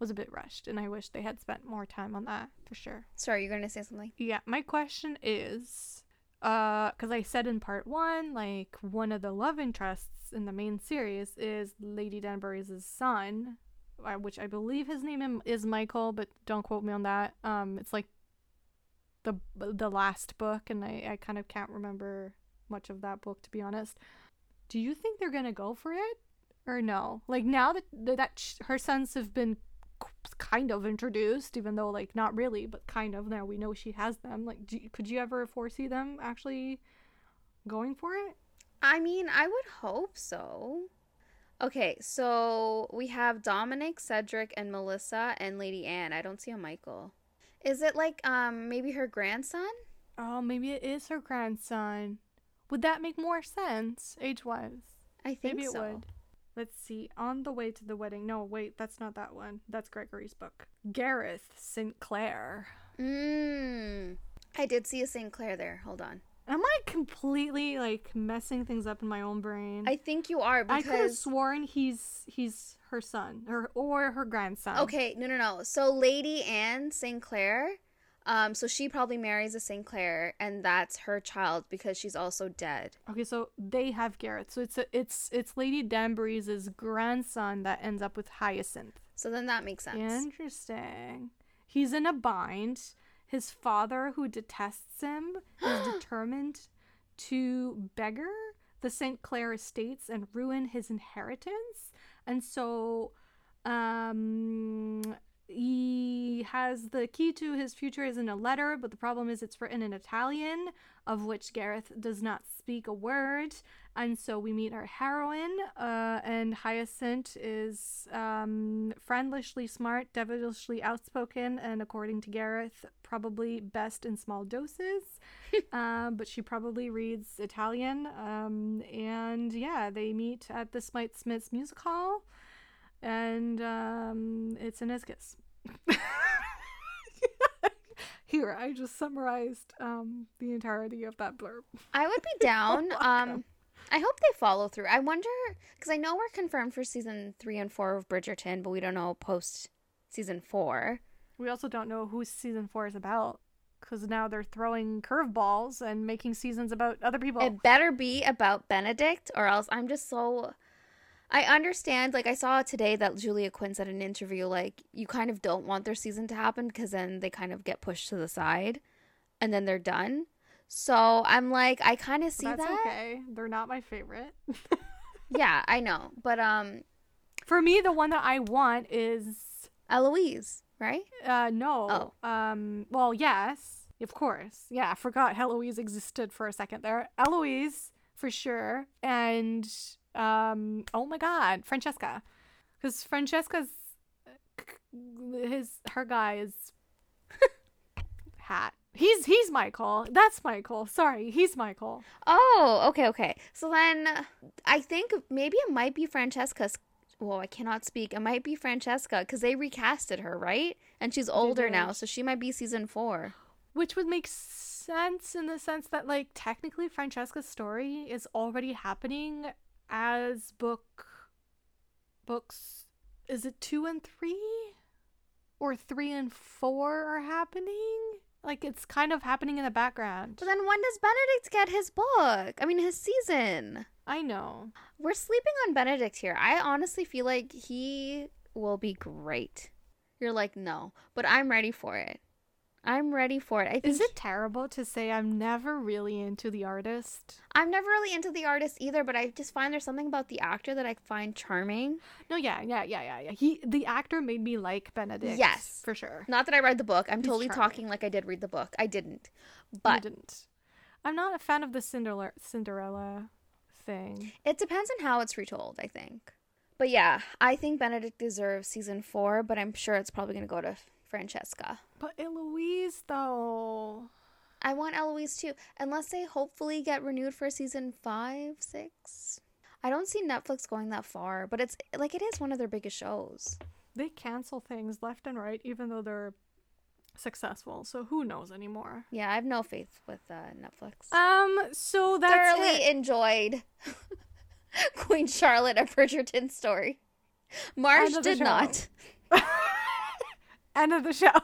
was a bit rushed and I wish they had spent more time on that for sure. Sorry, you're going to say something? Yeah, my question is uh cuz I said in part 1 like one of the love interests in the main series is Lady Danbury's son, uh, which I believe his name is Michael, but don't quote me on that. Um it's like the the last book and I I kind of can't remember much of that book to be honest. Do you think they're gonna go for it or no? Like now that that sh- her sons have been kind of introduced, even though like not really, but kind of. Now we know she has them. Like, do, could you ever foresee them actually going for it? I mean, I would hope so. Okay, so we have Dominic, Cedric, and Melissa, and Lady Anne. I don't see a Michael. Is it like um maybe her grandson? Oh, maybe it is her grandson. Would that make more sense age wise? I think maybe so. it would. Let's see. On the way to the wedding. No, wait, that's not that one. That's Gregory's book. Gareth St. Clair. Mmm. I did see a St. Clair there. Hold on. Am I completely like messing things up in my own brain? I think you are because I could have sworn he's he's her son or or her grandson. Okay, no, no, no. So Lady Anne St. Um, so she probably marries a St. Clair, and that's her child because she's also dead. Okay, so they have Garrett. So it's a, it's it's Lady Danbury's grandson that ends up with Hyacinth. So then that makes sense. Interesting. He's in a bind. His father, who detests him, is [gasps] determined to beggar the St. Clair estates and ruin his inheritance. And so um he has the key to his future is in a letter, but the problem is it's written in Italian, of which Gareth does not speak a word. And so we meet our heroine, uh, and Hyacinth is um, friendlishly smart, devilishly outspoken, and according to Gareth, probably best in small doses. um, [laughs] but she probably reads Italian. Um, and yeah, they meet at the Smythe Smiths Music Hall and um, it's an Iscus. [laughs] Here, I just summarized um, the entirety of that blurb. I would be [laughs] down. um, I hope they follow through. I wonder because I know we're confirmed for season three and four of Bridgerton, but we don't know post season four. We also don't know who season four is about because now they're throwing curveballs and making seasons about other people. It better be about Benedict, or else I'm just so. I understand. Like I saw today that Julia Quinn said in an interview, like you kind of don't want their season to happen because then they kind of get pushed to the side, and then they're done. So I'm like, I kind of see That's that. okay. They're not my favorite. [laughs] yeah, I know, but um, for me, the one that I want is Eloise, right? Uh, no. Oh. Um. Well, yes, of course. Yeah, I forgot Eloise existed for a second there. Eloise for sure, and um. Oh my God, Francesca, because Francesca's his her guy is [laughs] hat. He's he's Michael. That's Michael. Sorry, he's Michael. Oh, okay, okay. So then I think maybe it might be Francesca's. Well, I cannot speak. It might be Francesca because they recasted her, right? And she's older now, so she might be season four. Which would make sense in the sense that, like, technically Francesca's story is already happening as book books. Is it two and three, or three and four are happening? Like it's kind of happening in the background. But then when does Benedict get his book? I mean, his season. I know. We're sleeping on Benedict here. I honestly feel like he will be great. You're like, no, but I'm ready for it. I'm ready for it. I think Is it terrible to say I'm never really into the artist? I'm never really into the artist either, but I just find there's something about the actor that I find charming. No, yeah, yeah, yeah, yeah, yeah. He the actor made me like Benedict. Yes. For sure. Not that I read the book. I'm He's totally charming. talking like I did read the book. I didn't. I But didn't. I'm not a fan of the Cinderella Cinderella thing. it depends on how it's retold, I think. But yeah, I think Benedict deserves season 4, but I'm sure it's probably going to go to Francesca. But Eloise though. I want Eloise too. Unless they hopefully get renewed for season five, six. I don't see Netflix going that far, but it's like it is one of their biggest shows. They cancel things left and right, even though they're successful. So who knows anymore? Yeah, I have no faith with uh, Netflix. Um, so that's thoroughly it. enjoyed [laughs] Queen Charlotte of Bridgerton story. Marsh did not. [laughs] End of the show. [laughs]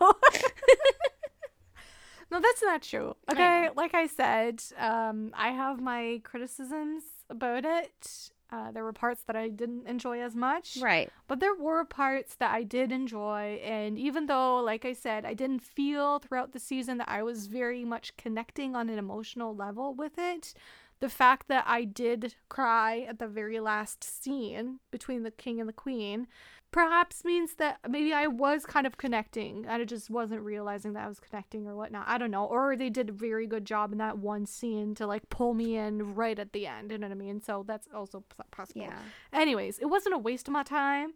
no, that's not true. Okay, like I said, um, I have my criticisms about it. Uh, there were parts that I didn't enjoy as much. Right. But there were parts that I did enjoy. And even though, like I said, I didn't feel throughout the season that I was very much connecting on an emotional level with it, the fact that I did cry at the very last scene between the king and the queen perhaps means that maybe I was kind of connecting. and I just wasn't realizing that I was connecting or whatnot. I don't know. Or they did a very good job in that one scene to like pull me in right at the end. You know what I mean? So that's also possible. Yeah. Anyways, it wasn't a waste of my time.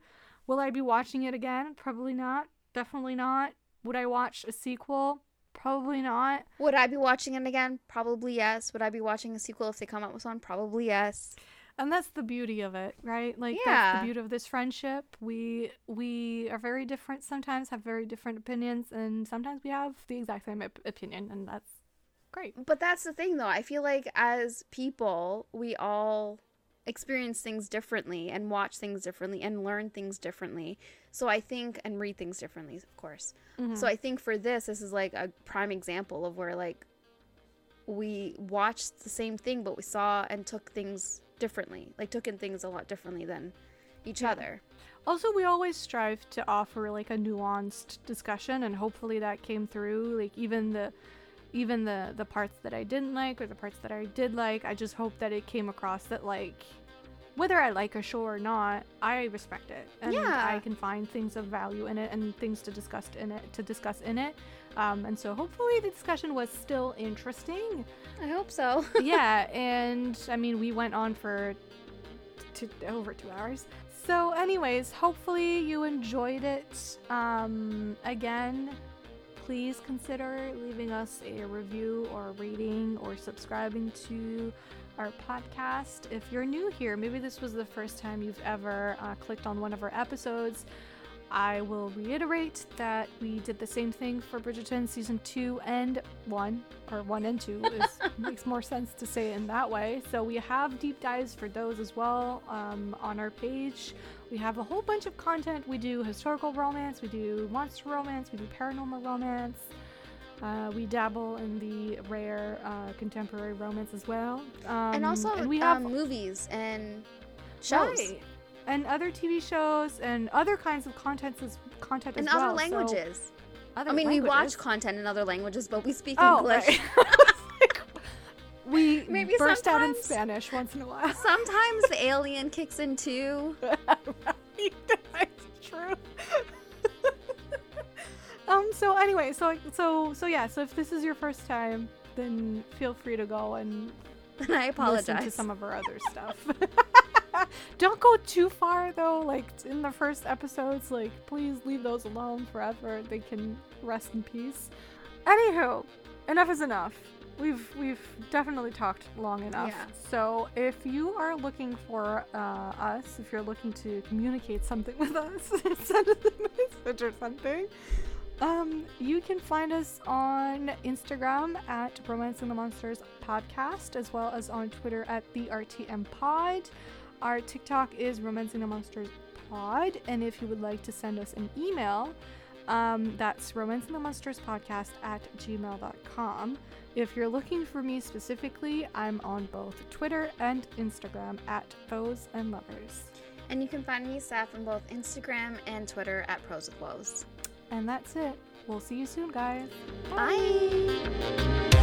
Will I be watching it again? Probably not. Definitely not. Would I watch a sequel? Probably not. Would I be watching it again? Probably yes. Would I be watching a sequel if they come out with one? Probably yes and that's the beauty of it right? Like yeah. that's the beauty of this friendship. We we are very different sometimes have very different opinions and sometimes we have the exact same op- opinion and that's great. But that's the thing though. I feel like as people we all experience things differently and watch things differently and learn things differently. So i think and read things differently of course. Mm-hmm. so i think for this this is like a prime example of where like we watched the same thing but we saw and took things differently, like took in things a lot differently than each other. Also, we always strive to offer like a nuanced discussion, and hopefully that came through. Like even the even the the parts that I didn't like or the parts that I did like, I just hope that it came across that like whether I like a show or not, I respect it, and yeah. I can find things of value in it and things to discuss in it to discuss in it. Um, and so hopefully the discussion was still interesting. I hope so. [laughs] yeah, and I mean we went on for two, over two hours. So, anyways, hopefully you enjoyed it. Um, again, please consider leaving us a review or a rating or subscribing to our podcast. If you're new here, maybe this was the first time you've ever uh, clicked on one of our episodes. I will reiterate that we did the same thing for Bridgerton season two and one, or one and two [laughs] is, makes more sense to say in that way. So we have deep dives for those as well um, on our page. We have a whole bunch of content. We do historical romance, we do monster romance, we do paranormal romance. Uh, we dabble in the rare uh, contemporary romance as well, um, and also and we have um, movies and shows. Right and other TV shows and other kinds of content as content in as other well. languages. So, other I mean, languages. we watch content in other languages, but we speak oh, English. Right. [laughs] [laughs] we maybe burst out in Spanish once in a while. Sometimes the [laughs] alien kicks in too. That's true. um. So anyway, so so so yeah. So if this is your first time, then feel free to go and. And I apologize. Listen to some of our other stuff. [laughs] Don't go too far though. Like in the first episodes, like please leave those alone forever. They can rest in peace. Anywho, enough is enough. We've we've definitely talked long enough. Yeah. So if you are looking for uh, us, if you're looking to communicate something [laughs] with us, [laughs] send us a message or something. Um, you can find us on Instagram at Romancing the Monsters Podcast, as well as on Twitter at the RTM Pod. Our TikTok is Romancing the Monsters Pod, and if you would like to send us an email, um, that's romancing the monsters podcast at gmail.com. If you're looking for me specifically, I'm on both Twitter and Instagram at Foes and Lovers. And you can find me, Seff, on both Instagram and Twitter at Prose with Woes. And that's it. We'll see you soon, guys. Bye. Bye.